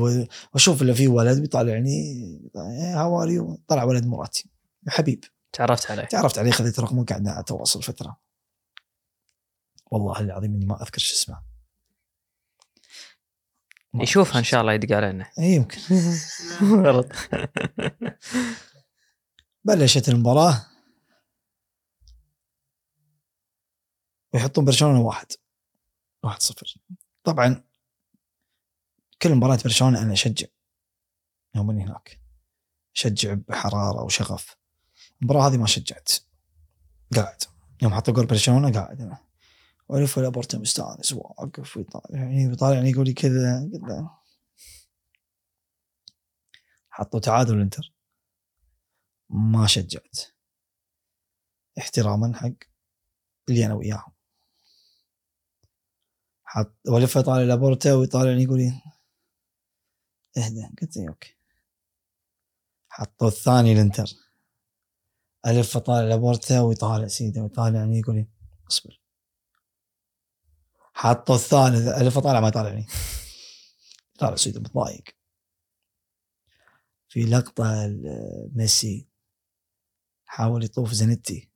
S3: واشوف الا في ولد بيطالعني how are you طلع ولد مراتي. حبيب.
S4: تعرفت عليه.
S3: تعرفت عليه خذيت رقمه قعدنا اتواصل فترة. والله العظيم إني ما أذكر شو اسمه.
S4: يشوفها
S3: إن
S4: شاء الله يدق علينا.
S3: إيه، يمكن.
S4: غلط.
S3: بلشت المباراة. ويحطون برشلونة واحد. واحد صفر. طبعا كل مباراة برشلونة أنا أشجع. يوم اني هناك. أشجع بحرارة وشغف. المباراة هذه ما شجعت. قاعد. يوم حطوا جول برشلونة قاعد أنا. وألف لابورتا مستانس. واقف ويطالع. يعني ويطالعني يقول لي كذا له حطوا تعادل الانتر ما شجعت. احتراما حق اللي أنا وياهم حطوا ألف طالع لابورتا ويطالعني يقول لي اهدى. قلت له okay. حطوا الثاني الانتر ألف طالع لابورتا ويطالع سيده ويطالعني يقول لي اصبر. حطوا الثالث ألف طالع ما يطالعني طالع سيده متضايق. في لقطة ميسي حاول يطوف زنتي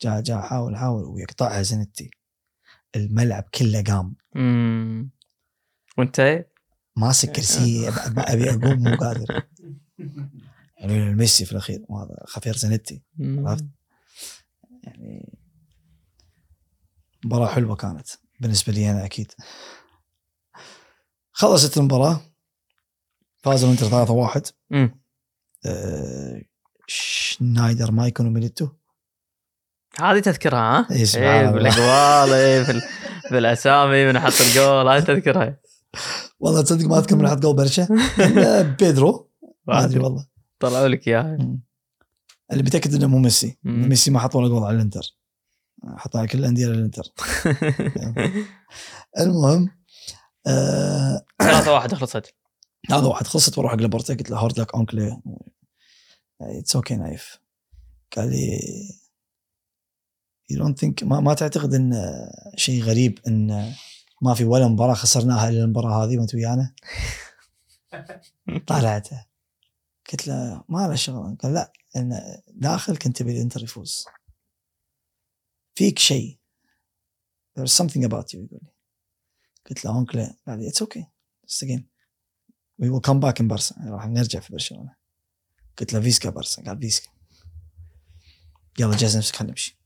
S3: جاء جاء حاول حاول ويقطعها زنتي الملعب كله قام.
S4: وانت؟
S3: ماسك كرسي أب- أب- أبي أقوم مو قادر يعني ميسي في الأخير خفير زنتي. عرفت؟ يعني مباراة حلوة كانت بالنسبة لي أنا أكيد خلصت المباراة فازوا الإنتر 3-1
S4: مم.
S3: آه، شنايدر مايكون وميليتو
S4: هذه تذكرها ها؟
S3: إيه،
S4: إيه
S3: الله.
S4: بالأقوال بال- بالأسامي من حط الجول هذه تذكرها
S3: والله تصدق ما أذكر من حد قول برشا بيدرو. ما أدري والله.
S4: طلعوا لك
S3: إياها. اللي متأكد إنه مو ميسي. ميسي ما حط ولا جول على الإنتر. حط على كل الأندية للانتر المهم آه
S4: ثلاثة واحد خلصت
S3: هذا واحد خلصت وأروح حق لابورتا قلت له hard luck uncle. it's okay نايف قال لي you don't think ما, ما تعتقد إن شيء غريب إن ما في ولا مباراة خسرناها إلا المباراة هذه وانت ويانا طالعته قلت له ما له شغل. قال لا إن داخل كنت تبي الإنتر يفوز. فيك شيء. There's something about you يقول لي. قلت له uncle قال لي it's okay بس again. We will come back in برشا راح نرجع في برشلونة. قلت له Visca برشا قال Visca. يلا جهز نفسك خلينا نمشي.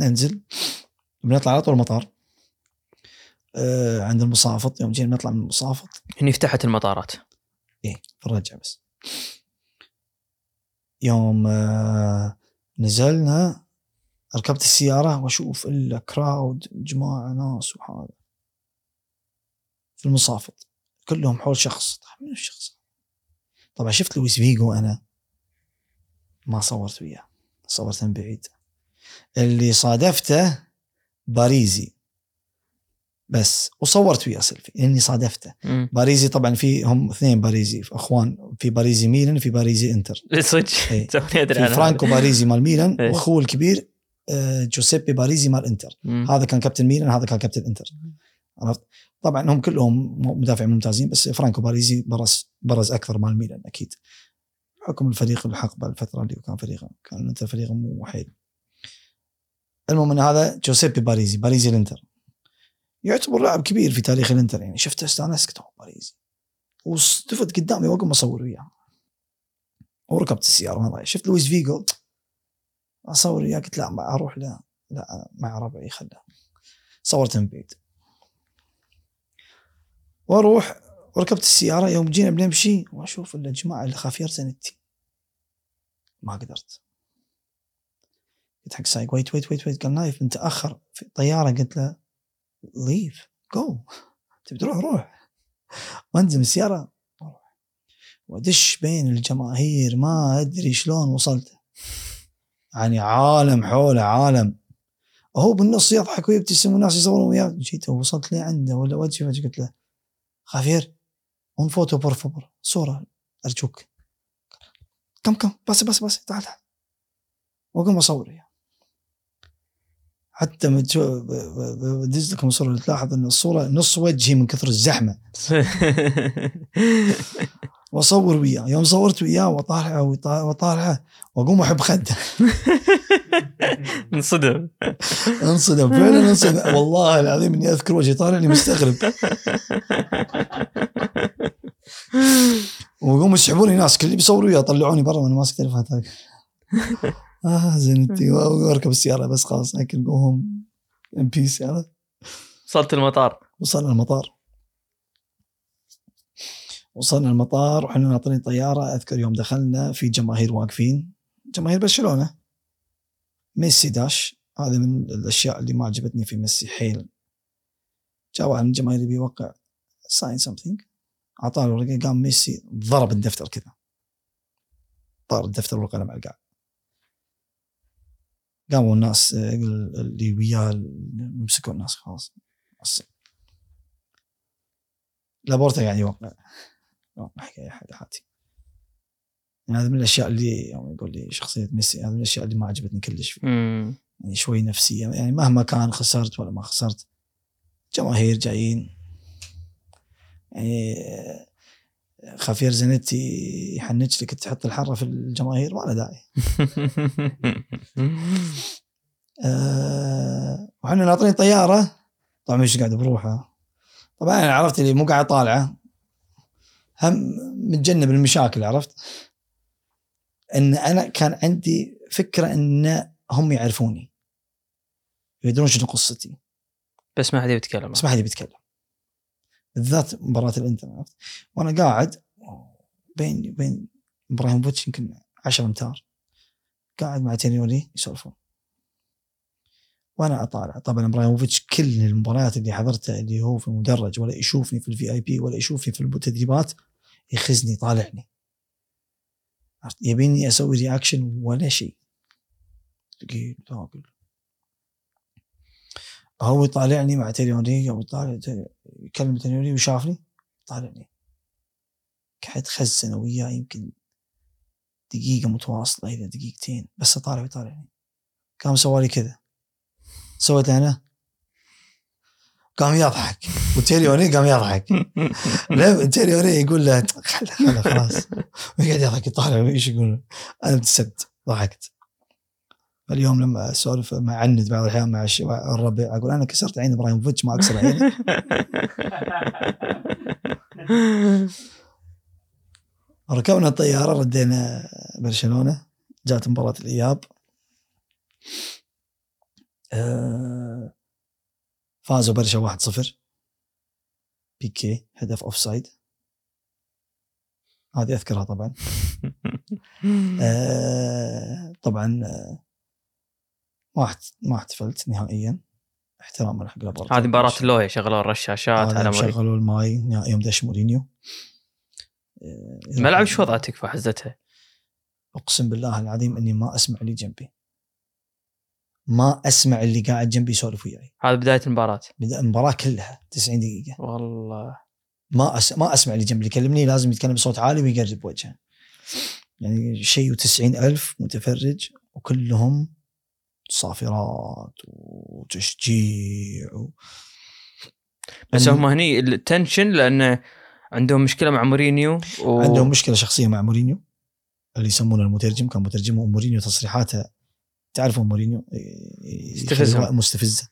S3: ننزل. بنطلع على طول المطار. عند المصافط يوم جينا نطلع من المصافط.
S4: هني فتحت المطارات.
S3: إيه في الرجع بس. يوم آه نزلنا ركبت السيارة وأشوف إلا crowd جماعة ناس وهذا. في المصافط. كلهم حول شخص. طيب من الشخص؟ طبعا شفت لويس فيجو أنا. ما صورت وياه. صورته من بعيد. اللي صادفته باريزي. بس وصورت وياه سيلفي لاني صادفته
S4: مم.
S3: باريزي طبعا في هم اثنين باريزي أخوان في باريزي ميلان في باريزي إنتر
S4: صدق
S3: إيه. في. فرانكو باريزي مال ميلان. وأخوه الكبير آه، جوزيبي باريزي مال إنتر
S4: مم.
S3: هذا كان كابتن ميلان هذا كان كابتن إنتر عرفت طبعا هم كلهم مدافعين ممتازين بس فرانكو باريزي برز برز أكثر مال ميلان أكيد حكم الفريق الحقبه الفترة اللي كان فريقه كان الانتر فريق مو حيل المهم إن هذا جوزيبي باريزي باريزي الإنتر يعتبر لاعب كبير في تاريخ الانتر يعني شفته استانست أوه باريزي وصدفت قدامي واقوم أصور وياه. وركبت السيارة وأنا رايح شفت لويس فيجو؟ أصور وياه قلت لا ما أروح لا لا مع ربعي خله صورته من بعيد وأروح وركبت السيارة يوم جينا بنمشي وأشوف الا جماعة اللي خافيير زانيتي ما قدرت. قلت حق سايق wait wait wait wait قال نايف أنت آخر في الطيارة. قلت له ليف جو تبي تروح؟ روح. وانزل من السيارة. وادش بين الجماهير ما أدري شلون وصلت. يعني عالم حوله عالم. وهو بالنص يضحك ويبتسم والناس يصورون وياه. جيت وصلت لي عنده ولا وجهي فجأة قلت له خافير un foto por favor صورة أرجوك. كم كم بس بس بس تعال تعال. وأقوم أصور وياه. حتى ما بدز لكم الصورة تلاحظ أن الصورة نص وجهي من كثر الزحمة. وأصور وياه. يوم صورت وياه وأطالعه ويطا- وأطالعه وأقوم أحب خده.
S4: انصدم.
S3: انصدم فعلا انصدم. والله العظيم إني أذكر وجهي طالع إني مستغرب. ويقوموا يسحبوني ناس كل اللي بيصوروا وياه يطلعوني برا وأنا ماسك تليفونات هاي آه زانيتي واركب السيارة بس خلاص I can go home in peace عرفت
S4: وصلت المطار.
S3: وصلنا المطار. وصلنا المطار وحنا ناطرين طيارة. أذكر يوم دخلنا في جماهير واقفين. جماهير برشلونه ميسي داش. هذا من الأشياء اللي ما عجبتني في ميسي حيل. جاء واحد من الجماهير يبي يوقع sign something أعطاه الورقة قام ميسي ضرب الدفتر كذا. طار الدفتر والقلم على القاع. قاموا الناس اللي وياه مسكوا الناس خلاص. لابورتا قاعد يوقع يوقع حكاية حاتي يعني هذا من الأشياء اللي يوم يقول لي شخصية ميسي هذا من الأشياء اللي ما عجبتني كلش. فيه
S4: مم.
S3: يعني شوي نفسية. يعني مهما كان خسرت ولا ما خسرت جماهير جايين. يعني خفير زنتي يحنج لك تحط الحره في الجماهير ما له داعي. أه وحنا ناطرين طيارة. طبعا مش قاعد بروحه طبعا أنا عرفت اللي مو قاعد طالعة. هم متجنب المشاكل عرفت؟ إن أنا كان عندي فكرة إن هم يعرفوني. يدرون شنو قصتي.
S4: بس ما حد يتكلم.
S3: بس ما حد بيتكلم بالذات مباراة الانتر عرفت وأنا قاعد بين بين ابراهيموفيتش يمكن 10 أمتار. قاعد مع تينيولي يسولفون. وأنا أطالع. طبعا ابراهيموفيتش كل المباريات اللي حضرتها اللي هو في المدرج ولا يشوفني في ال VIP ولا يشوفني في التدريبات يخزني يطالعني عرفت؟ يبيني أسوي reaction ولا شيء. هو يطالعني مع تيريوني يوم يطالع يكلم تيريوني وشافني طالعني. قعد خزن وياه يمكن دقيقة متواصلة إلى دقيقتين بس أطالع ويطالعني. قام سوالي كذا. سويت أنا. قام يضحك. وتيريوني قام يضحك. لا تيريوني يقول له خله خله خلاص. ويقعد يضحك يطالع إيش يقول أنا ابتسمت ضحكت. اليوم لما أسولف مع عند بعض الأحيان مع الربع أقول أنا كسرت عين ابراهيموفيتش ما أكسر عيني. ركبنا الطيارة ردينا برشلونة جات مباراة الإياب. آه، فازوا برشا 1-0 بيكي هدف offside هذه أذكرها طبعا. آه، طبعا آه، ما ما احتفلت نهائيا. احتراما حق الابطال
S4: هذه مباراة اللوهي شغلوا الرشاشات على
S3: شغلوا الماي يوم دش مورينيو.
S4: الملعب شو وضعتك في حزتها؟
S3: أقسم بالله العظيم إني ما أسمع اللي جنبي. ما أسمع اللي قاعد جنبي يسولف وياي.
S4: هذا بداية المباراة.
S3: بدأ المباراة كلها 90 دقيقة.
S4: والله.
S3: ما أس... ما أسمع اللي جنبي. يكلمني لازم يتكلم بصوت عالي ويقرب وجهه. يعني شيء وتسعين ألف متفرج وكلهم صافرات وتشجيع و...
S4: بس هم هني ال tension لأنه عندهم مشكلة مع مورينيو و...
S3: عندهم مشكلة شخصية مع مورينيو اللي يسمونه المترجم. كان مترجمه ومورينيو تصريحاته تعرفوا مورينيو؟ مستفزة.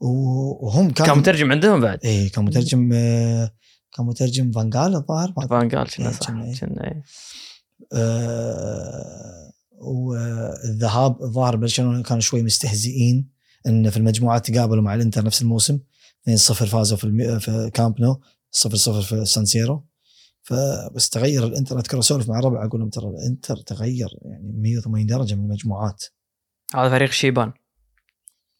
S3: و- وهم كان
S4: كان مترجم عندهم بعد.
S3: إيه كان مترجم آه، كان مترجم فانجال الظاهر ما
S4: فان قال كنا
S3: إيه،
S4: صح
S3: كنا والذهاب الظاهر برشلونه كانوا شوي مستهزئين إن في المجموعات تقابلوا مع الإنتر نفس الموسم. 2-0 فازوا في الم... في كامب نو 0-0 في سان سيرو. فبس تغير الإنتر أذكر أسولف مع الربع أقول لهم ترى الإنتر تغير يعني 180 درجة من المجموعات.
S4: هذا فريق شيبان.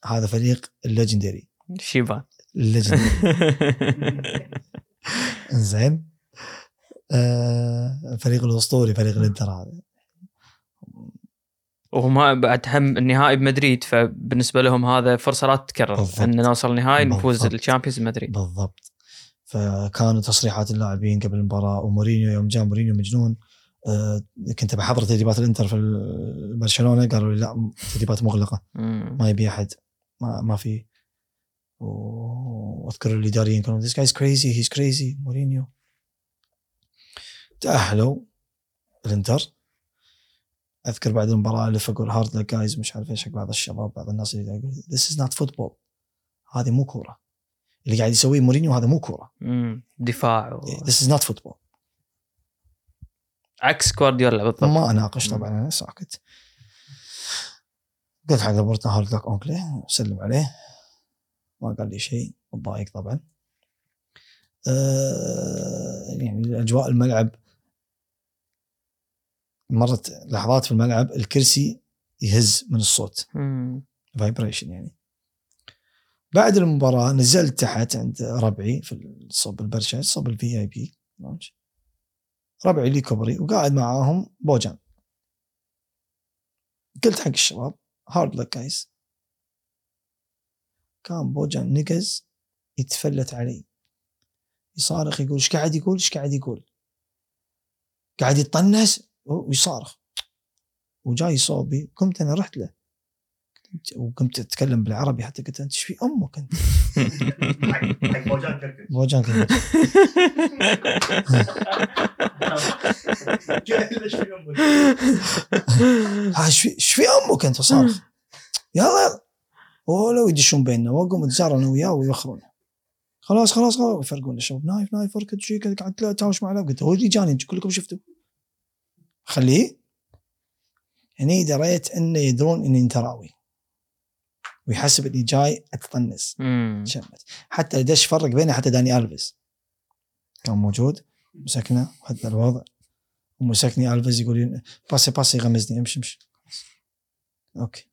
S3: هذا فريق ال legendary
S4: شيبان.
S3: ال legendary زين آه الفريق الأسطوري فريق الإنتر هذا.
S4: وهم بعد هم النهائي بمدريد فبالنسبة لهم هذا فرصة لا تتكرر
S3: بالضبط.
S4: إن نوصل النهائي نفوز.
S3: ال
S4: Champions بمدريد.
S3: بالضبط. فكانوا تصريحات اللاعبين قبل المباراة ومورينيو يوم جاء مورينيو مجنون آه، كنت بحضر تدريبات الإنتر في برشلونة قالوا لي لا تدريبات
S4: مغلقة.
S3: ما يبي أحد. ما ما في. واذكر الاداريين كانوا this guy's crazy. He's crazy. مورينيو. تأهلوا الإنتر. أذكر بعد المباراة اللي أقول hard luck guys مش عارف إيش حق بعض الشباب بعض الناس اللي يقول this is not football. هذه مو كورة. اللي قاعد يسويه مورينيو هذا مو
S4: كورة. دفاع
S3: this is not football.
S4: عكس جوارديولا بالضبط.
S3: ما أناقش طبعا أنا ساكت. قلت حق لابورتا hard luck أونكلي سلم عليه. ما قال لي شيء متضايق طبعا. آه يعني اجواء الملعب مرت لحظات في الملعب الكرسي يهز من الصوت. vibration يعني. بعد المباراة نزلت تحت عند ربعي في صوب البرشا صوب ال VIP ربعي لي كوبري وقاعد معاهم بوجان. قلت حق الشباب hard luck guys كان بوجان نقز يتفلت علي. يصارخ يقول إيش قاعد يقول؟ إيش قاعد يقول؟ قاعد يطنز ويصارخ وجاي صوبي قمت أنا رحت له. وقمت أتكلم بالعربي حتى قلت أنت إيش في
S2: أمك أنت؟ بوجان كركس قال إيش في أمك
S3: ها إيش في إيش في أمك أنت؟ صارخ يلا يلا. ولو يدشون بيننا واقوم اتزار أنا وياه ويوخرون خلاص خلاص خلاص يفرقون الشباب. نايف نايف اركض شي كذا قاعد لا تهاوش معنا قلت هو اللي جاني كلكم شفتوا؟ خليه. هني دريت إنه يدرون إني انتراوي ويحسب إني جاي أتطنز.
S4: مم.
S3: شمت. حتى دش فرق بيني حتى داني ألفيز. كان موجود مسكنا وهذا الوضع. ومسكني ألفيز يقول لي pase pase يغمزني امشي امشي. okay.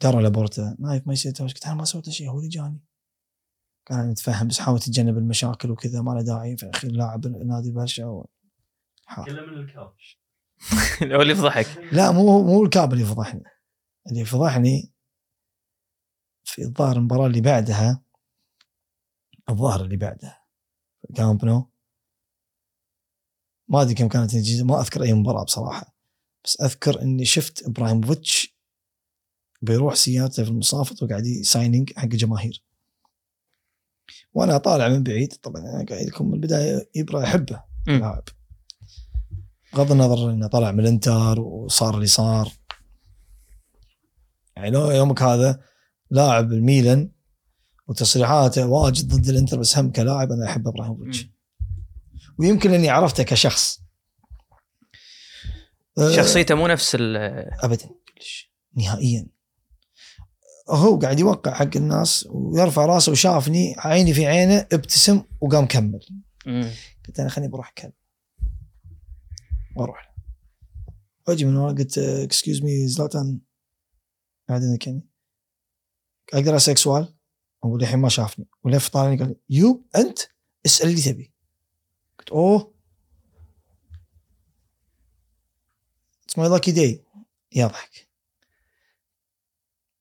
S3: درى لابورتا نايف ما يصير قلت أنا ما سويت شيء هو اللي جاني. كان أنا متفهم بس حاول تتجنب المشاكل وكذا ما له داعي في الأخير لاعب نادي برشا
S2: كله من الكاوش
S4: هو اللي فضحك
S3: لا مو مو ال cap اللي فضحني اللي فضحني في الظاهر المباراة اللي بعدها الظاهر اللي بعدها كامب نو ما أدري كم كانت النتيجة ما أذكر أي مباراة بصراحة. بس أذكر إني شفت إبراهيموفيتش بيروح سيارته في المصافط وقاعد ي signing حق جماهير. وأنا طالع من بعيد طبعا أنا قايل لكم من البداية ابرا احبه
S4: مم.
S3: بغض النظر إنه طلع من الإنتر وصار اللي صار. يعني لو يومك هذا لاعب الميلان وتصريحاته واجد ضد الإنتر بس هم كلاعب أنا أحب إبراهيموفيتش. ويمكن إني عرفته كشخص. أه،
S4: شخصيته مو نفس ال
S3: ابدا. كلش نهائيا. هو قاعد يوقع حق الناس ويرفع راسه وشافني عيني في عينه ابتسم وقام كمل. قلت أنا خليني بروح اتكلم وأروح واجي من ورا قلت excuse me زلاتان. قاعد يعني أقدر أسألك سؤال؟ هو للحين ما شافني. ولف طالعني قال yo أنت اسأل اللي تبي. قلت أوه. it's my lucky day يضحك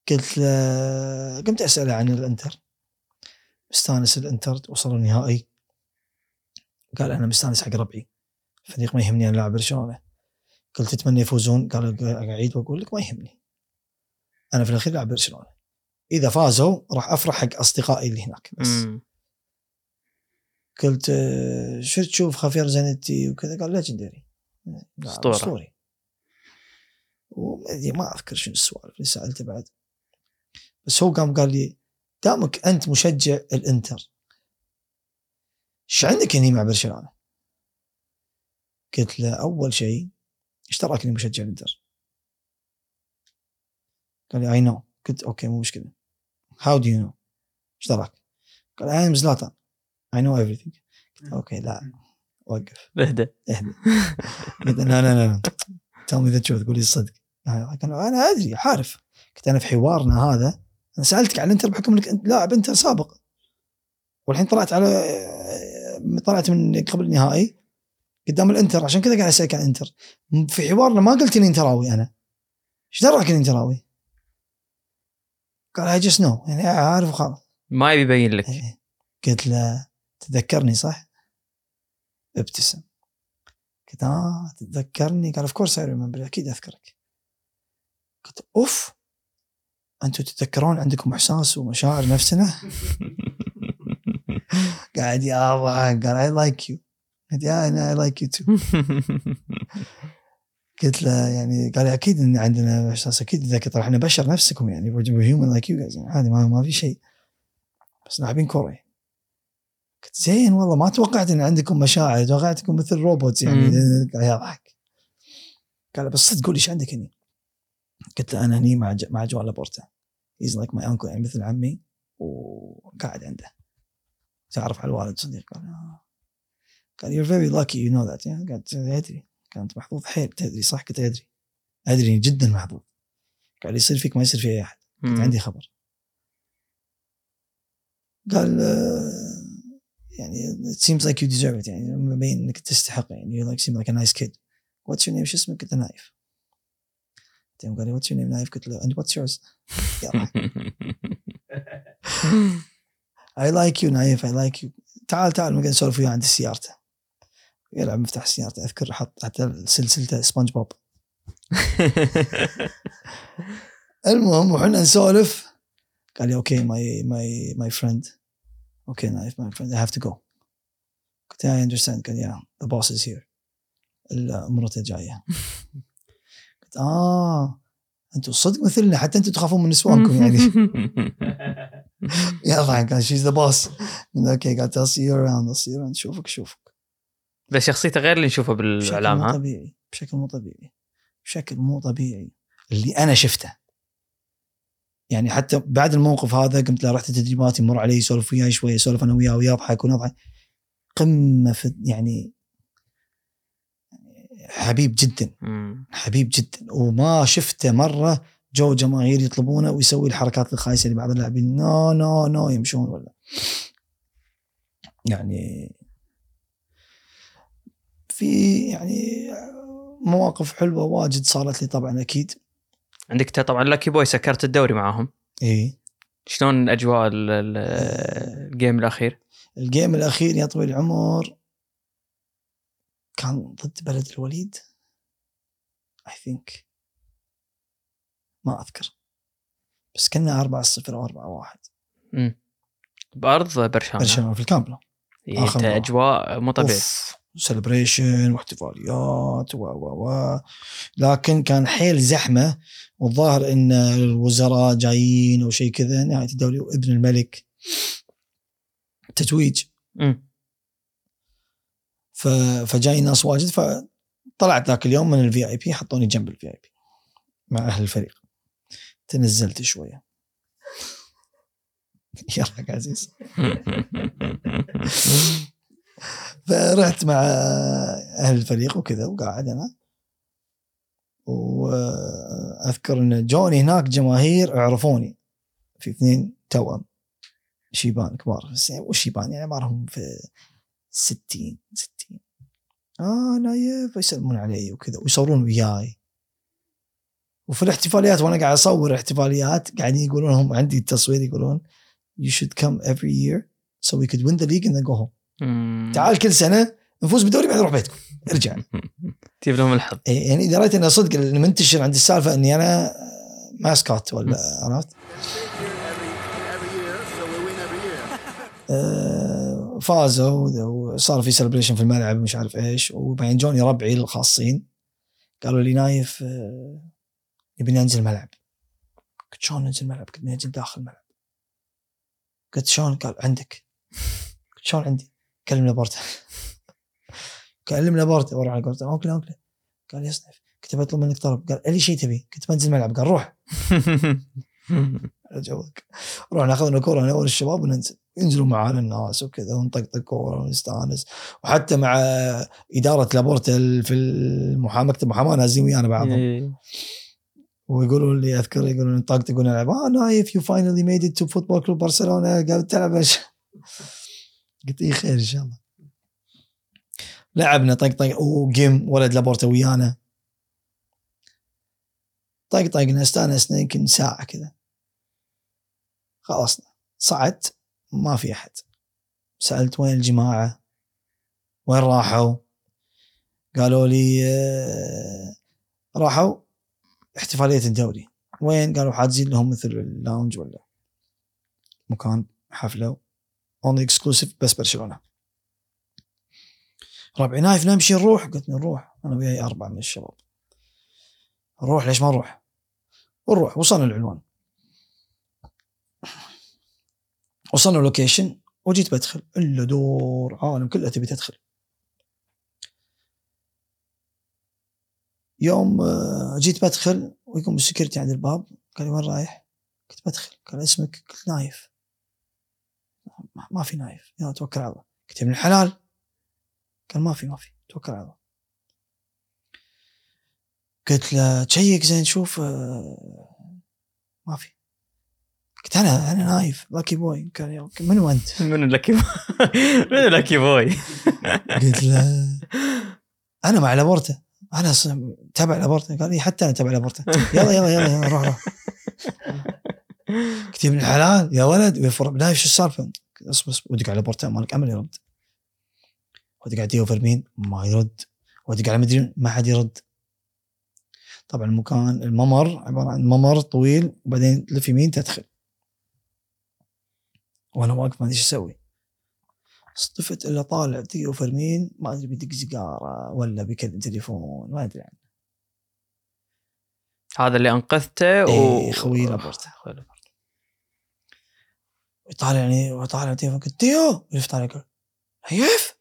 S3: قلت له قمت أسأله عن الإنتر. مستانس الإنتر وصلوا النهائي قال أنا مستانس حق ربعي. فريق ما يهمني أنا لاعب برشلونة. قلت تتمنى يفوزون قال أعيد وأقول لك ما يهمني. أنا في الأخير لاعب برشلونة. إذا فازوا راح أفرح حق أصدقائي اللي هناك بس.
S4: مم.
S3: قلت آه، شو تشوف خافير زانيتي وكذا؟ قال
S4: legendary.
S3: أسطوري. وما أدري- ما أذكر شنو السؤال اللي سألته بعد. بس هو قام قال لي دامك أنت مشجع الإنتر إيش عندك هني مع برشلونة؟ قلت له أول شيء إيش دراك إني مشجع الانتر؟ قال لي I know قلت okay مو مشكلة. how do you know إيش دراك؟ قال I'm زلاتان I know everything قلت okay لا وقف.
S4: اهدى.
S3: اهدى. قلت لا لا لا tell me the truth. قول لي الصدق. أنا أدري عارف قلت أنا في حوارنا هذا أنا سألتك عن الإنتر بحكم إنك أنت لاعب إنتر سابق. والحين طلعت على طلعت من قبل النهائي. قدام الانتر عشان كذا قاعد أسألك عن الانتر. في حوارنا ما قلت إني إنتراوي أنا. إيش دراك إني إنتراوي؟ قال I just know يعني عارف وخلاص
S4: ما يبي يبين لك.
S3: إيه. قلت له تذكرني صح؟ ابتسم. قلت آه تتذكرني قال of course I remember أكيد أذكرك. قلت أوف! أنتم تتذكرون عندكم إحساس ومشاعر نفسنا؟ قاعد يضحك قال I like you قلت yeah أنا I like you too قلت له يعني قال لي أكيد إن عندنا إحساس أكيد نتذكر ترى إحنا بشر نفسكم يعني human like you عادي ما, ما في شيء. بس لاعبين كوره يعني. قلت زين والله ما توقعت إن عندكم مشاعر توقعتكم مثل robots يعني. قاعد يضحك قال بس صدق قول إيش عندك هني. قلت له أنا هني مع ج- مع جوان لابورتا. he's like my uncle يعني مثل عمي وقاعد عنده. تعرف على الوالد صديق. قال آه. قال you're very lucky you know that. يعني قلت ادري كانت محظوظ حيل تدري صح؟ قلت أدري. أدري جدا محظوظ قال يصير فيك ما يصير في أي أحد. قلت عندي خبر. قال آه، يعني it seems like you deserve it. يعني مبين إنك تستحق يعني you like seem like a nice kid. What's your name شو اسمك؟ قلت له نايف. بعدين قال لي what's your name نايف. قلت له and what's yours. I like you نايف. I like you. تعال تعال نقعد نسولف وياه عند سيارته يلعب مفتاح سيارته أذكر حط حتى سلسلته سبونج بوب. المهم وحنا نسولف. قال لي okay my my my friend okay نايف my friend I have to go. قلت I understand. قال يا boss is here. ال- مرته جاية قلت آه أنتم صدق مثلنا. حتى أنتم تخافون من نسوانكم يعني. يضحك قال she's the boss. أوكي قالت I'll see you around. I'll see you around. شوفك شوفك.
S4: بس شخصيته غير اللي نشوفه
S3: بالإعلام
S4: ها؟
S3: طبيعي بشكل مو طبيعي بشكل مو طبيعي. اللي أنا شفته. يعني حتى بعد الموقف هذا قمت له رحت تدريبات يمر علي يسولف وياي شوي يسولف أنا وياه ويضحك ونضحك. قمة في يعني حبيب جدا
S4: مم.
S3: حبيب جدا. وما شفته مرة جو جماهير يطلبونه ويسوي الحركات الخايسة اللي بعض اللاعبين no no no يمشون ولا. يعني في يعني مواقف حلوة واجد صارت لي طبعا أكيد.
S4: عندك طبعا lucky boy سكرت الدوري معاهم.
S3: اي
S4: شلون أجواء ال- ال- ال game
S3: الأخير؟ ال game الأخير يا طويل العمر كان ضد بلد الوليد؟ I think ما أذكر. بس كنا 4 0 أو 4 1
S4: مم. بأرض برشلونة.
S3: برشلونة في الكامب
S4: نو
S3: إيه،.
S4: أجواء مو طبيعي.
S3: celebration واحتفاليات و و و. لكن كان حيل زحمة والظاهر إن الوزراء جايين أو شيء كذا نهاية الدوري وابن الملك. تتويج. ف... فجاي ناس واجد فطلعت ذاك اليوم من ال VIP حطوني جنب ال VIP مع أهل الفريق. تنزلت شوية. يرحق عزيز. فرحت مع أهل الفريق وكذا وقاعد أنا. وأذكر إن جوني هناك جماهير عرفوني. في اثنين توأم. شيبان كبار. بس يعني عمرهم في 60 60 آه نايف يسلمون علي وكذا ويصورون وياي. وفي الاحتفاليات وأنا قاعد أصور احتفاليات قاعدين يقولون هم عندي التصوير يقولون you should come every year so we could win the league and then go home. تعال كل سنة نفوز بالدوري بعدين نروح بيتكم. ارجع.
S4: جيب لهم الحظ.
S3: إيه، يعني إذا رأيت إنه صدق منتشر عند السالفة إني أنا mascot ولا عرفت؟ آه، فازوا وصار في celebration في الملعب مش عارف إيش. وبعدين جوني ربعي الخاصين. قالوا لي نايف آه، نبي ننزل الملعب. قلت شلون ننزل الملعب؟ قلت ننزل داخل الملعب. قلت شلون؟ قال عندك. قلت شلون عندي؟ كلم لابورتا كلم لابورتا ورا على قولته okay okay. قال يصنف كنت بطلب منك طلب. قال أي شيء تبي؟ كنت بنزل الملعب قال روح. على جوك رحنا اخذنا كورة أنا والشباب وننزل. ينزلوا معانا الناس وكذا ونطقطق كورة ونستأنس. وحتى مع إدارة لابورتا في المحاماه مكتب محاماة نازلين ويانا بعضهم.
S4: إيه.
S3: ويقولوا لي أذكر يقولون نطقطق ونلعب آه نايف you finally made it to football club برشلونه قال تلعب؟ قلت اي خير إن شاء الله. لعبنا طقطق وجيم ولد لابورتا ويانا. طقطقنا استانسنا يمكن ساعه كذا. خلصنا صعدت ما في أحد. سألت وين الجماعة؟ وين راحوا؟ قالوا لي آه، راحوا احتفالية الدوري. وين؟ قالوا حاجزين لهم مثل اللاونج ولا مكان حفلة. only exclusive بس برشلونة. ربعي نايف نمشي نروح؟ قلت نروح أنا وياي أربعة من الشباب. نروح؟ ليش ما نروح؟ ونروح وصلنا العنوان وصلنا location وجيت بدخل إلا دور عالم كلها تبي تدخل. يوم آه، جيت بدخل ويقوم ال security عند الباب قال لي وين رايح؟ قلت بدخل قال اسمك؟ قلت نايف. ما- في نايف. يلا توكل على الله. قلت يا ابن الحلال. قال ما في ما في. توكل على الله. قلت له check زين شوف آه، ما في. قلت أنا أنا نايف. lucky boy قال يا okay، منو أنت؟
S4: من لكي من lucky boy
S3: قلت له أنا مع لابورتا. أنا تبع لابورتا. قال لي حتى أنا تبع لابورتا. يلا يلا يلا, يلا روح روح. قلت ابن الحلال يا ولد نايف شو السالفه؟ اصبر اصبر ودق على لابورتا مالك أمل يرد. ودق على tío فيرمين ما يرد. ودق على مدري ما حد يرد. طبعا المكان الممر عبارة عن ممر طويل وبعدين تلف يمين تدخل. وأنا واقف ما أدري إيش أسوي. صدفت إلا طالع tío فيرمين ما أدري بيدق سيجارة ولا بيكلم تليفون ما أدري. يعني
S4: هذا اللي أنقذته و
S3: إيه، خوي لابورتا.
S4: خوي لابورتا.
S3: يطالعني وطالع tío قلت tío يلف علي يقول نايف!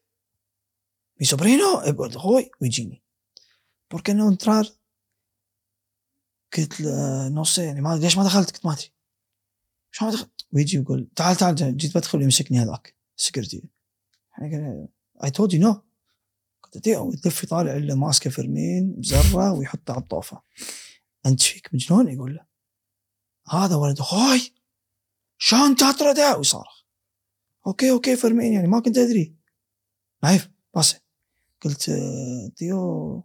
S3: mi sobrino يقول أخوي ويجيني. por qué no entrar قلت له نص يعني ما ليش ما دخلت؟ قلت ما أدري. شلون ما دخلت؟ ويجي يقول تعال تعال جيت بدخل يمسكني هذاك. ال security يعني I told you no قلت tío يلف يطالع إلا ماسكه فيرمين مزرة ويحطه على الطوفة. أنت فيك مجنون؟ يقول له. هذا ولد أخوي شلون تطرده ويصارخ okay okay فيرمين يعني. ما كنت أدري. نايف بس. قلت tío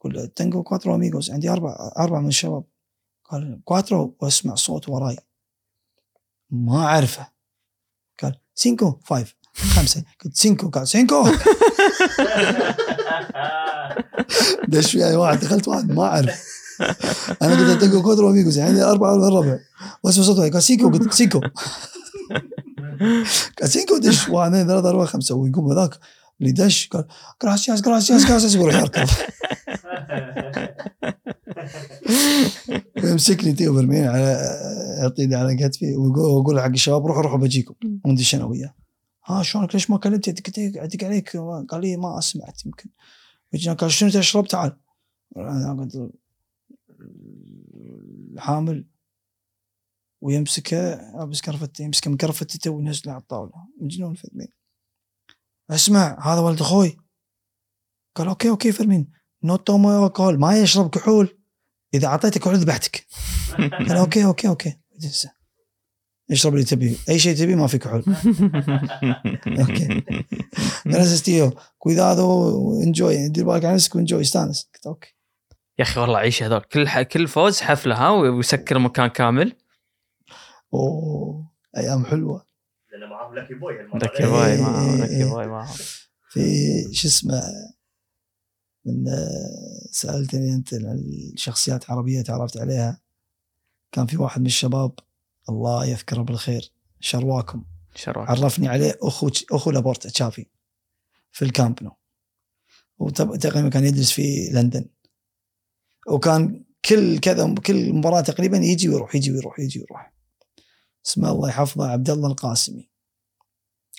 S3: قل tengo cuatro amigos عندي أربع أربع من الشباب. قال cuatro وأسمع صوت وراي. ما أعرفه. قال cinco five خمسة. قلت cinco. قال cinco. دش وياي واحد. دخلت واحد. ما أعرف. أنا قلت tengo cuatro amigos يعني أربعة من الربع. واسمع صوت وراي قال cinco قلت cinco قال cinco دش. واحد اثنين ثلاثة أربعة خمسة. ويقوم هذاك؟ اللي دش. قال gracias gracias gracias يروح يركض ويمسكني تيو برمين على يعطيني على كتفي ويقول حق الشباب روحوا روحوا بجيكم. وندش أنا وياه. ها شلونك؟ ليش ما كلمتي قلت له ادق عليك. قال لي ما سمعت يمكن. قال شنو تشرب تعال. أنا قلت الحامل ويمسكه لابس كرفته يمسكه من كرفته وينزله على الطاولة. مجنون فيرمين اسمع هذا ولد أخوي قال okay okay فيرمين no toma الكحول ما يشرب كحول. إذا اعطيته كحول ذبحتك. قال okay okay okay. اشرب اللي تبيه. أي شيء تبيه ما في كحول. okay. gracias tío cuidado enjoy دير بالك على نفسك. و enjoy استانس. قلت okay.
S4: يا أخي والله عيش هذول. كل ح... كل فوز حفلة ها ويسكر المكان كامل.
S3: أوه أيام حلوة.
S2: لأن معاهم
S4: lucky
S2: boy
S4: lucky
S3: إيه،
S4: معاهم
S3: إيه،
S4: lucky
S3: إيه.
S4: باي معاهم.
S3: في شو اسمه من سألتني أنت عن الشخصيات العربية تعرفت عليها. كان في واحد من الشباب الله يذكره بالخير شرواكم.
S4: شرف
S3: عرفني عليه أخو أخو لابورتا تشافي في الكامب نو. وتقريبا كان يدرس في لندن. وكان كل كذا كل مباراة تقريبا يجي ويروح يجي ويروح يجي ويروح. اسمه الله يحفظه عبد الله القاسمي.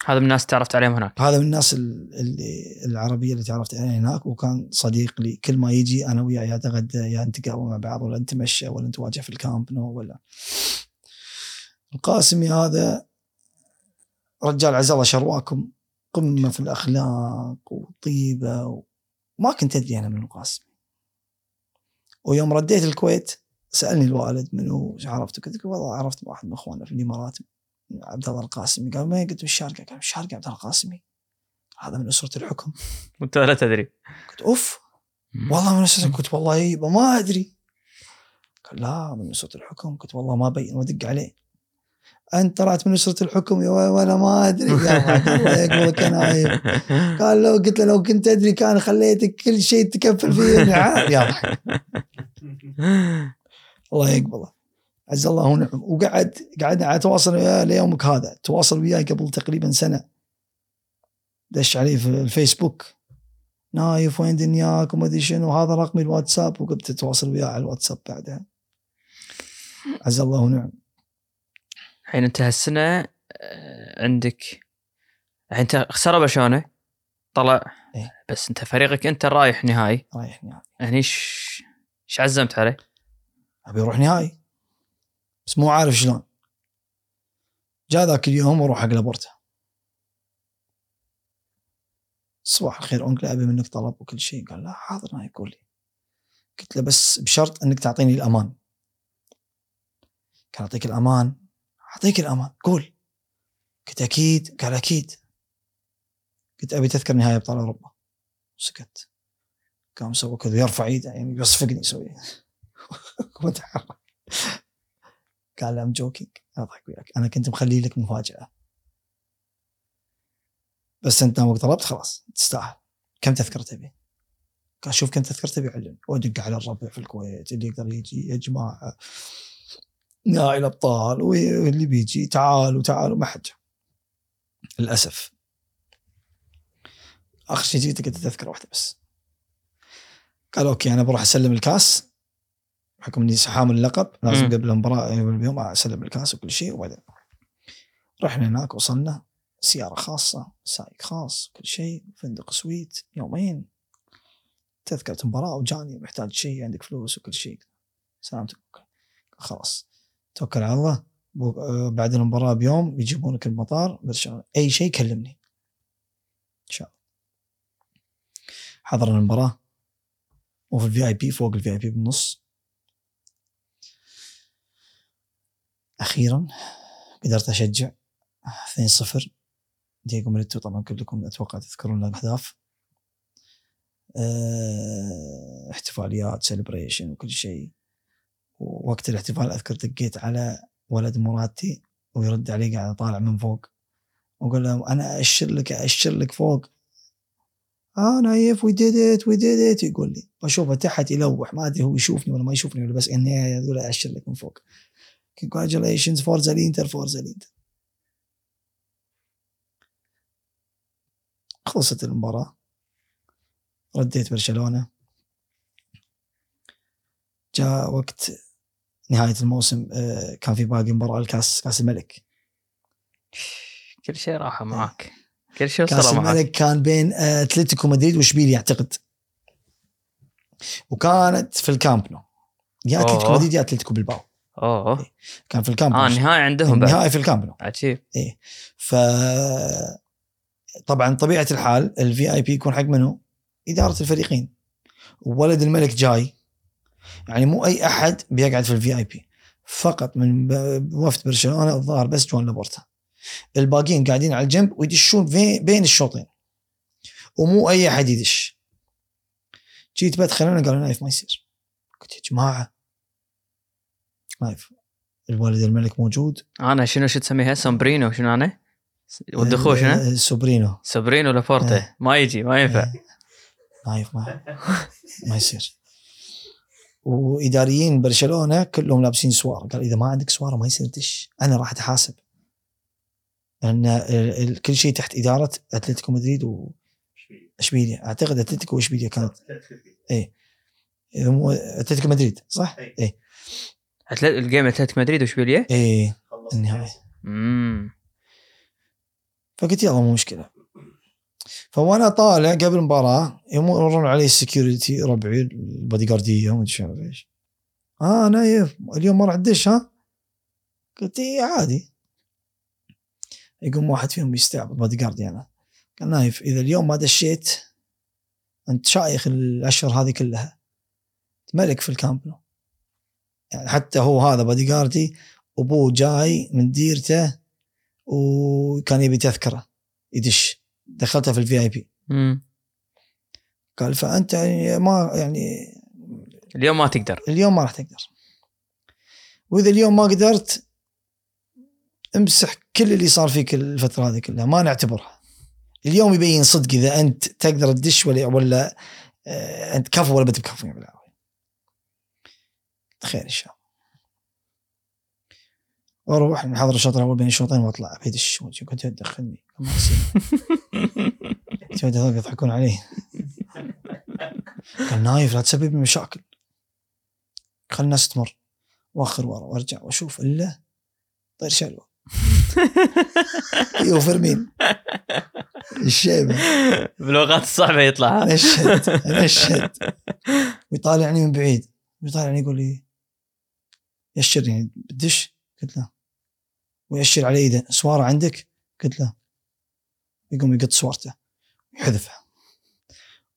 S4: هذا من الناس تعرفت عليهم هناك.
S3: هذا من الناس ال- اللي العربية اللي تعرفت عليها هناك وكان صديق لي. كل ما يجي أنا وياه يا نتغدى يا نتقهوى مع بعض ولا نتمشى ولا نتواجه في الكامب نو ولا. القاسمي هذا رجال عز الله شرواكم قمة في الأخلاق وطيبة وما كنت أدري أنا من القاسمي. ويوم رديت الكويت سألني الوالد منو إيش عرفته قلت له والله عرفت واحد من اخواننا في الإمارات عبد الله القاسمي. قال ما قلت له الشارقه قال الشارقه عبد الله القاسمي. هذا من أسرة الحكم.
S4: وأنت لا تدري.
S3: قلت أوف. والله من أسرة قلت والله ما أدري. قال لا من أسرة الحكم. قلت والله ما بين ودق عليه. أنت طلعت من اسره الحكم؟ يا وأنا ما أدري. يا عيب. قال لو قلت له لو كنت أدري كان خليتك كل شيء تكفل فيه. نعم يضحك الله يقبله عز الله ونعم وقعد قعدنا على تواصل وياه ليومك هذا. تواصل وياي قبل تقريبا سنة. دش علي في الفيسبوك. نايف وين دنياك؟ وما أدري شنو. هذا رقمي الواتساب. وقمت أتواصل وياه على الواتساب بعدها. عز الله ونعم
S4: الحين انت هالسنة آه، عندك الحين انت خسروا برشلونه طلع.
S3: إيه.
S4: بس انت فريقك انت رايح نهائي.
S3: رايح نهائي.
S4: هني إيش إيش عزمت عليه؟
S3: أبي أروح نهائي. بس مو عارف شلون. جاء ذاك اليوم وأروح حق لابورتا. صباح الخير انكل أبي منك طلب وكل شيء. قال لا حاضر ما يقول لي. قلت له بس بشرط أنك تعطيني الأمان. كان اعطيك الأمان أعطيك الامان قول. قلت أكيد. قال أكيد. قلت أبي تذكر نهائي أبطال أوروبا. سكت قام سوى كذا. يرفع إيده يعني يصفقني يسوي. وتحرك. قال I'm joking أضحك وياك. أنا كنت مخلي لك مفاجأة. بس أنت دامك طلبت؟ خلاص. تستاهل. كم تذكرة تبي؟ قال شوف كم تذكرة تبي علم وأدق على الربع في الكويت. اللي يقدر يجي يا جماعة نهائي الأبطال واللي بيجي تعالوا تعالوا ما حد. للأسف. آخر شيء جيت لقيت تذكره واحدة بس. قال okay أنا بروح أسلم الكاس. بحكم إني حامل اللقب لازم. قبل المباراة قبل بيوم أسلم الكاس وكل شيء وبعدين رحنا هناك وصلنا. سيارة خاصة سايق خاص كل شيء فندق سويت يومين. تذكرة مباراة وجاني محتاج شيء عندك فلوس وكل شيء. سلامتك. خلاص. توكل على الله. آه، بعد المباراة بيوم بيجيبونك المطار برشلونه أي شيء كلمني. إن شاء الله. حضرنا المباراة. وفي ال VIP فوق ال VIP بالنص. أخيرا قدرت أشجع 2-0 دييغو ميليتو طبعا كلكم أتوقع تذكرون الأهداف. آه، احتفاليات celebration وكل شيء. ووقت الاحتفال أذكر دقيت على ولد موراتي ويرد علي قاعد طالع من فوق. وأقول له أنا أشر لك أشر لك فوق. آه نايف we did it we did it يقول لي. واشوفه تحت يلوح. ما أدري هو يشوفني ولا ما يشوفني ولا بس إني يقول أشر لك من فوق. congratulations forza الانتر forza الانتر خلصت المباراة. رديت برشلونة. جاء وقت نهاية الموسم آه، كان في باقي مباراة الكاس كأس الملك.
S4: كل شيء راح معك. كل شيء كأس
S3: الملك كان بين آه، أتلتيكو مدريد وإشبيليا أعتقد. وكانت في الكامب نو. يا
S4: أتلتيكو.
S3: مدريد يا أتلتيكو بالباو
S4: أوه.
S3: كان في الكامب آه
S4: النهائي عندهم بعد.
S3: النهائي في الكامب نو.
S4: عجيب.
S3: ف طبعا طبيعة الحال ال VIP يكون حق منو؟ إدارة الفريقين. وولد الملك جاي. يعني مو أي أحد بيقعد في ال VIP فقط من وفد برشلونة الظاهر بس جوان لابورتا. الباقيين قاعدين على الجنب ويدشون بين الشوطين. ومو أي أحد يدش. جيت بدخل أنا قالوا نايف ما يصير. قلت يا جماعة. نايف الولد الملك موجود.
S4: أنا شنو شو تسميها؟ sobrino شنو أنا؟ والدخول شنو؟
S3: sobrino.
S4: sobrino لابورتا.
S3: إيه.
S4: ما يجي ما ينفع.
S3: إيه. نايف ما ما يصير. وإداريين برشلونة كلهم لابسين سوار. قال إذا ما عندك سوار ما يصير دش أنا راح أتحاسب. لأن كل شيء تحت إدارة أتلتيكو مدريد واشبيليا أعتقد أتلتيكو وأشبيليا كانت. إذا مو أتلتيكو مدريد صح؟ اي
S4: أتلت- الجيم اتلتيك مدريد وأشبيليا؟
S3: اي
S2: خلص.
S3: النهايه
S4: امم
S3: فقلت يلا مو مشكلة. فأنا طالع قبل المباراة يمرون علي ال security ربعي البودي جارديه وما ادري إيش. آه نايف اليوم ما راح تدش ها؟ قلت اي عادي. يقوم واحد فيهم يستعبط بودي جارد يعني قال نايف إذا اليوم ما دشيت أنت شايخ الأشهر هذه كلها. ملك في الكامب يعني حتى هو هذا بودي جاردي أبوه جاي من ديرته وكان يبي تذكرة يدش. دخلته في ال
S4: VIP
S3: قال فأنت يعني ما يعني
S4: اليوم ما تقدر.
S3: اليوم ما راح تقدر. وإذا اليوم ما قدرت امسح كل اللي صار فيك الفترة هذه كلها ما نعتبرها. اليوم يبين صدق إذا أنت تقدر تدش ولا ولا آه، أنت كفو ولا بتكفو بالعافيه خير ان شاء الله وأروح نحضر الشوط الأول بين الشوطين وأطلع. بيدش كنت تدخلني ما يصير كنت هذول يضحكون علي. قال نايف لا تسبب لي مشاكل. خل الناس تمر وأخر ورا وأرجع وأشوف. إلا طير شلوة. تيو فيرمين الشيبه
S4: بالأوقات الصعبة يطلع. ها؟
S3: نشهد. نشهد. ويطالعني من بعيد. ويطالعني يقول لي يشر يعني بدش؟ قلت له ويشر على إيده. سواره عندك؟ قلت له. يقوم يقط سوارته يحذفها.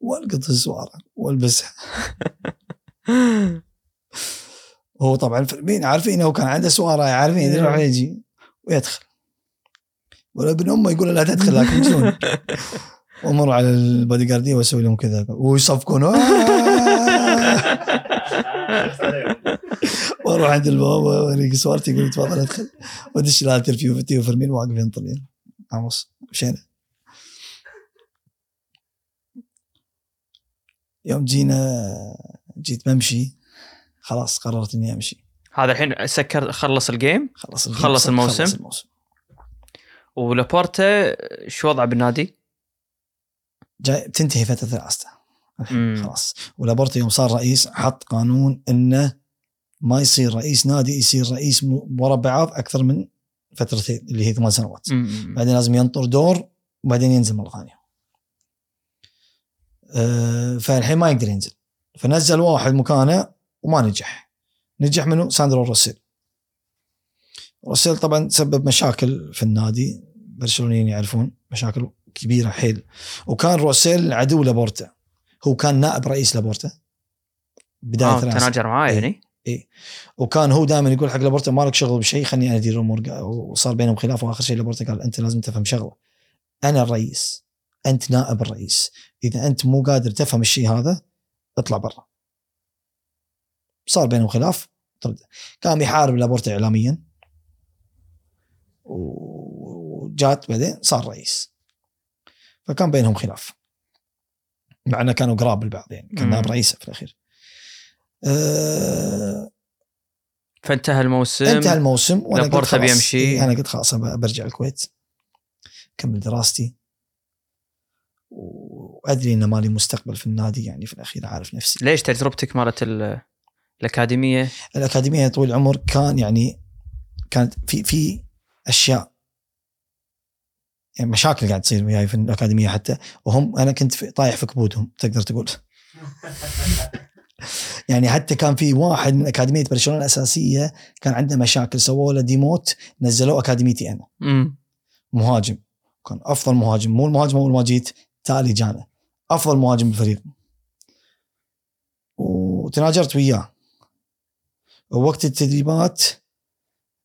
S3: والقط السواره والبسها. هو طبعا فيرمين عارفين هو كان عنده سوارة عارفين يروح يجي ويدخل. ولا ابن أمه يقول لا تدخل لكن مجنون وامر على البودي جارديه واسوي لهم كذا. ويصفقون! وأروح عند الباب واوريك سوارتي يقول تفضل أدخل. وأدش لا ترفيو في تيو فيرمين واقف ينطر عمص مشينا. يوم جينا جيت بمشي. خلاص قررت إني أمشي.
S4: هذا الحين سكر خلص الجيم؟
S3: خلص الجيم،
S4: خلص الموسم؟
S3: خلص الموسم.
S4: ولابورتا شو وضعه بالنادي؟
S3: جاي تنتهي فترة رئاسته
S4: مم.
S3: خلاص. ولابورتا يوم صار رئيس حط قانون إنه ما يصير رئيس نادي يصير رئيس م- مربعات أكثر من فترتين اللي هي ثمان سنوات
S4: مم.
S3: بعدين لازم ينطر دور وبعدين ينزل مرة ثانية. أه فالحين ما يقدر ينزل فنزل واحد مكانه وما نجح. نجح منه ساندرو روسيل. روسيل طبعا سبب مشاكل في النادي برشلونيين يعرفون مشاكل كبيرة حيل وكان روسيل عدو لابورتا هو كان نائب رئيس لابورتا بداية
S4: آه. تناجر معاه
S3: إيه.
S4: يعني؟
S3: وكان هو دائما يقول حق لابورتا مالك شغل بشيء خليني أنا أدير الأمور. وصار بينهم خلاف وآخر شيء لابورتا قال أنت لازم تفهم شغلة. أنا الرئيس أنت نائب الرئيس. إذا أنت مو قادر تفهم الشيء هذا اطلع برا. صار بينهم خلاف. طرد قام يحارب لابورتا اعلاميا. وجات بعدين صار رئيس. فكان بينهم خلاف. مع إنه كانوا قراب البعض يعني. كان. نائب رئيسه في الأخير. أه
S4: فانتهى الموسم.
S3: انتهى الموسم وأنا قلت
S4: لابورتا بيمشي.
S3: إيه، أنا قلت خلاص برجع الكويت. اكمل دراستي. وأدري ان مالي مستقبل في النادي يعني في الأخير عارف نفسي.
S4: ليش تجربتك مالت ال- الأكاديمية؟
S3: الأكاديمية طويل العمر كان يعني كانت في في أشياء يعني مشاكل قاعد تصير وياي في الأكاديمية حتى وهم أنا كنت في طايح في كبودهم تقدر تقول. يعني حتى كان في واحد من أكاديمية برشلونة الأساسية كان عنده مشاكل سووا له demote نزلوه أكاديميتي أنا.
S4: امم
S3: مهاجم. كان أفضل مهاجم. مو المهاجم أول ما جيت تالي جانا. أفضل مهاجم بالفريق. وتناجرت وياه. ووقت التدريبات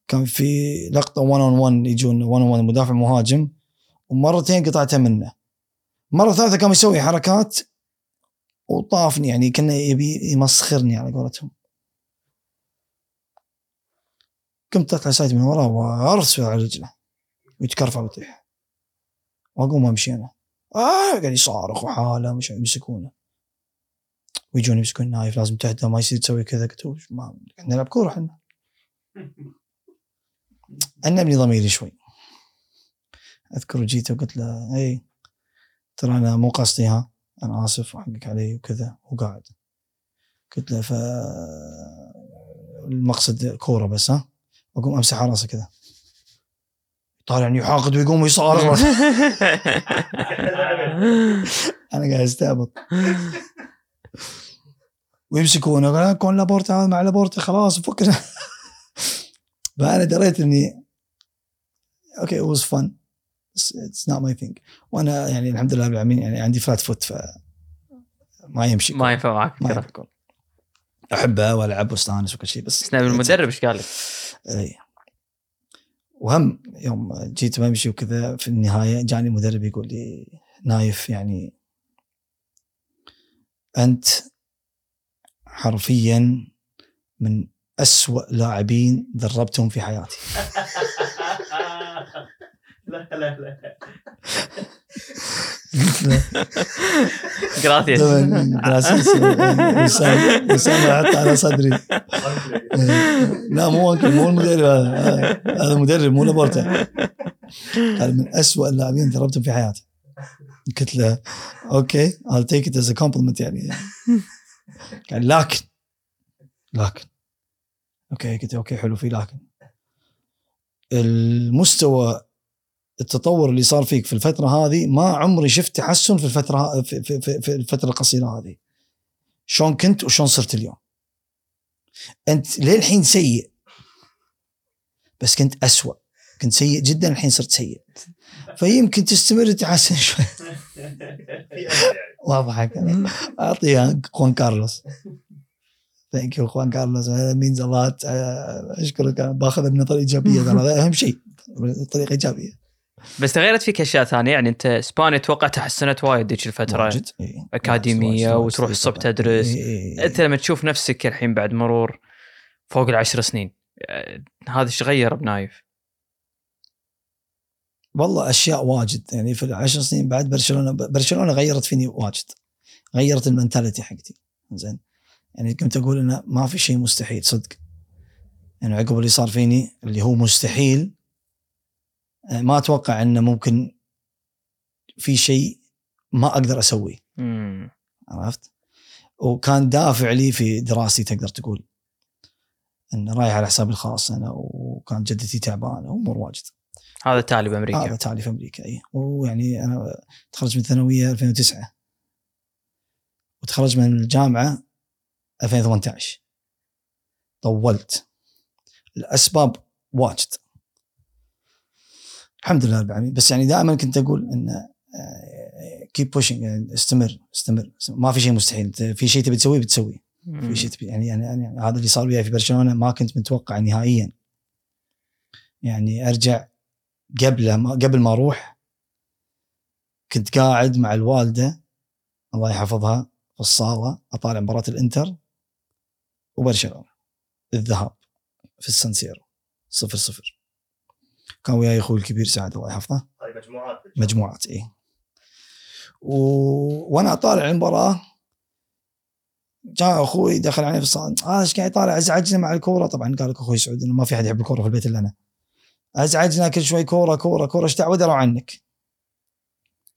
S3: كان في لقطة 1 on 1 يجون 1 on 1 مدافع مهاجم ومرتين قطعتها منه. مرة ثالثة كان يسوي حركات وطافني يعني كأنه يبي يمسخرني على قولتهم. قمت أطلع side من وراه وارس على رجله. ويتكرفع ويطيح. وأقوم أمشي أنا. آه قاعد يصارخ وحاله مش يمسكونه. ويجون يمسكون النايف لازم تهدى ما يصير تسوي كذا. قلت ما نلعب كورة إحنا. انبني ضميري شوي. أذكر جيت وقلت له اي ترى أنا مو قصدي ها. أنا آسف وحقك علي وكذا وقاعد قلت له ف المقصد كورة بس ها؟ واقوم أمسح على رأسه كذا. طالعني يحاقد ويقوم ويصارخ. أنا قاعد استعبط ويمسكونه قال كون لابورتا هذا مع لابورتا خلاص فكنا. فأنا دريت إني okay it was fun. It's- it's not my thing. وأنا يعني الحمد لله رب العالمين يعني عندي flat foot ف ما يمشي
S4: ما ينفع معك
S3: ما ينفع. احبها وألعب وأستانس وكل شيء بس
S4: نبي المدرب؟ إيش قال لك؟
S3: اي وهم يوم جيت بمشي وكذا في النهاية جاني مدرب يقول لي نايف يعني أنت حرفيا من أسوأ لاعبين دربتهم في حياتي.
S2: لا لا لا.
S4: جراتيس
S3: وسام وسام حتى على صدري لا مو مو المدرب هذا هذا مدرب مو لابورتا قال من أسوأ اللاعبين دربتهم في حياتي قلت له أوكي I'll take it as a compliment يعني قال لكن لكن أوكي قلت له أوكي حلو في لكن المستوى التطور اللي صار فيك في الفترة هذه ما عمري شفت تحسن في الفترة في, في, في, في الفترة القصيرة هذه. شلون كنت وشلون صرت اليوم. أنت للحين سيء. بس كنت أسوأ. كنت سيء جدا الحين صرت سيء. فيمكن تستمر تحسن شوي.
S2: امل يعني.
S3: واضح أعطيها خوان كارلوس. thank you خوان كارلوس. means a lot أشكرك. باخذها بنظره إيجابية. ترى هذا أهم شيء. بطريقه إيجابية.
S4: بس تغيرت فيك أشياء ثانية يعني أنت إسبانيا أتوقع تحسنت وايد ذيك الفترة
S3: واجد إيه.
S4: أكاديمية
S3: واجد، واجد،
S4: وتروح الصبح. تدرس.
S3: إيه، إيه، إيه.
S4: أنت لما تشوف نفسك الحين بعد مرور فوق العشر سنين آه، هذا إيش غير بنايف؟
S3: والله أشياء واجد يعني في العشر سنين بعد برشلونة برشلونة غيرت فيني واجد غيرت المنتاليتي حقتي زين يعني كنت أقول إنه ما في شيء مستحيل صدق يعني عقب اللي صار فيني اللي هو مستحيل ما أتوقع إنه ممكن في شيء ما أقدر
S4: أسويه.
S3: عرفت؟ وكان دافع لي في دراستي تقدر تقول إن رايح على حسابي الخاص أنا وكانت جدتي تعبانة وأمور واجد.
S4: هذا تالي بامريكا
S3: هذا تالي في أمريكا اي ويعني أنا تخرجت من الثانوية 2009 وتخرجت من الجامعة 2018 طولت. الأسباب واجد. الحمد لله رب العالمين. بس يعني دائما كنت أقول إن كيب بوشنج يعني استمر استمر. ما في شيء مستحيل. في شيء تبي تسويه بتسويه. في شيء تبي يعني, يعني, يعني هذا اللي صار وياي في برشلونة. ما كنت متوقع نهائيا. يعني أرجع قبل ما قبل ما أروح كنت قاعد مع الوالدة. الله يحفظها في الصاله أطالع مباراة الإنتر وبرشلونة. الذهاب في السانسيرو صفر صفر. كان وياي أخوي الكبير سعد الله يحفظه.
S2: هاي مجموعات
S3: مجموعات اي و... وأنا اطالع المباراة جاء أخوي دخل علي في الصالة آه إيش قاعد يطالع؟ أزعجنا مع الكورة. طبعا قال لك أخوي سعود إنه ما في أحد يحب الكورة في البيت إلا أنا. أزعجنا كل شوي كورة كورة كورة إيش دعوة دروا عنك؟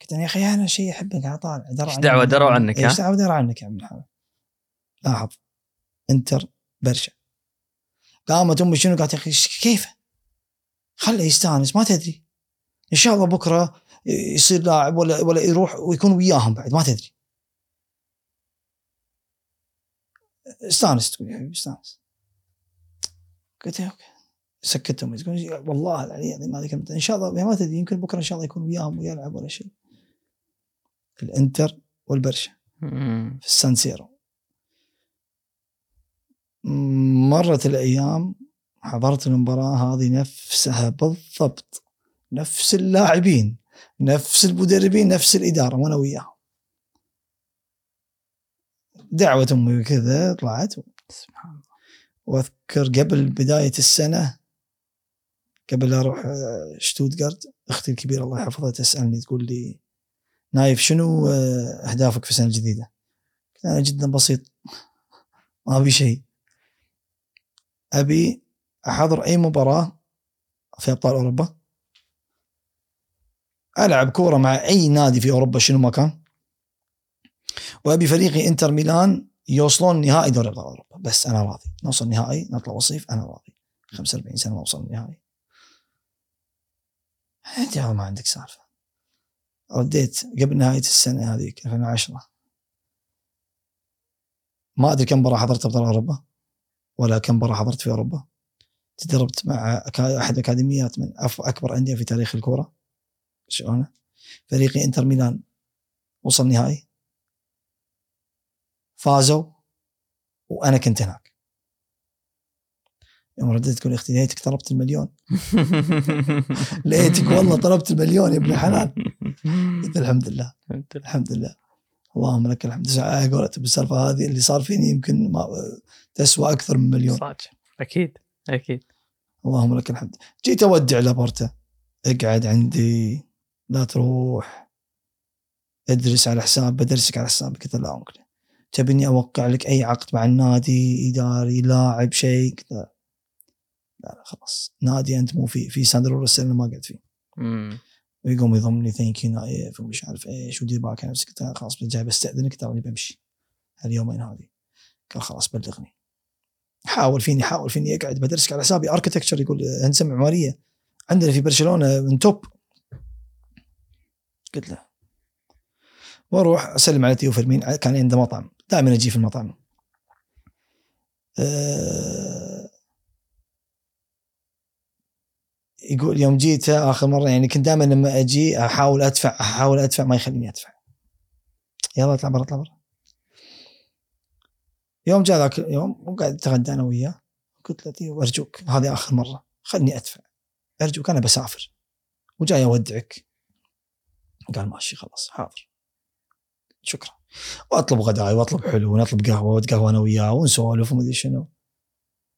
S3: قلت أنا يا أخي أنا شيء أحبك قاعد طالع دروا
S4: إيش
S3: عنك.
S4: دعوة دروا عنك،؟
S3: إيش دعوة دروا عنك يا عم الحلال لاحظ إنتر برشا. قامت أمي شنو؟ قالت يا أخي إيش- كيف؟ خله يستانس ما تدري. إن شاء الله بكرة يصير لاعب ولا ولا يروح ويكون وياهم بعد ما تدري. استانس تقول يا حبيبي استانس. قلت okay سكت امي تقول والله العظيم هذه كلمه إن شاء الله ما تدري يمكن بكرة إن شاء الله يكون وياهم ويلعب ولا شيء. الإنتر والبرشا. في السان سيرو. مرت الأيام حضرت المباراة هذه نفسها بالضبط. نفس اللاعبين نفس المدربين نفس الإدارة وأنا وياهم. دعوة أمي وكذا طلعت.
S4: سبحان الله.
S3: وأذكر قبل بداية السنة قبل لا أروح آه، شتوتغارت أختي الكبيرة الله يحفظها تسألني تقول لي نايف شنو آه، أهدافك في السنة الجديدة؟ قلت أنا جدا بسيط. ما أبي شيء. أبي أحضر أي مباراة في أبطال أوروبا؟ ألعب كورة مع أي نادي في أوروبا شنو ما كان؟ وأبي فريقي إنتر ميلان يوصلون نهائي دوري أبطال أوروبا. بس أنا راضي. نوصل نهائي نطلع وصيف أنا راضي. 45 سنة ما وصلنا نهائي. أنت ما عندك سالفة. رديت قبل نهاية السنة هذيك 2010 ما أدري كم مباراة حضرت أبطال أوروبا ولا كم مباراة حضرت في أوروبا. تدربت مع أحد أكاديميات من أكبر أندية في تاريخ الكورة برشلونه فريقي إنتر ميلان وصل نهائي. فازوا وأنا كنت هناك. يوم رديت تقول أختي ليتك طلبت المليون. ليتك والله طلبت المليون يا ابن الحلال قلت الحمد لله. الحمد لله. اللهم لك الحمد. على بالسالفة هذه اللي صار فيني يمكن ما تسوى أكثر من مليون.
S4: صادق. أكيد. أكيد.
S3: اللهم لك الحمد. جيت أودع لابورتا. اقعد عندي. لا تروح. ادرس على حساب. بدرسك على حسابك قلت لا ممكن تبيني أوقع لك أي عقد مع النادي إداري لاعب شيء؟ لا لا خلاص. نادي أنت مو فيه في ساندرو روسيل ما قعدت فيه.
S4: مم.
S3: ويقوم يضمني thank you نايف ومش عارف إيش ودير بالك على نفسك خلاص جاي بستأذنك تراني بمشي. هاليومين هذه. قال خلاص بلغني. حاول فيني حاول فيني أقعد بدرسك على حسابي. architecture يقول هندسه معماريه عندنا في برشلونة من top قلت له وأروح أسلم على tío فيرمين. كان عنده مطعم. دائما أجي في المطعم. أه يقول يوم جيت آخر مرة يعني كنت دائما لما أجي أحاول أدفع أحاول أدفع ما يخليني أدفع. يلا اطلع برا اطلع برا. يوم جاء ذاك اليوم وقاعد اتغدى أنا وياه قلت له tío أرجوك هذه آخر مرة خلني أدفع. أرجوك أنا بسافر. وجاي أودعك. قال ماشي خلاص حاضر. شكرا. وأطلب غداي وأطلب حلو ونطلب قهوة وأتقهوى أنا وياه ونسولف ومدري شنو.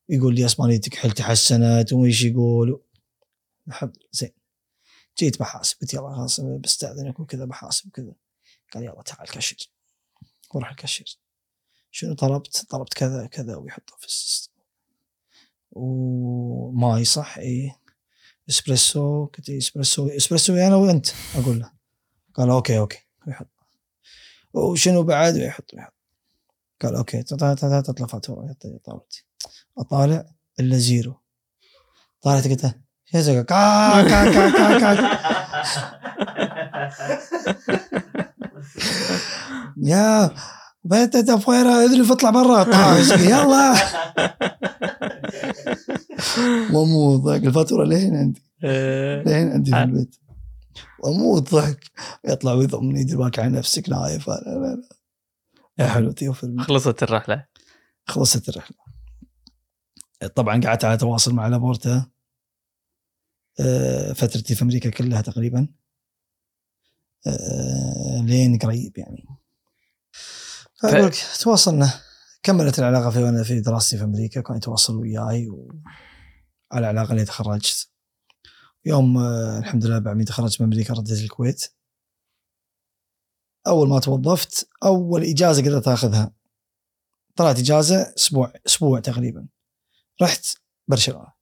S3: يقول لي اسبانيتك حيل تحسنت وإيش يقول الحمد زين. جيت بحاسب قلت يلا خلاص بستأذنك وكذا بحاسب وكذا. قال يلا تعال كشر. وراح الكشر. شنو طلبت؟ طلبت كذا كذا ويحطه في ال system. وماي صح؟ إي. إسبريسو قلت إسبريسو إسبريسو أنا وأنت أقول له. قال okay okay. ويحط. وشنو بعد؟ ويحط ويحط. قال أوكي تطلع فاتورة. طاولتي. أطالع إلا zero. طالعت قلت له يا زلمة كا كا كا كا كا. يا vete afuera ادري اطلع برا يلا. واموت ضحك. الفاتورة لين عندي. لين عندي في البيت. واموت ضحك. يطلع ويضمني يدير بالك على نفسك نايف. لا لا لا. يا حلو tío فيرمين
S4: خلصت الرحلة.
S3: خلصت الرحلة. طبعا قعدت على تواصل مع لابورتا آه، فترتي في أمريكا كلها تقريبا. آه، لين قريب يعني. فاقول لك تواصلنا. كملت العلاقه في وأنا في دراستي في أمريكا كان يتواصل وياي وعلى علاقه اللي تخرجت. يوم آه، الحمد لله بعد ما تخرجت من أمريكا رديت الكويت. أول ما توظفت أول إجازة قدرت أخذها. طلعت إجازة أسبوع أسبوع تقريبا. رحت برشلونة.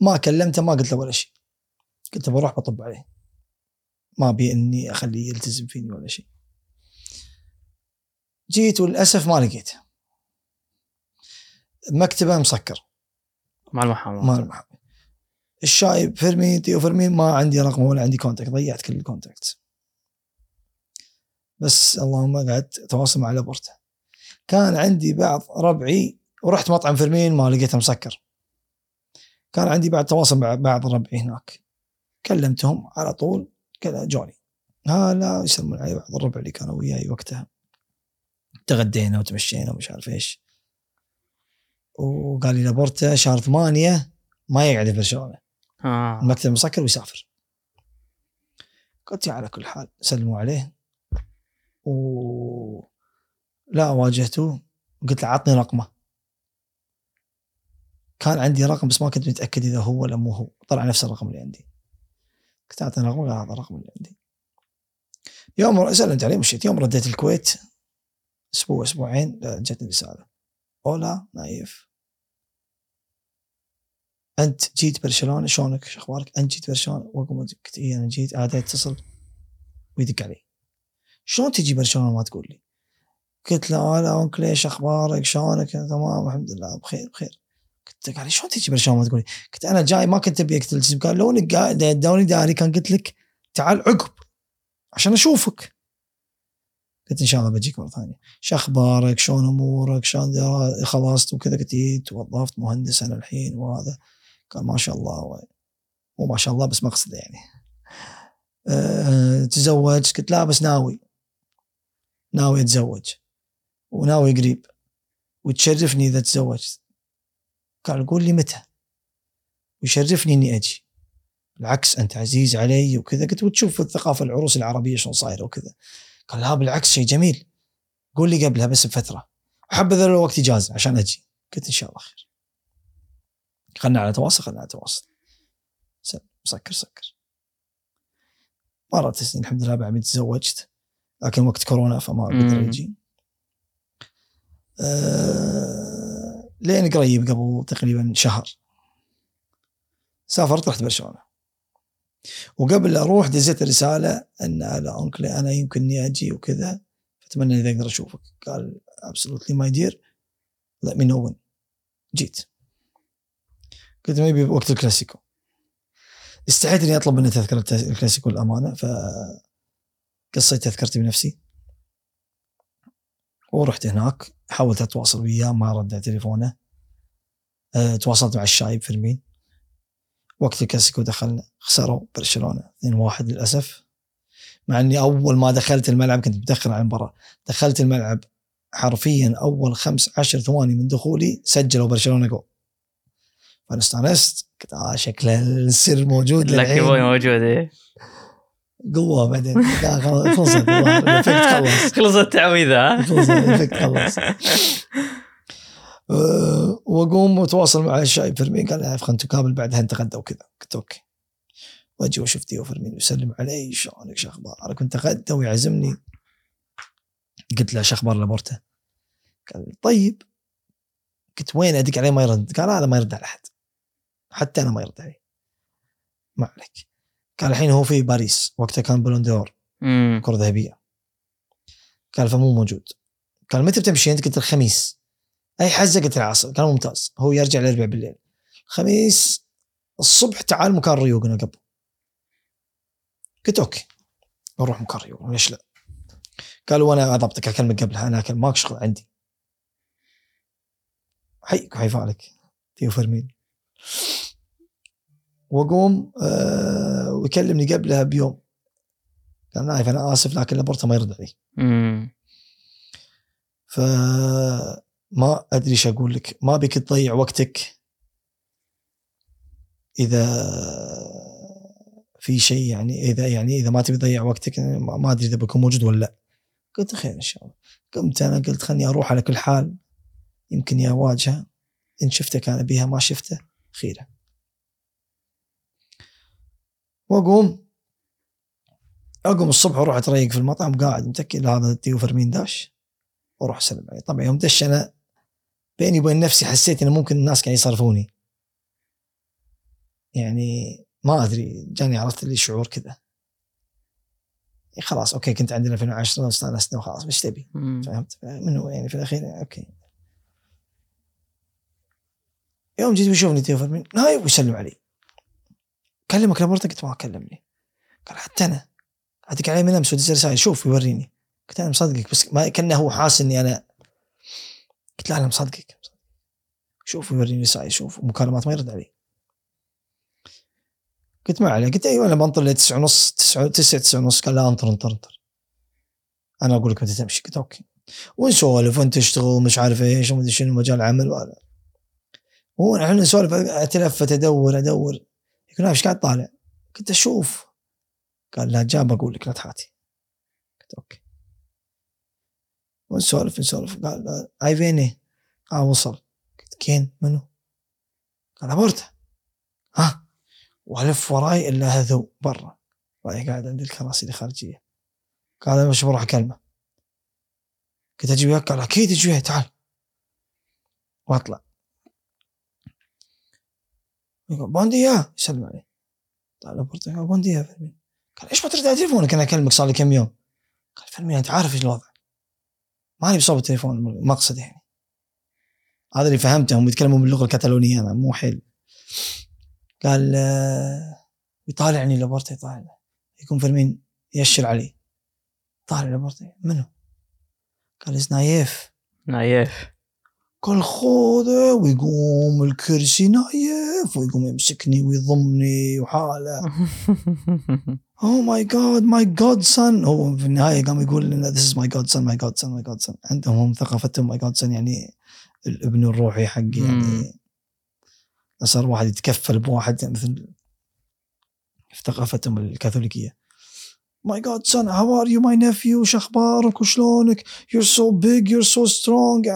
S3: ما كلمته ما قلت له ولا شيء. قلت بروح بطب عليه. ما أبي إني أخليه يلتزم فيني ولا شيء. جيت وللاسف ما لقيته مكتبة مسكر.
S4: مع المحاماة.
S3: ما المحامي الشايب فيرمين tío فيرمين ما عندي رقم ولا عندي contact ضيعت كل ال contact بس اللهم قعدت اتواصل مع لابورتا كان عندي بعض ربعي ورحت مطعم فيرمين ما لقيته مسكر. كان عندي بعد تواصل مع بعض ربعي هناك. كلمتهم على طول كذا جوني. ها لا يسلمون علي بعض الربع اللي كانوا وياي وقتها. تغدينا وتمشينا ومش عارف إيش. وقال لي لابورتا شهر ثمانية ما يقعد في برشلونة.
S4: آه.
S3: المكتب مسكر ويسافر. قلت على كل حال سلموا عليه. و لا واجهته. وقلت له عطني رقمه. كان عندي رقم بس ما كنت متأكد إذا هو ولا مو هو. طلع نفس الرقم اللي عندي. قلت اعطني رقم قال هذا الرقم اللي عندي. يوم سلمت عليه مشيت. يوم رديت الكويت أسبوع أسبوعين جتني رساله أولا نايف أنت جيت برشلونة شلونك شو أخبارك؟ أنت جيت برشلونة واقوم قلت اي أنا جيت عاد يتصل ويدق علي شلون تجي برشلونة ما تقول لي؟ قلت له هلا انكل إيش أخبارك؟ شلونك؟ تمام الحمد لله بخير بخير قلت لي شلون تجي برشلونة ما تقول لي؟ قلت أنا جاي ما كنت ابيك تلتزم قال لو أنك داري كان قلت لك تعال عقب عشان أشوفك قلت إن شاء الله بجيك مرة ثانية. شو أخبارك؟ شلون أمورك؟ شلون خلصت وكذا قلت إيه، توظفت مهندس أنا الحين وهذا. قال ما شاء الله مو ما شاء الله بس مقصد يعني. أه تزوجت قلت لا بس ناوي. ناوي أتزوج. وناوي قريب. وتشرفني إذا تزوجت. قال قول لي متى؟ ويشرفني إني أجي. بالعكس أنت عزيز علي وكذا. قلت وتشوف الثقافة العروس العربية شلون صايرة وكذا. قال لا بالعكس شيء جميل. قول لي قبلها بس بفترة. وحبذا لو وقت إجازة عشان أجي. قلت إن شاء الله خير. خلنا على تواصل خلنا على تواصل. سكر سكر. مرت السنين الحمد لله بعد تزوجت. لكن وقت كورونا فما قدر. يجي. آه لين قريب قبل تقريبا شهر. سافرت رحت برشلونة. وقبل أروح دزيت رساله إن على uncle ي أنا يمكن إني أجي وكذا اتمنى إذا أقدر أشوفك. قال absolutely my dear let me know when جيت. قلت maybe وقت الكلاسيكو. استحيت إني أطلب منه تذكرة الكلاسيكو الامانه ف قصيت تذكرتي بنفسي. ورحت هناك حاولت أتواصل وياه ما رد تليفونه. أه، تواصلت مع الشايب فيرمين وقت الكلاسيكو دخلنا خسروا برشلونة 2-1 للأسف. مع إني أول ما دخلت الملعب كنت متأخر عن المباراة. دخلت الملعب حرفيا أول خمس عشر ثواني من دخولي سجلوا برشلونة جول. فانا استانست قلت آه شكله السر موجود
S4: lucky
S3: boy
S4: موجود إيه.
S3: قوة بعدين. خلاص خلصت الظاهر، ال effect
S4: خلص
S3: أه، وأقوم وأتواصل مع الشايب فيرمين. قال لي خلينا نتقابل بعدها نتغدى وكذا. قلت okay. وأجي وأشوف tío فيرمين ويسلم علي. شلونك؟ شو أخبارك؟ كنت أتغدى ويعزمني. قلت له شو أخبار لابورتا؟ قال طيب. قلت وين أدق عليه؟ ما يرد. قال هذا ما يرد على أحد. حتى أنا ما يرد علي ما عليك. قال الحين هو في باريس. وقتها كان بلون دور. كرة ذهبية. قال فمو موجود. قال متى بتمشي؟ أنت قلت الخميس. أي حزه قلت العصر قال ممتاز. هو يرجع الاربع بالليل. خميس الصبح تعال مكان ريوق قبل. قلت أوكي نروح مكان ريوق ليش لا؟ قالوا وأنا أضبطك أكلمك قبلها أنا أكلم ماك شغل عندي. حيك وحيفالك تيو فيرمين. وأقوم آه ويكلمني قبلها بيوم. قال نايف أنا آسف لكن لابورتا ما يرد علي.
S4: أمم.
S3: فما أدري إيش أقول لك. ما بك تضيع وقتك إذا في شيء يعني إذا يعني إذا ما تبي تضيع وقتك يعني ما ما أدري إذا بكون موجود ولا لا. قلت خير إن شاء الله. قمت أنا قلت خلني أروح على كل حال. يمكن يا اواجهه إن شفته كان بيها ما شفته خيره وأقوم. أقوم الصبح وأروح أتريق في المطعم قاعد متكل هذا تيو فرمين داش؟ وأروح أسلم عليه. طبعا يوم دش أنا بيني وبين نفسي حسيت إنه ممكن الناس كانوا يصرفوني. يعني ما أدري جاني عرفت لي شعور كذا. خلاص okay كنت عندنا 2010 واستانسنا وخلاص إيش تبي؟ فهمت؟ منه يعني في الأخير okay. يوم جيت بيشوفني تيو فيرمين نايف ويسلم علي. كلمك لابورتا قلت ما كلمني. قال حتى أنا. ادق عليه من امس ودز رسائل شوف يوريني. قلت أنا مصدقك بس ما كأنه هو حاس إني أنا قلت لا أنا مصدقك شوف يوريني رسائل شوف مكالمات ما يرد علي. قلت ما عليه قلت أيوه أنا بنطر لي 9 ونص 9 9 9 ونص قال لا انطر انطر انطر. أنا أقول لك متى تمشي؟ قلت أوكي. ونسولف وانت تشتغل مش عارف إيش ومدري شنو مجال عمل وهذا وإحنا نسولف اتلفت ادور أدور. يقول إيش قاعد طالع؟ قلت أشوف قال لا جاب أقول لك لا تحاتي. قلت okay. ونسولف نسولف. قال لا، اي فيني؟ آه وصل. قلت كين؟ منو؟ قال لابورتا ها؟ والف وراي إلا هذوه برا. راي قاعد عند الكراسي الخارجية. قال أنا مش بروح أكلمه. قلت أجي وياك؟ قال أكيد أجي وياي تعال. وأطلع. يقول بونديا يسلم علي طلع لابورتا قال فيرمين. قال إيش ما ترد على تليفونك أنا أكلمك صار لي كم يوم. قال فيرمين أنت عارف إيش الوضع. ماني بصوب التليفون مقصد يعني. هذا اللي فهمته هم يتكلمون باللغة الكتالونيه أنا مو حيل. قال آه، يطالعني لابورتا يطالع يكون فيرمين يشر علي. طالع لابورتا منو؟ قال نايف
S4: نايف
S3: قال خوذه ويقوم الكرسي نايف ويقوم يمسكني ويضمني وحاله. oh my god my godson هو في النهاية قام يقول لنا this is my godson my godson my godson عندهم هم ثقافتهم my godson يعني الابن الروحي حقي. يعني صار واحد يتكفل بواحد مثل في ثقافتهم الكاثوليكية. my godson how are you my nephew شو أخبارك؟ وشلونك? you're so big you're so strong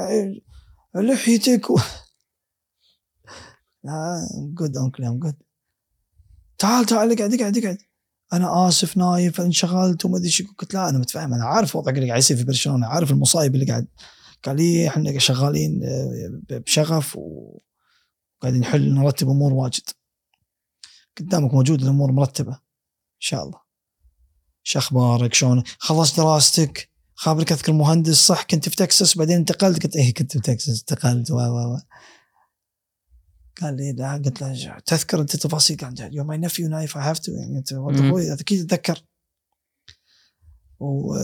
S3: لحيتك و... good uncle I'm good تعال تعال اقعد اقعد اقعد. أنا آسف نايف انشغلت وما أدري شو قلت. لا أنا متفاهم أنا عارف وضعك اللي قاعد يصير في برشلونة عارف المصايب اللي قاعد. قال لي إحنا شغالين آه، بشغف وقاعدين نحل نرتب أمور واجد. قدامك موجود الأمور مرتبة إن شاء الله. شو أخبارك؟ شلون خلصت دراستك؟ خابرك أذكر مهندس صح كنت في تكساس بعدين انتقلت قلت إيه كنت في تكساس انتقلت و و قال لي لا قلت له تذكر أنت تفاصيل قال you my nephew نايف I have to يعني
S4: أنت.
S3: أخوي أكيد أتذكر. و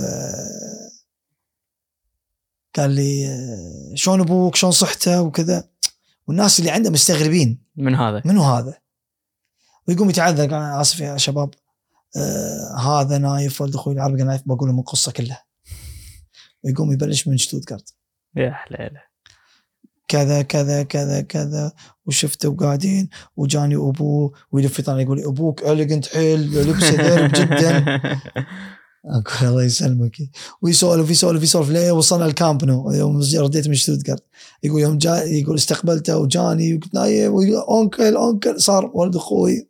S3: قال لي شلون أبوك؟ شلون صحته؟ وكذا. والناس اللي عنده مستغربين.
S4: من هذا؟
S3: منو هذا؟ ويقوم يتعذر قال أنا آسف يا شباب آه هذا نايف ولد أخوي العربي نايف بقول لهم القصة كلها. ويقوم يبلش من شتوتغارت.
S4: يا حليله
S3: كذا كذا كذا كذا وشفته وقاعدين وجاني أبوه ويلف يطلع يقول لي أبوك elegant حيل لبسه درب جدا. أقول الله يسلمك. ويسولف يسولف يسولف ليه وصلنا الكامب نو يوم رديت من شتوتغارت. يقول يوم جاء يقول استقبلته وجاني وقلت uncle uncle صار ولد أخوي.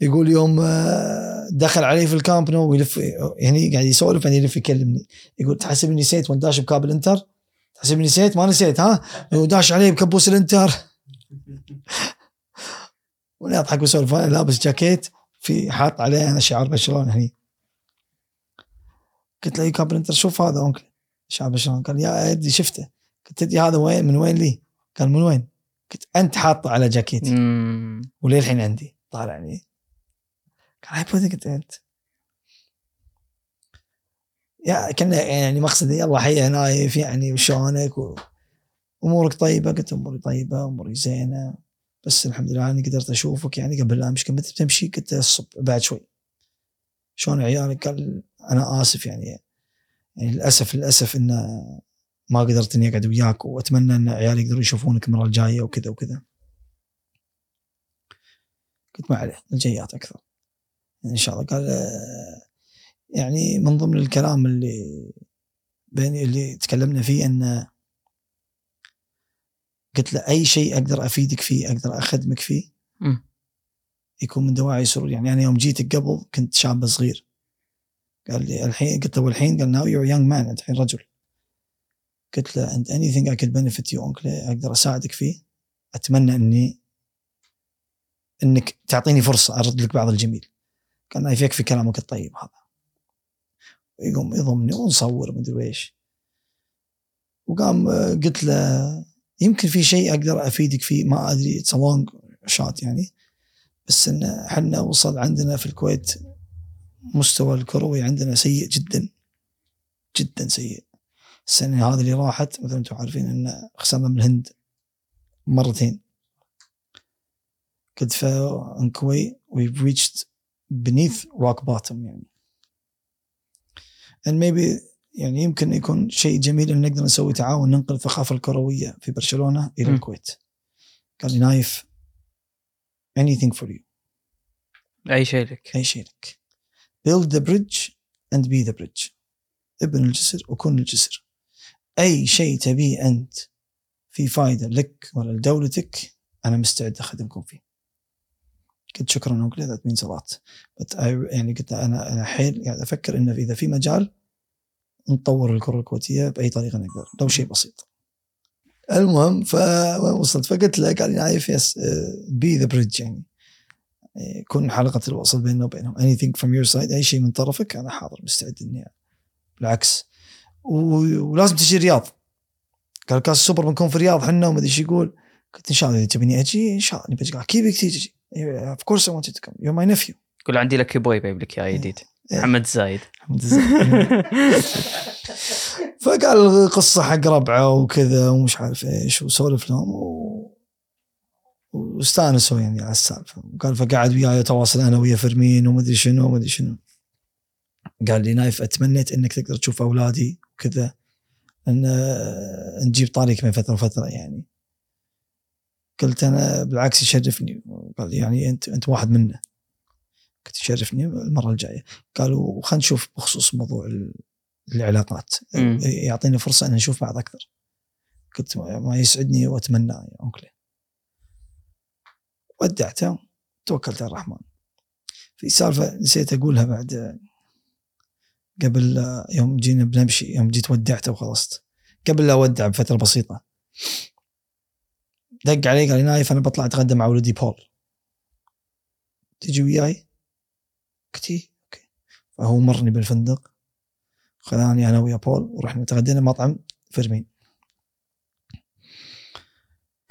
S3: يقول يوم آه، دخل علي في الكامب نو ويلف هني قاعد يسولف يعني يلف يكلمني. يقول تحسب إني نسيت وانت داش بكبوس إنتر؟ تحسب إني نسيت؟ ما نسيت ها؟ يقول داش علي بكبوس الإنتر. وأنا أضحك وأسولف أنا لابس جاكيت في حاط عليه أنا شعار برشلونة هني. قلت له "إي كبوس إنتر؟ شوف هذا uncle. شعار برشلونة. قال يا ادي شفته. قلت تدري هذا وين؟ من وين لي؟ قال من وين؟ قلت أنت حاطه على جاكيتي. وللحين عندي طالعني هاي قلت انت يا كنا يعني مقصدي يلا حي نايف يعني وشلونك و- أمورك طيبة قلت أموري طيبة أموري زينة. بس الحمد لله اني قدرت أشوفك يعني قبل لا أمشي. كنت بتمشي قلت الصب بعد شوي. شلون عيالك؟ قال أنا آسف يعني. يعني للأسف للأسف إن ما قدرت إني أقعد وياك وأتمنى إن عيالي يقدروا يشوفونك المرة الجاية وكذا وكذا. قلت ما عليه الجيات أكثر. إن شاء الله. قال آه، يعني من ضمن الكلام اللي بيني اللي تكلمنا فيه إن قلت له أي شيء أقدر أفيدك فيه أقدر أخدمك فيه. يكون من دواعي سرور. يعني أنا يوم جيتك قبل كنت شاب صغير. قال لي الحين قلت له والحين؟ قال you're a young man أنت الحين رجل. قلت له and anything I could benefit you uncle أقدر أساعدك فيه. أتمنى إني إنك تعطيني فرصة أرد لك بعض الجميل. قال نايف يكفي كلامك الطيب هذا. يقوم يضمني ونصور مدري إيش وقام آه، قلت له يمكن في شيء أقدر أفيدك فيه ما أدري it's long shot يعني بس إن إحنا وصل عندنا في الكويت مستوى الكروي عندنا سيء جدا جدا سيء. السنة هذه اللي راحت مثل أنتم عارفين إن خسرنا من الهند مرتين. قد فانكوي we've reached beneath rock bottom يعني. And maybe يعني يمكن يكون شيء جميل إن نقدر نسوي تعاون ننقل الثقافه الكروية في برشلونة إلى
S4: م.
S3: الكويت. قال لي نايف anything for you.
S4: أي شيء لك.
S3: أي شيء لك. Build the bridge and be the bridge. ابن الجسر وكن الجسر. أي شيء تبيه أنت في فائده لك ولا لدولتك أنا مستعد أخدمكم فيه. قلت شكرا ذات مين صلات بس يعني قلت أنا أنا حيل قاعد أفكر إنه إذا في مجال نطور الكرة الكويتية بأي طريقة نقدر. لو شيء بسيط. المهم فوصلت فقلت له قال لي نايف yes be the bridge يعني. آه، كن حلقة الوصل بيننا وبينهم. Anything from your side أي شيء من طرفك أنا حاضر مستعد إني بالعكس. و- ولازم تجي الرياض. قال كاس السوبر بنكون في الرياض حنا وما أدري إيش يقول. قلت إن شاء الله إذا تبيني أجي إن شاء الله نبي قال كيفك تيجي of course I want you to come you're my nephew
S4: قول عندي لك بوي بيب لك يا جديد
S3: إيه.
S4: محمد زايد.
S3: فقال القصة حق ربعة وكذا ومش عارف إيش وسولف لهم و... واستانسوا يعني على السالفة. وقال فقعد وياي تواصل أنا ويا فيرمين ومدري شنو ومدري شنو. قال لي نايف أتمنيت إنك تقدر تشوف أولادي وكذا. ان نجيب طاريك من فترة وفتره يعني. قلت أنا بالعكس يشرفني. قال يعني أنت أنت واحد منا قلت يشرفني المرة الجاية. قالوا خلينا نشوف بخصوص موضوع ال- العلاقات.
S4: مم.
S3: يعطينا فرصة أن نشوف بعض أكثر. قلت ما يسعدني واتمناه يا أنكلي. ودعته توكلت على الرحمن. في سالفة نسيت أقولها بعد قبل يوم جينا بنمشي يوم جيت ودعته وخلصت. قبل لا أودع بفترة بسيطة. دق علي قال لي نايف أنا بطلع أتغدى مع ولدي بول. تجي وياي؟ قلت إيه، okay. فهو مرني بالفندق. خذاني أنا ويا بول ورحنا تغدينا مطعم فيرمين.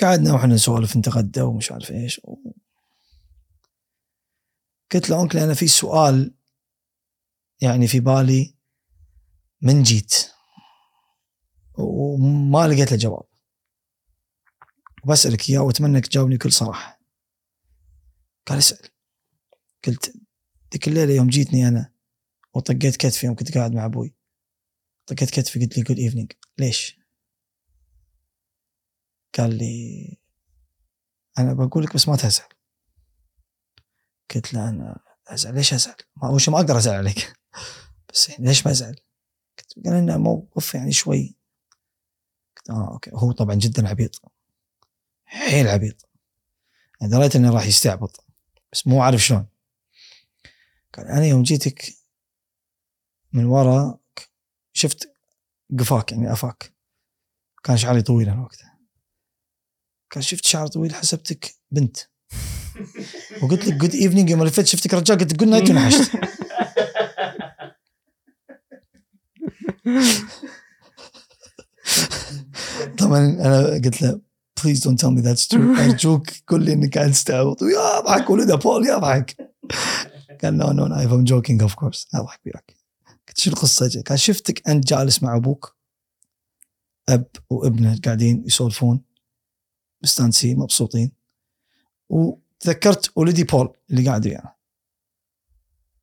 S3: قعدنا وإحنا نسولف نتغدى ومش عارف إيش. و... قلت له uncle أنا في سؤال يعني في بالي من جيت. وما لقيت له جواب. وبسالك إياه وأتمنى إنك تجاوبني بكل صراحة. قال اسأل. قلت ذيك الليلة يوم جيتني أنا وطقيت كتفي يوم كنت قاعد مع أبوي. طقيت كتفي قلت لي good evening ليش؟ قال لي أنا بقول لك بس ما تزعل. قلت له أنا أزعل. ليش أزعل؟ ما شيء ما أقدر أزعل عليك. بس يعني ليش بزعل؟ قلت قال انه موقف يعني شوي. قلت آه okay. هو طبعا جدا عبيط. حيل عبيط. يعني دريت إنه راح يستعبط. بس مو عارف شلون. قال أنا يوم جيتك من ورا شفت قفاك يعني قفاك كان شعري طويل أنا وقتها. قال شفت شعر طويل؟ حسبتك بنت. وقلت لك good evening يوم لفيت شفتك رجال. قلت good night ونحشت. طبعا أنا قلت له please don't tell me that's true ارجوك قول لي إنك قاعد تستعبط. ويا أضحك ولده بول يضحك قال no no no I'm joking of course أضحك وياك. قلت شو القصة؟ قال شفتك أنت جالس مع أبوك؟ أب وابنه قاعدين يسولفون. مستانسين مبسوطين. وتذكرت ولدي بول اللي قاعد ويانا.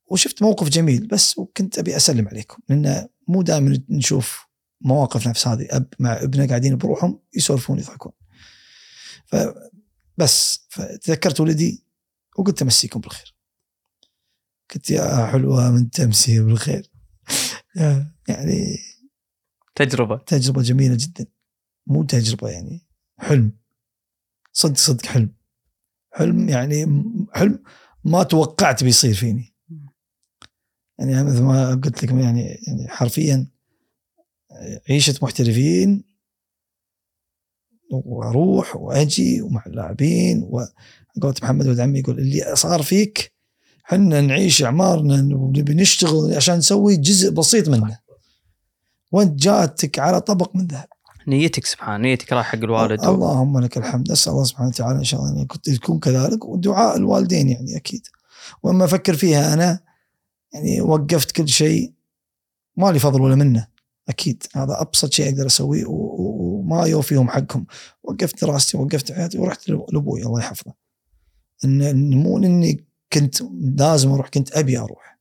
S3: وشفت موقف جميل بس وكنت أبي أسلم عليكم. لأن مو دائما نشوف مواقف نفس هذه. أب مع ابنه قاعدين بروحهم يسولفون يضحكون. فبس فتذكرت ولدي وقلت أمسيكم بالخير. قلت يا حلوة من تمسي بالخير. يعني
S4: تجربة.
S3: تجربة جميلة جدا. مو تجربة يعني حلم. صدق صدق حلم. حلم يعني حلم ما توقعت بيصير فيني. يعني مثل ما قلت لكم يعني يعني حرفيا عيشة محترفين وأروح وأجي ومع اللاعبين وقلت محمد ولد عمي يقول اللي صار فيك حنا نعيش أعمارنا ونبي نشتغل عشان نسوي جزء بسيط منه. وانت جاتك على طبق من ذهب.
S4: نيتك سبحان نيتك راح حق الوالد.
S3: اللهم لك الحمد. أسأل الله سبحانه وتعالى إن شاء الله إن كنت تكون كذلك ودعاء الوالدين يعني أكيد. وأما أفكر فيها أنا يعني وقفت كل شيء ما لي فضل ولا منه. أكيد هذا أبسط شيء أقدر أسويه وما يوفيهم حقهم. وقفت دراستي وقفت حياتي ورحت لأبوي الله يحفظه. ان مو إني كنت لازم أروح كنت أبي أروح.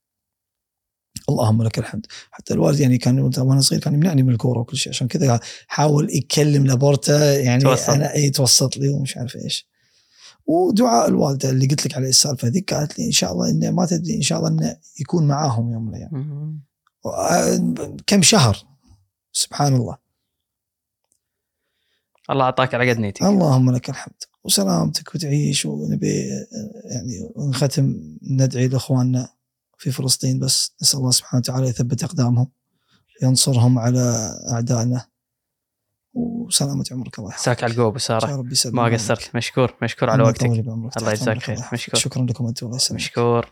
S3: اللهم لك الحمد. حتى الوالد يعني كان وأنا صغير كان يمنعني من الكورة وكل شيء. عشان كذا حاول يكلم لابورتا يعني
S4: توسط.
S3: أنا يتوسط لي ومش عارف إيش. ودعاء الوالدة اللي قلت لك عليه السالفة ذيك قالت لي إن شاء الله إنه ما تدري إن شاء الله إنه يكون معاهم يوم من الأيام.
S4: مم.
S3: كم شهر؟ سبحان الله.
S4: الله أعطاك على قد نيتك.
S3: اللهم لك الحمد. وسلامتك وتعيش ونبي يعني نختم ندعي لإخواننا في فلسطين بس. نسأل الله سبحانه وتعالى يثبت أقدامهم ينصرهم على أعدائنا. وسلامة عمرك الله يحفظك.
S4: مساك على القوة ابو ساره ما قصرت. مشكور مشكور على وقتك. الله يجزاك خير. مشكور.
S3: شكرا لكم أنتم الله يسلمك.
S4: مشكور.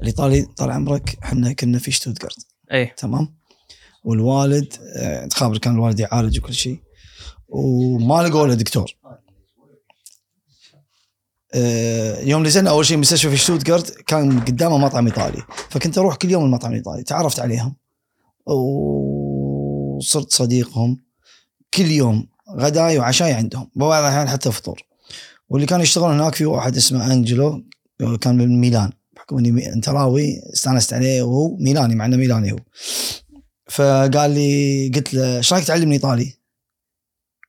S3: الايطالي طال عمرك إحنا كنا في شتوتغارت
S4: إيه.
S3: تمام؟ والوالد آه، تخابر كان الوالد يعالج وكل شيء. وما لقوا له دكتور. آه، يوم نزلنا أول شيء مستشفى في شتوتغارت كان قدامه مطعم إيطالي. فكنت أروح كل يوم المطعم الإيطالي. تعرفت عليهم. وصرت صديقهم. كل يوم غداي وعشاي عندهم. ببعض الأحيان حتى فطور. واللي كان يشتغلون هناك في واحد اسمه أنجلو كان من ميلان. بحكم إني إنتراوي استانست عليه وهو ميلاني مع إنه ميلاني هو. فقال لي قلت له إيش رايك تعلمني إيطالي؟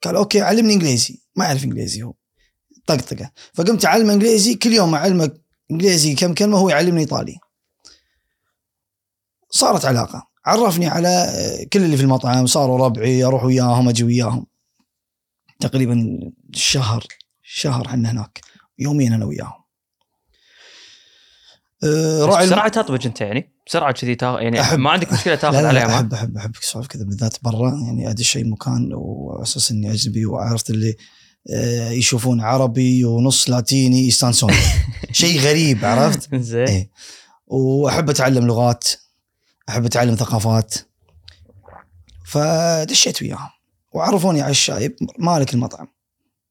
S3: قال okay علمني إنجليزي. ما يعرف إنجليزي هو. طقطقه فقمت أعلمه إنجليزي كل يوم اعلمه إنجليزي كم كلمة هو يعلمني إيطالي. صارت علاقة. عرفني على آه، كل اللي في المطعم صاروا ربعي أروح وياهم أجي وياهم. تقريبا شهر شهر إحنا هناك. يومين أنا وياهم. آه، راعي الم-
S4: بسرعة تطبج انت يعني. بسرعة كذي يعني
S3: أحب-
S4: ما عندك مشكلة تاخذ
S3: لا لا
S4: عليه
S3: لا
S4: ما
S3: أحب أحب أحب سوالف كذا بالذات برا. يعني ادش اي مكان وأساس إني أجنبي وعرفت اللي آه، يشوفون عربي ونص لاتيني يستانسون. شيء غريب عرفت؟
S4: زين.
S3: إيه. وأحب أتعلم لغات أحب أتعلم ثقافات. فدشيت وياهم. وعرفوني على الشايب مالك المطعم.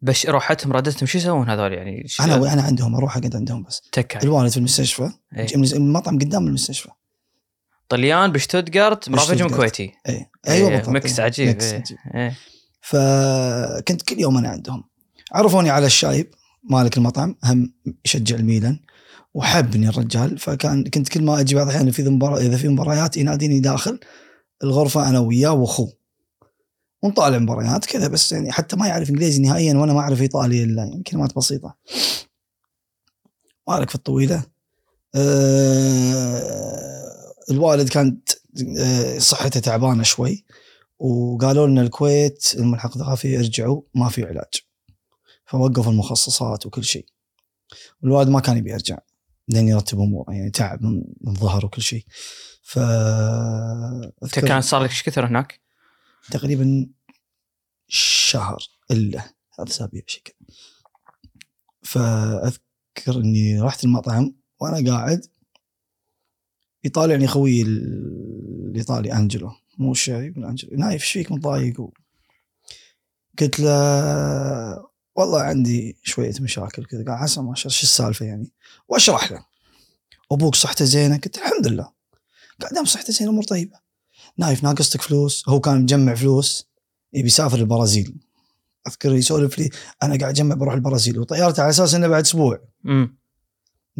S4: بس روحتهم ردتهم شو يسوون هذول يعني
S3: أنا أنا عندهم أروح اقعد عندهم بس
S4: تكه
S3: الوالد في المستشفى
S4: إيه.
S3: المطعم قدام المستشفى
S4: طليان بشتوتغارت مرافقهم. كويتي
S3: اي أيوه
S4: إيه،
S3: بالضبط
S4: mix عجيب
S3: mix
S4: إيه.
S3: عجيب.
S4: إيه.
S3: فكنت كل يوم أنا عندهم عرفوني على الشايب مالك المطعم هم يشجع الميلان وحبني الرجال فكان كنت كل ما أجي بعض الأحيان في مباراة إذا في مباريات يناديني داخل الغرفة أنا وياه وأخوه ونطالع مباريات كذا بس يعني حتى ما يعرف إنجليزي نهائيا وأنا ما أعرف ايطالي إلا يعني كلمات بسيطه مالك في الطويلة. أه الوالد كانت آه، صحته تعبانة شوي وقالوا لنا الكويت الملحق الثقافي ارجعوا ما في علاج. فوقفوا المخصصات وكل شيء. والوالد ما كان يبي يرجع لين يرتب أموره يعني تعب من الظهر وكل شيء. ف
S4: كان صار لك إيش كثر هناك؟
S3: تقريبا شهر إلا ثلاث اسابيع شيء كذا فأذكر إني رحت المطعم وأنا قاعد يطالعني خوي ال- الإيطالي أنجلو مو الشاي يقول أنجلو نايف إيش فيك متضايق و... قلت له والله عندي شوية مشاكل كذا. قال حسن ما شاء الله شو السالفة يعني؟ وأشرح له. أبوك صحته زينة؟ قلت الحمد لله. قال دام صحته زينة امور طيبه نايف ناقصتك فلوس. هو كان مجمع فلوس يبي يسافر البرازيل. أذكر يسولف لي أنا قاعد أجمع بروح البرازيل. وطيارته على أساس إنه بعد أسبوع.
S4: امم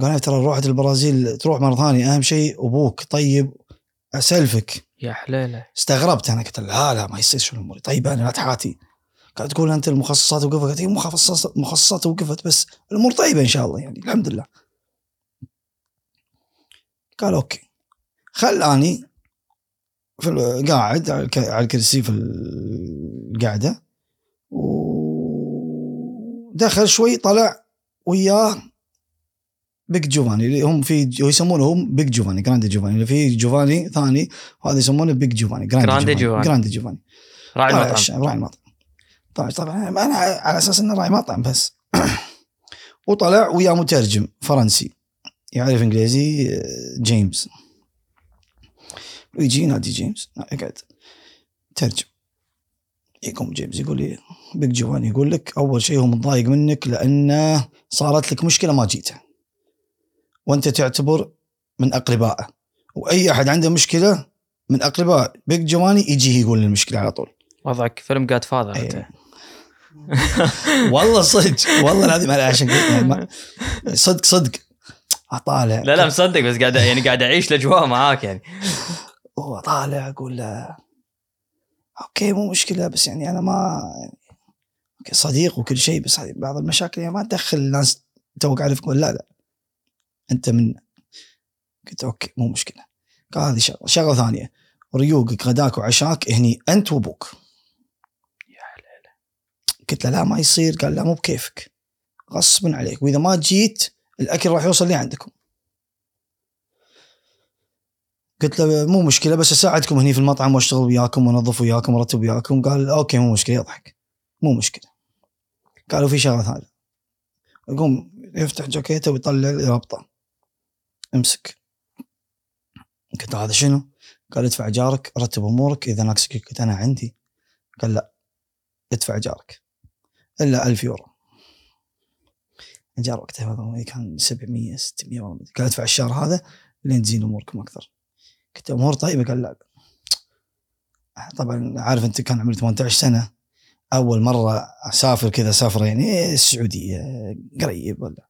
S3: قال ترى روحت البرازيل تروح مرة ثانية. أهم شيء أبوك طيب أسلفك.
S4: يا حليلة.
S3: استغربت أنا قلت لا لا ما يصير شو الأمور. طيب أنا لا تحاتي. قاعد تقول أنت المخصصات وقفت. هي مخصصات مخصصات وقفت بس الأمور طيبة إن شاء الله يعني الحمد لله. قال أوكي. خلاني في قاعد على الك- على الكرسي في القعده ودخل شوي طلع وياه big جوفاني اللي هم في يسمونه هم big جوفاني grande جوفاني. اللي في جوفاني ثاني وهذا يسمونه big جوفاني
S4: grande جوفاني.
S3: grande جوفاني.
S4: راعي المطعم.
S3: راعي المطعم. طلع طبعا أنا على أساس إنه راعي مطعم بس. وطلع وياه مترجم فرنسي يعرف إنجليزي آه، جيمس. ويجي ينادي جيمس اقعد ترجم يقوم جيمس يقول لي big جوفاني يقول لك اول شيء هو متضايق منك لأنه صارت لك مشكله ما جيته وانت تعتبر من اقربائه واي احد عنده مشكله من اقرباء big جوفاني يجي يقول المشكلة على طول
S4: وضعك فيلم Godfather انت.
S3: والله صدق والله العظيم أنا عشان صدق صدق اطالع
S4: لا لا مصدق بس قاعد يعني قاعد اعيش الاجواء معاك يعني
S3: هو طالع أقول له okay مو مشكلة بس يعني أنا ما يعني okay صديق وكل شيء بس بعض المشاكل يعني ما تدخل الناس توك عارف يقول لا لا أنت من قلت okay مو مشكلة. قال هذه شغله شغلة ثانية. ريوقك غداك وعشاك هني أنت وأبوك. قلت له لا ما يصير. قال لا مو بكيفك غصبا عليك وإذا ما جيت الأكل راح يوصل لي عندكم. قلت له مو مشكلة بس أساعدكم هني في المطعم وأشتغل وياكم وأنظف وياكم وارتب وياكم. قال okay مو مشكلة يضحك. مو مشكلة. قالوا في شغلة ثانية. يقوم يفتح جاكيته ويطلع لي رابطه امسك. قلت هذا شنو؟ قال ادفع جارك رتب أمورك إذا ناقصك قلت أنا عندي. قال لا ادفع جارك. إلا 1000 يورو. ايجار وقتها كان 700 600 والله ما أدري. قال ادفع الشهر هذا لين تزين أموركم أكثر. قلت أمور طيبة قال لا. طبعا عارف أنت كان عمري 18 سنة أول مرة أسافر كذا سفره يعني السعودية قريب ولا.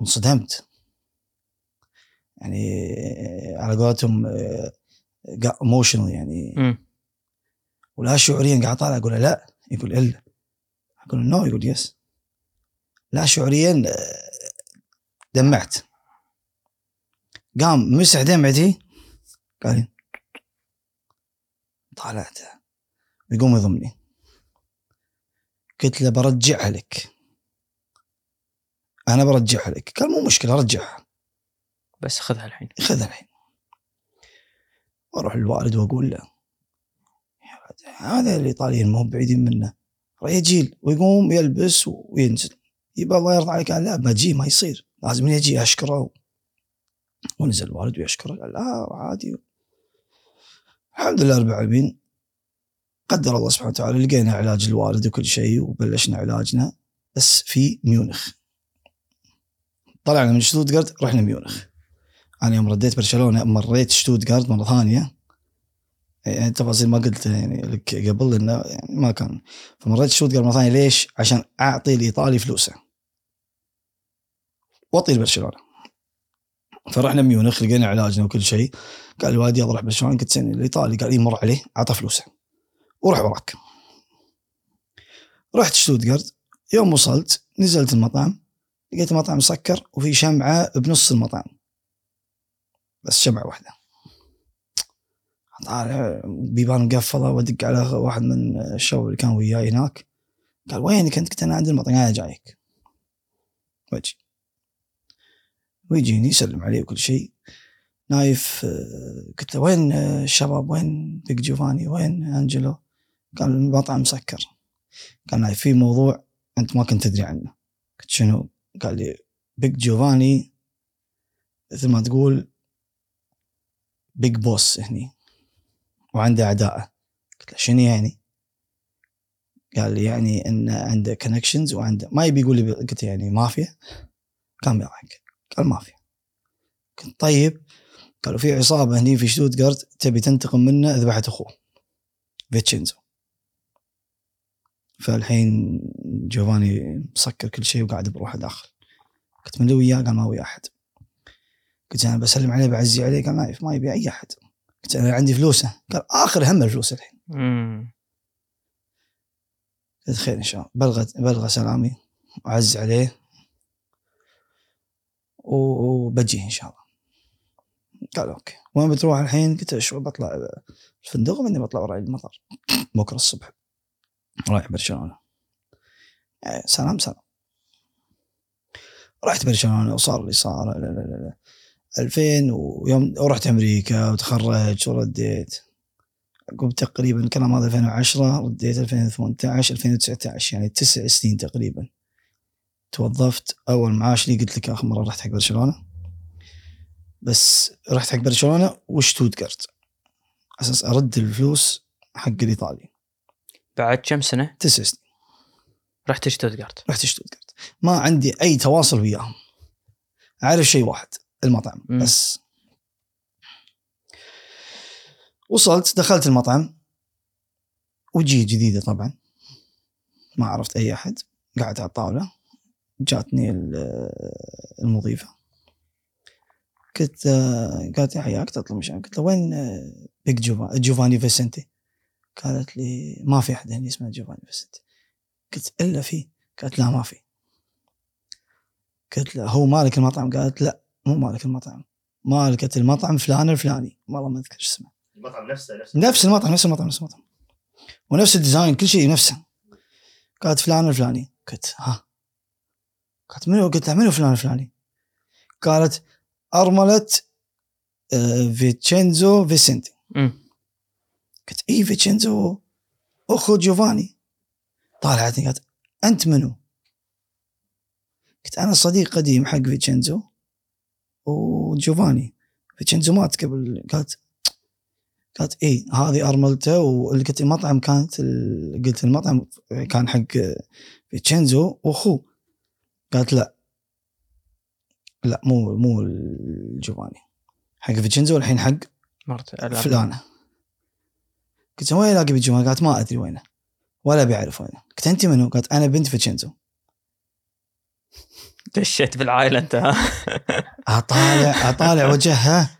S3: انصدمت. يعني على قولتهم emotional يعني.
S4: مم.
S3: ولا شعوريا قاعد طالع أقول لا. يقول إلا. أقول no يقول yes لا شعوريا آه، دمعت. قام مسح دمعتي قال لي طالعت. يقوم يضمني. قلت له برجعها لك. أنا برجعها لك. قال مو مشكلة رجعها
S4: بس خذها الحين.
S3: خذها الحين. وأروح للوالد وأقول له هذا الايطاليين ما هم بعيدين منه. يجيل ويقوم يلبس وينزل. يبقى الله يرضى عليك قال لا بجي ما يصير. لازم يجي أشكره. ونزل الوالد ويشكره قال لا عادي. الحمد لله رب العالمين قدر الله سبحانه وتعالى لقينا علاج الوالد وكل شيء وبلشنا علاجنا بس في ميونخ. طلعنا من شتوتغارت رحنا ميونخ. أنا يوم رديت برشلونة مريت شتوتغارت مرة ثانية. يعني تفاصيل ما قلت يعني لك قبل إنه يعني ما كان. فمريت شتوتغارت مرة ثانية ليش؟ عشان أعطي الايطالي فلوسه. واعطي لبرشلونه فرحنا ميونخ لقينا علاجنا وكل شيء. قال الوالد يلا روح برشلونه قلت سنة الإيطالي. قال يمر عليه اعطى فلوسه. وروح وراك. رحت شتوتغارت يوم وصلت نزلت المطعم. لقيت المطعم مسكر وفي شمعة بنص المطعم. بس شمعة واحدة. طالع بيبان مقفلة وادق على واحد من الشباب اللي كان وياي هناك. قال وينك أنت؟ قلت أنا عند المطعم. أنا جايك. واجي ويجيني يسلم علي وكل شيء. نايف آه، قلت له وين آه، الشباب؟ وين؟ big جوفاني وين؟ أنجلو. قال المطعم مسكر. قال نايف في موضوع أنت ما كنت تدري عنه. قلت شنو؟ قال لي big جوفاني مثل ما تقول big boss هني وعنده اعداءه قلت له شنو يعني؟ قال لي يعني انه عنده connections وعنده ما يبي يقول لي قلت يعني مافيا؟ كان بيضحك. قال مافيا قلت طيب. قالوا في عصابة هني في شتوتغارت تبي تنتقم منه ذبحت اخوه فيتشينزو. فالحين جوفاني مسكر كل شيء وقاعد بروحه داخل. قلت من اللي وياه؟ قال ما ويا أحد. قلت أنا بسلم عليه بعزي عليه. قال نايف ما يبي أي أحد. قلت أنا عندي فلوسه. قال آخر هم الفلوس الحين. قلت خير إن شاء الله. بلغ بلغ سلامي. وعز عليه. وبجي إن شاء الله. قال okay. وين بتروح الحين؟ قلت شو بطلع الفندق وبعدين بطلع وراي المطار. بكرة الصبح. رايح برشلونة. يعني سلام سلام. رحت برشلونة وصار اللي صار. لا لا لا لا. 2000 ويوم ورحت أمريكا وتخرجت ورديت. عقب تقريبا الكلام هذا 2010 رديت 2018 2019 يعني تسع سنين تقريبا. توظفت أول معاش لي قلت لك آخر مرة رحت حق برشلونة. بس رحت حق برشلونة وشتوتغارت. أساس أرد الفلوس حق الإيطالي.
S4: بعد كم سنة؟
S3: تسع سنين.
S4: رحت شتوتغارت.
S3: رحت شتوتغارت. ما عندي أي تواصل وياهم. أعرف شيء واحد المطعم.
S4: مم.
S3: بس. وصلت دخلت المطعم. وجي جديدة طبعا. ما عرفت أي أحد. قعدت على الطاولة. جاتني ال- المضيفة. قلت آه، قالت لي حياك تطلب مش. قلت له وين آه، Big جوفا- جوفاني فيسنتي؟ قالت لي ما في أحد هنا اسمه جوفاني فيسنتي. قلت إلا في؟ قالت لا ما في. قلت له هو مالك المطعم؟ قالت لا مو مالك المطعم مالكة المطعم فلان الفلاني. والله ما أذكر اسمه.
S2: المطعم نفسه نفسه.
S3: نفس المطعم نفس المطعم نفس المطعم. ونفس ال design كل شيء نفسه قالت فلان الفلاني قلت ها. قالت منو؟ قلت لها منو فلان الفلاني قالت أرملة آه، فيتشينزو فيسنتي. قلت اي فيتشينزو؟ أخو جوفاني. طالعتني قالت أنت منو؟ قلت أنا صديق قديم حق فيتشينزو وجوفاني. فيتشينزو مات قبل قالت قالت اي هذه أرملته واللي قلت المطعم كانت قلت المطعم كان حق فيتشينزو وأخوه. قالت لا. لا مو مو الجوفاني حق فيتشينزو الحين حق
S4: مرت
S3: فلانة. قلت وين الاقي Big G قالت ما أدري وينه. ولا بيعرف وينه. قلت أنت منو؟ قالت أنا بنت فيتشينزو
S4: دشيت بالعائله انت ها؟
S3: أطالع أطالع وجهها.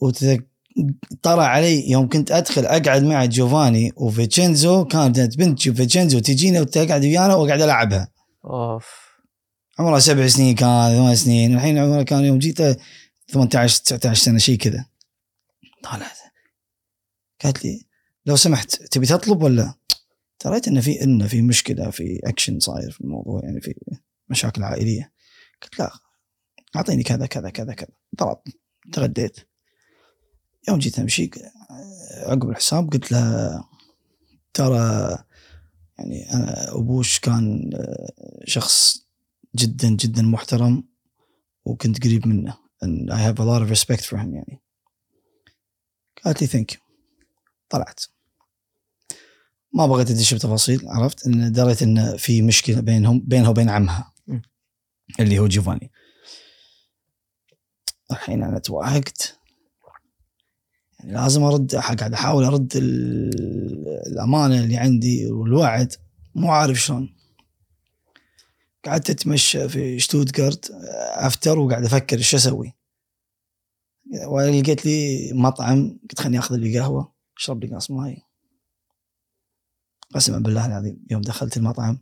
S3: وطلع علي يوم كنت أدخل أقعد مع جوفاني وفيتشينزو كانت بنت فيتشينزو تجينا وتقعد ويانا واقعد ألعبها.
S4: أوف.
S3: عمرها سبع سنين كان ثمان سنين. الحين عمرها كان يوم جيت 18 19 سنة شيء كذا. طالعت قالت لي لو سمحت تبي تطلب ولا؟ تريت ان في ان في مشكلة في اكشن صاير في الموضوع يعني في مشاكل عائلية. قلت لا أعطيني كذا كذا كذا كذا. طلبت تغديت. يوم جيت أمشي عقب الحساب قلت لها ترى يعني أنا أبوش كان شخص جدا جدا محترم وكنت قريب منه. And I have a lot of respect for him يعني. قالت لي thank you طلعت. ما بغيت ادش بتفاصيل عرفت؟ إن دريت إن في مشكلة بينهم بينها وبين عمها. اللي هو جوفاني الحين أنا توهقت. يعني لازم أرد قاعد أحاول أرد ال- الأمانة اللي عندي والوعد. مو عارف شلون. قعدت أتمشى في شتوتغارت أفتر وقاعد أفكر إيش أسوي. ولقيت لي مطعم قلت خليني آخذ لي قهوة أشرب لي قاص ماي. قسما بالله العظيم يوم دخلت المطعم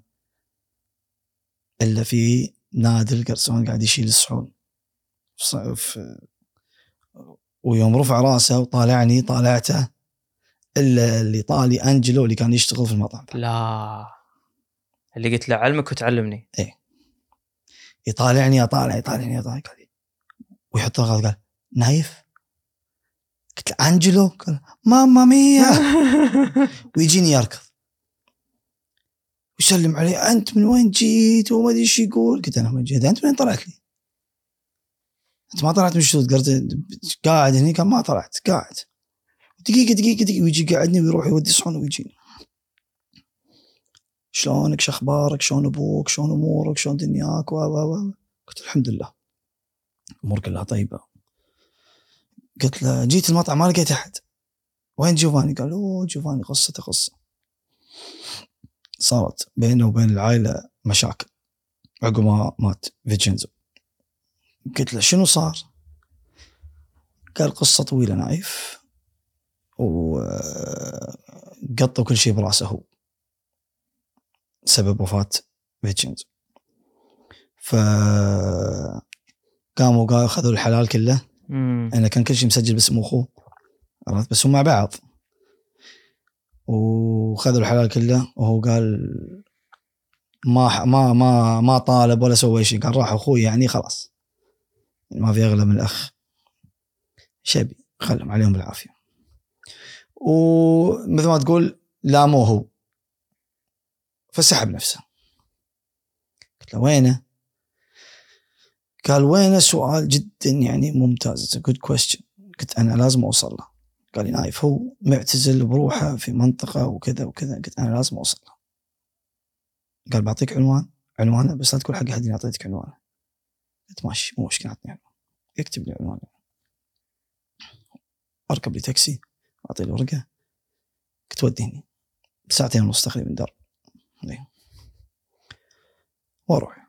S3: إلا في نادل قرصون قاعد يشيل الصحون. ويوم رفع راسه وطالعني طالعته إلا اللي طالي أنجلو اللي كان يشتغل في المطعم.
S4: لا. اللي قلت له علمك وتعلمني.
S3: يطالعني اطالع يطالعني اطالع قال ويحط الغلط قال نايف؟ قلت له أنجلو؟ قال ماما ميا. ويجيني يركض. ويسلم علي أنت من وين جيت؟ وما أدري إيش يقول. قلت أنا من جيت أنت من وين طلعت لي؟ أنت ما طلعت من شتوتغارت قاعد هني؟ قال ما طلعت قاعد. دقيقة دقيقة دقيقة. ويجي قاعدني ويروح يودي صحن ويجيني. شلونك شو أخبارك شلون أبوك شلون أمورك شلون دنياك؟ و و و قلت الحمد لله. امور كلها طيبة. قلت له جيت المطعم ما لقيت أحد. وين جوفاني؟ قال أوه جوفاني قصته قصة. صارت بينه وبين العائلة مشاكل. عقب ما مات فيتشينزو قلت له شنو صار؟ قال قصة طويلة نايف. وقطوا كل شيء براسه هو. سبب وفاة فيتشينزو ف قاموا قالوا أخذوا الحلال كله. انه كان كل شيء مسجل باسم أخوه عرفت؟ بس هم مع بعض. وخذوا الحلال كله وهو قال ما ما ما ما طالب ولا سوى شيء. قال راح أخوي يعني خلاص. ما في أغلى من الأخ. شبي. خلهم عليهم بالعافية. ومثل ما تقول لاموه هو. فسحب نفسه. قلت له وينه؟ قال وينه؟ سؤال جدا يعني ممتاز. good question قلت أنا لازم أوصل له. قال لي نايف هو معتزل بروحه في منطقة وكذا وكذا. قلت أنا لازم أوصل له. قال بعطيك عنوان؟ عنوانه بس لا تقول حق أحد إني أعطيتك عنوانه. قلت ماشي مو مشكلة أعطني عنوان يكتب لي عنوانه. أركب لي تاكسي اعطي له ورقه قلت وديني. ساعتين ونص تقريبا درب. وأروح.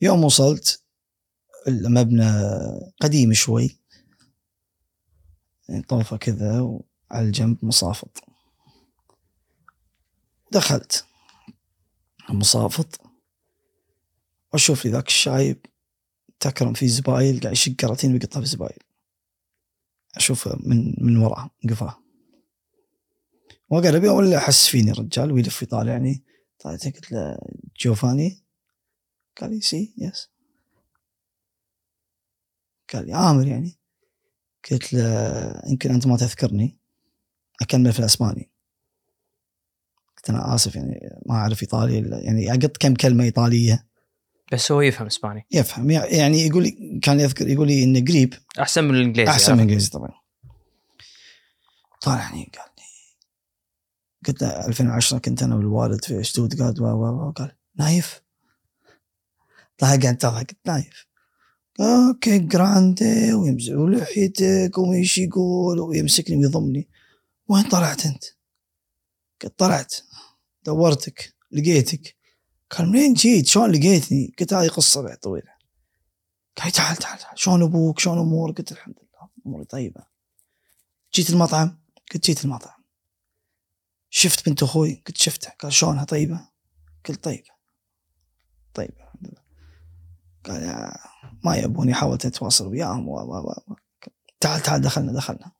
S3: يوم وصلت المبنى قديم شوي. يعني طوفة كذا وعلى الجنب مصافط. دخلت المصافط. واشوف لي ذاك الشايب تكرم فيه زبايل قاعد يشق كراتين ويقطها في زبايل. أشوفه من من وراه قفاه. وقرب ولا احس فيني الرجال ويلف يطالعني طلعت قلت له جوفاني؟ قال لي sì yes. قال لي عامر يعني. قلت له يمكن أنت ما تذكرني. اكمل في الأسباني. قلت أنا آسف يعني ما أعرف إيطالي يعني أقط كم كلمة إيطالية.
S4: بس هو يفهم إسباني.
S3: يفهم. يعني يقول لي كان يذكر يقول لي إنه قريب.
S4: أحسن من الإنجليزي
S3: أحسن من الإنجليزي طبعا. طالعني قال له 2010 كنت أنا والوالد في شتوتغارت و و و قال نايف طلع قاعد تضحك نايف okay grande ويمسك لحيتك ومش يقول ويمسكني ويضمني وين طلعت أنت؟ قلت طلعت دورتك لقيتك قال منين جيت؟ شلون لقيتني؟ قلت هذه قصة بعد طويلة قال تعال تعال تعال شلون أبوك؟ شلون أمورك؟ قلت الحمد لله أموري طيبة جيت المطعم؟ قلت جيت المطعم شفت بنت أخوي؟ قلت شفتها قال شلونها؟ طيبة؟ قلت طيبة. طيبة الحمد لله. قال ما يبوني حاولت أتواصل وياهم و و و تعال تعال دخلنا دخلنا.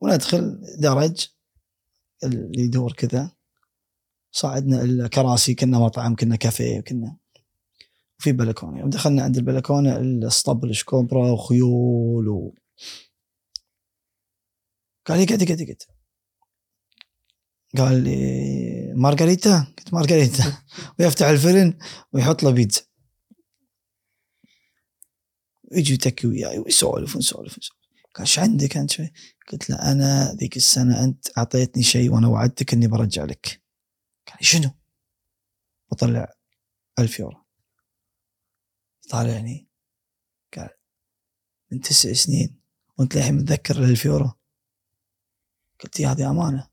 S3: وندخل درج اللي يدور كذا. صعدنا الكراسي كنا مطعم كنا كافيه كنا وفي بلكونة. يوم دخلنا عند البلكونة الاسطبل شكوبرا وخيول و. قال لي قعد قعد قعد قال لي مارغريتا؟ قلت مارغريتا. ويفتح الفرن ويحط له بيتزا. يجي يتكي وياي ويسولف ونسولف قال إيش عندك أنت شوي؟ قلت له أنا ذيك السنة أنت أعطيتني شيء وأنا وعدتك إني برجع لك. قال لي شنو؟ بطلع ألف يورو. طالعني. قال من تسع سنين وأنت للحين متذكر الألف يورو؟ قلت لي هذه أمانة.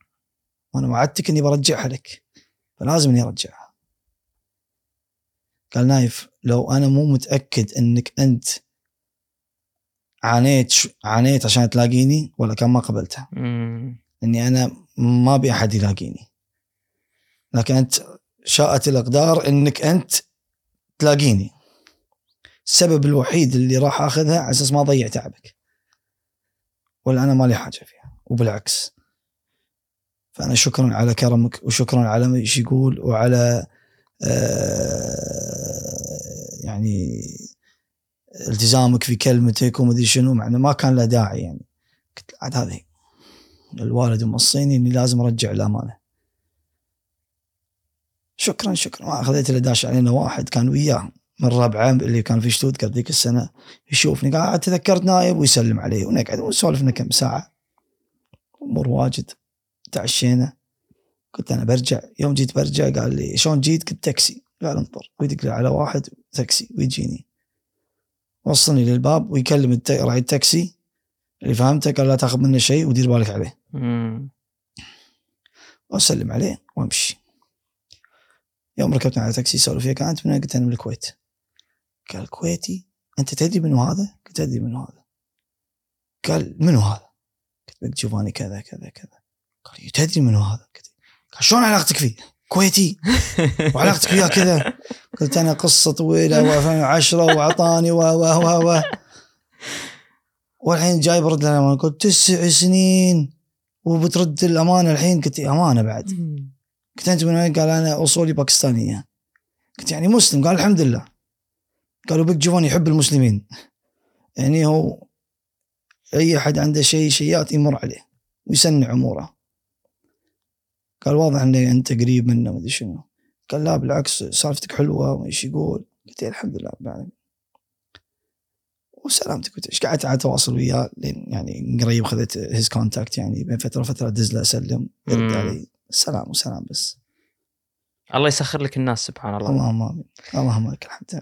S3: وأنا وعدتك إني برجعها لك. فلازم إني أرجعها. قال نايف لو أنا مو متأكد إنك أنت عانيت عانيت عشان تلاقيني ولا كان ما قبلتها. إني أنا ما أبي أحد يلاقيني. لكن أنت شاءت الإقدار إنك أنت تلاقيني. السبب الوحيد اللي راح أخذها على أساس ما اضيع تعبك. ولا أنا مالي حاجة فيها. وبالعكس. فأنا شكرا على كرمك وشكرا على إيش يقول وعلى آه يعني التزامك في كلمتك ومدري شنو مع إنه ما كان له داعي يعني. قلت عاد هذه الوالد موصيني إني لازم أرجع الامانه شكرا شكرا. ما اخذت إلا داش علينا واحد كان وياه من ربعه اللي كان في شتوتغارت ذيك السنة يشوفني قال "عاد تذكرت نايب ويسلم علي ونقعد ونسولفنا كم ساعة. أمور واجد. تعشينا قلت أنا برجع يوم جيت برجع قال لي شلون جيت؟ قلت تاكسي. قال انطر. ويدق على واحد تاكسي. ويجيني. وصلني للباب ويكلم الت- راعي التاكسي. اللي فهمته قال لا تاخذ منه شيء ودير بالك عليه.
S4: مم.
S3: وأسلم عليه وأمشي. يوم ركبت على تاكسي سولف فيه قال انت من؟ قلت أنا من الكويت. قال كويتي؟ أنت تدري منو هذا؟ قلت ادري منو هذا. قال منو هذا؟ قلت بك جوفاني كذا كذا كذا. قال "إيه، تدري منو هذا؟ قال شلون علاقتك فيه؟ كويتي. وعلاقتك وياه كذا؟ قلت أنا قصة طويلة و2010 واعطاني و و و و. والحين جاي برد الامانه قلت تسع سنين وبترد الامانه الحين؟ قلت "إيه، أمانة بعد. قلت أنت من وين؟ قال أنا أصولي باكستانية. قلت يعني مسلم؟ قال الحمد لله. قالوا Big جوفان يحب المسلمين. يعني هو أي أحد عنده شيء شيات يمر عليه ويسنع اموره قال واضح ان أنت قريب منه مدري شنو. قال لا بالعكس سالفتك حلوة وايش يقول. قلت له الحمد لله رب العالمين وسلامتك. قلت إيش قعدت على تواصل وياه لين يعني قريب خذيت his contact يعني بين فترة وفترة ادز له أسلم يرد. علي. سلام وسلام بس.
S4: الله يسخر لك الناس سبحان الله.
S3: اللهم آمين. اللهم لك الحمد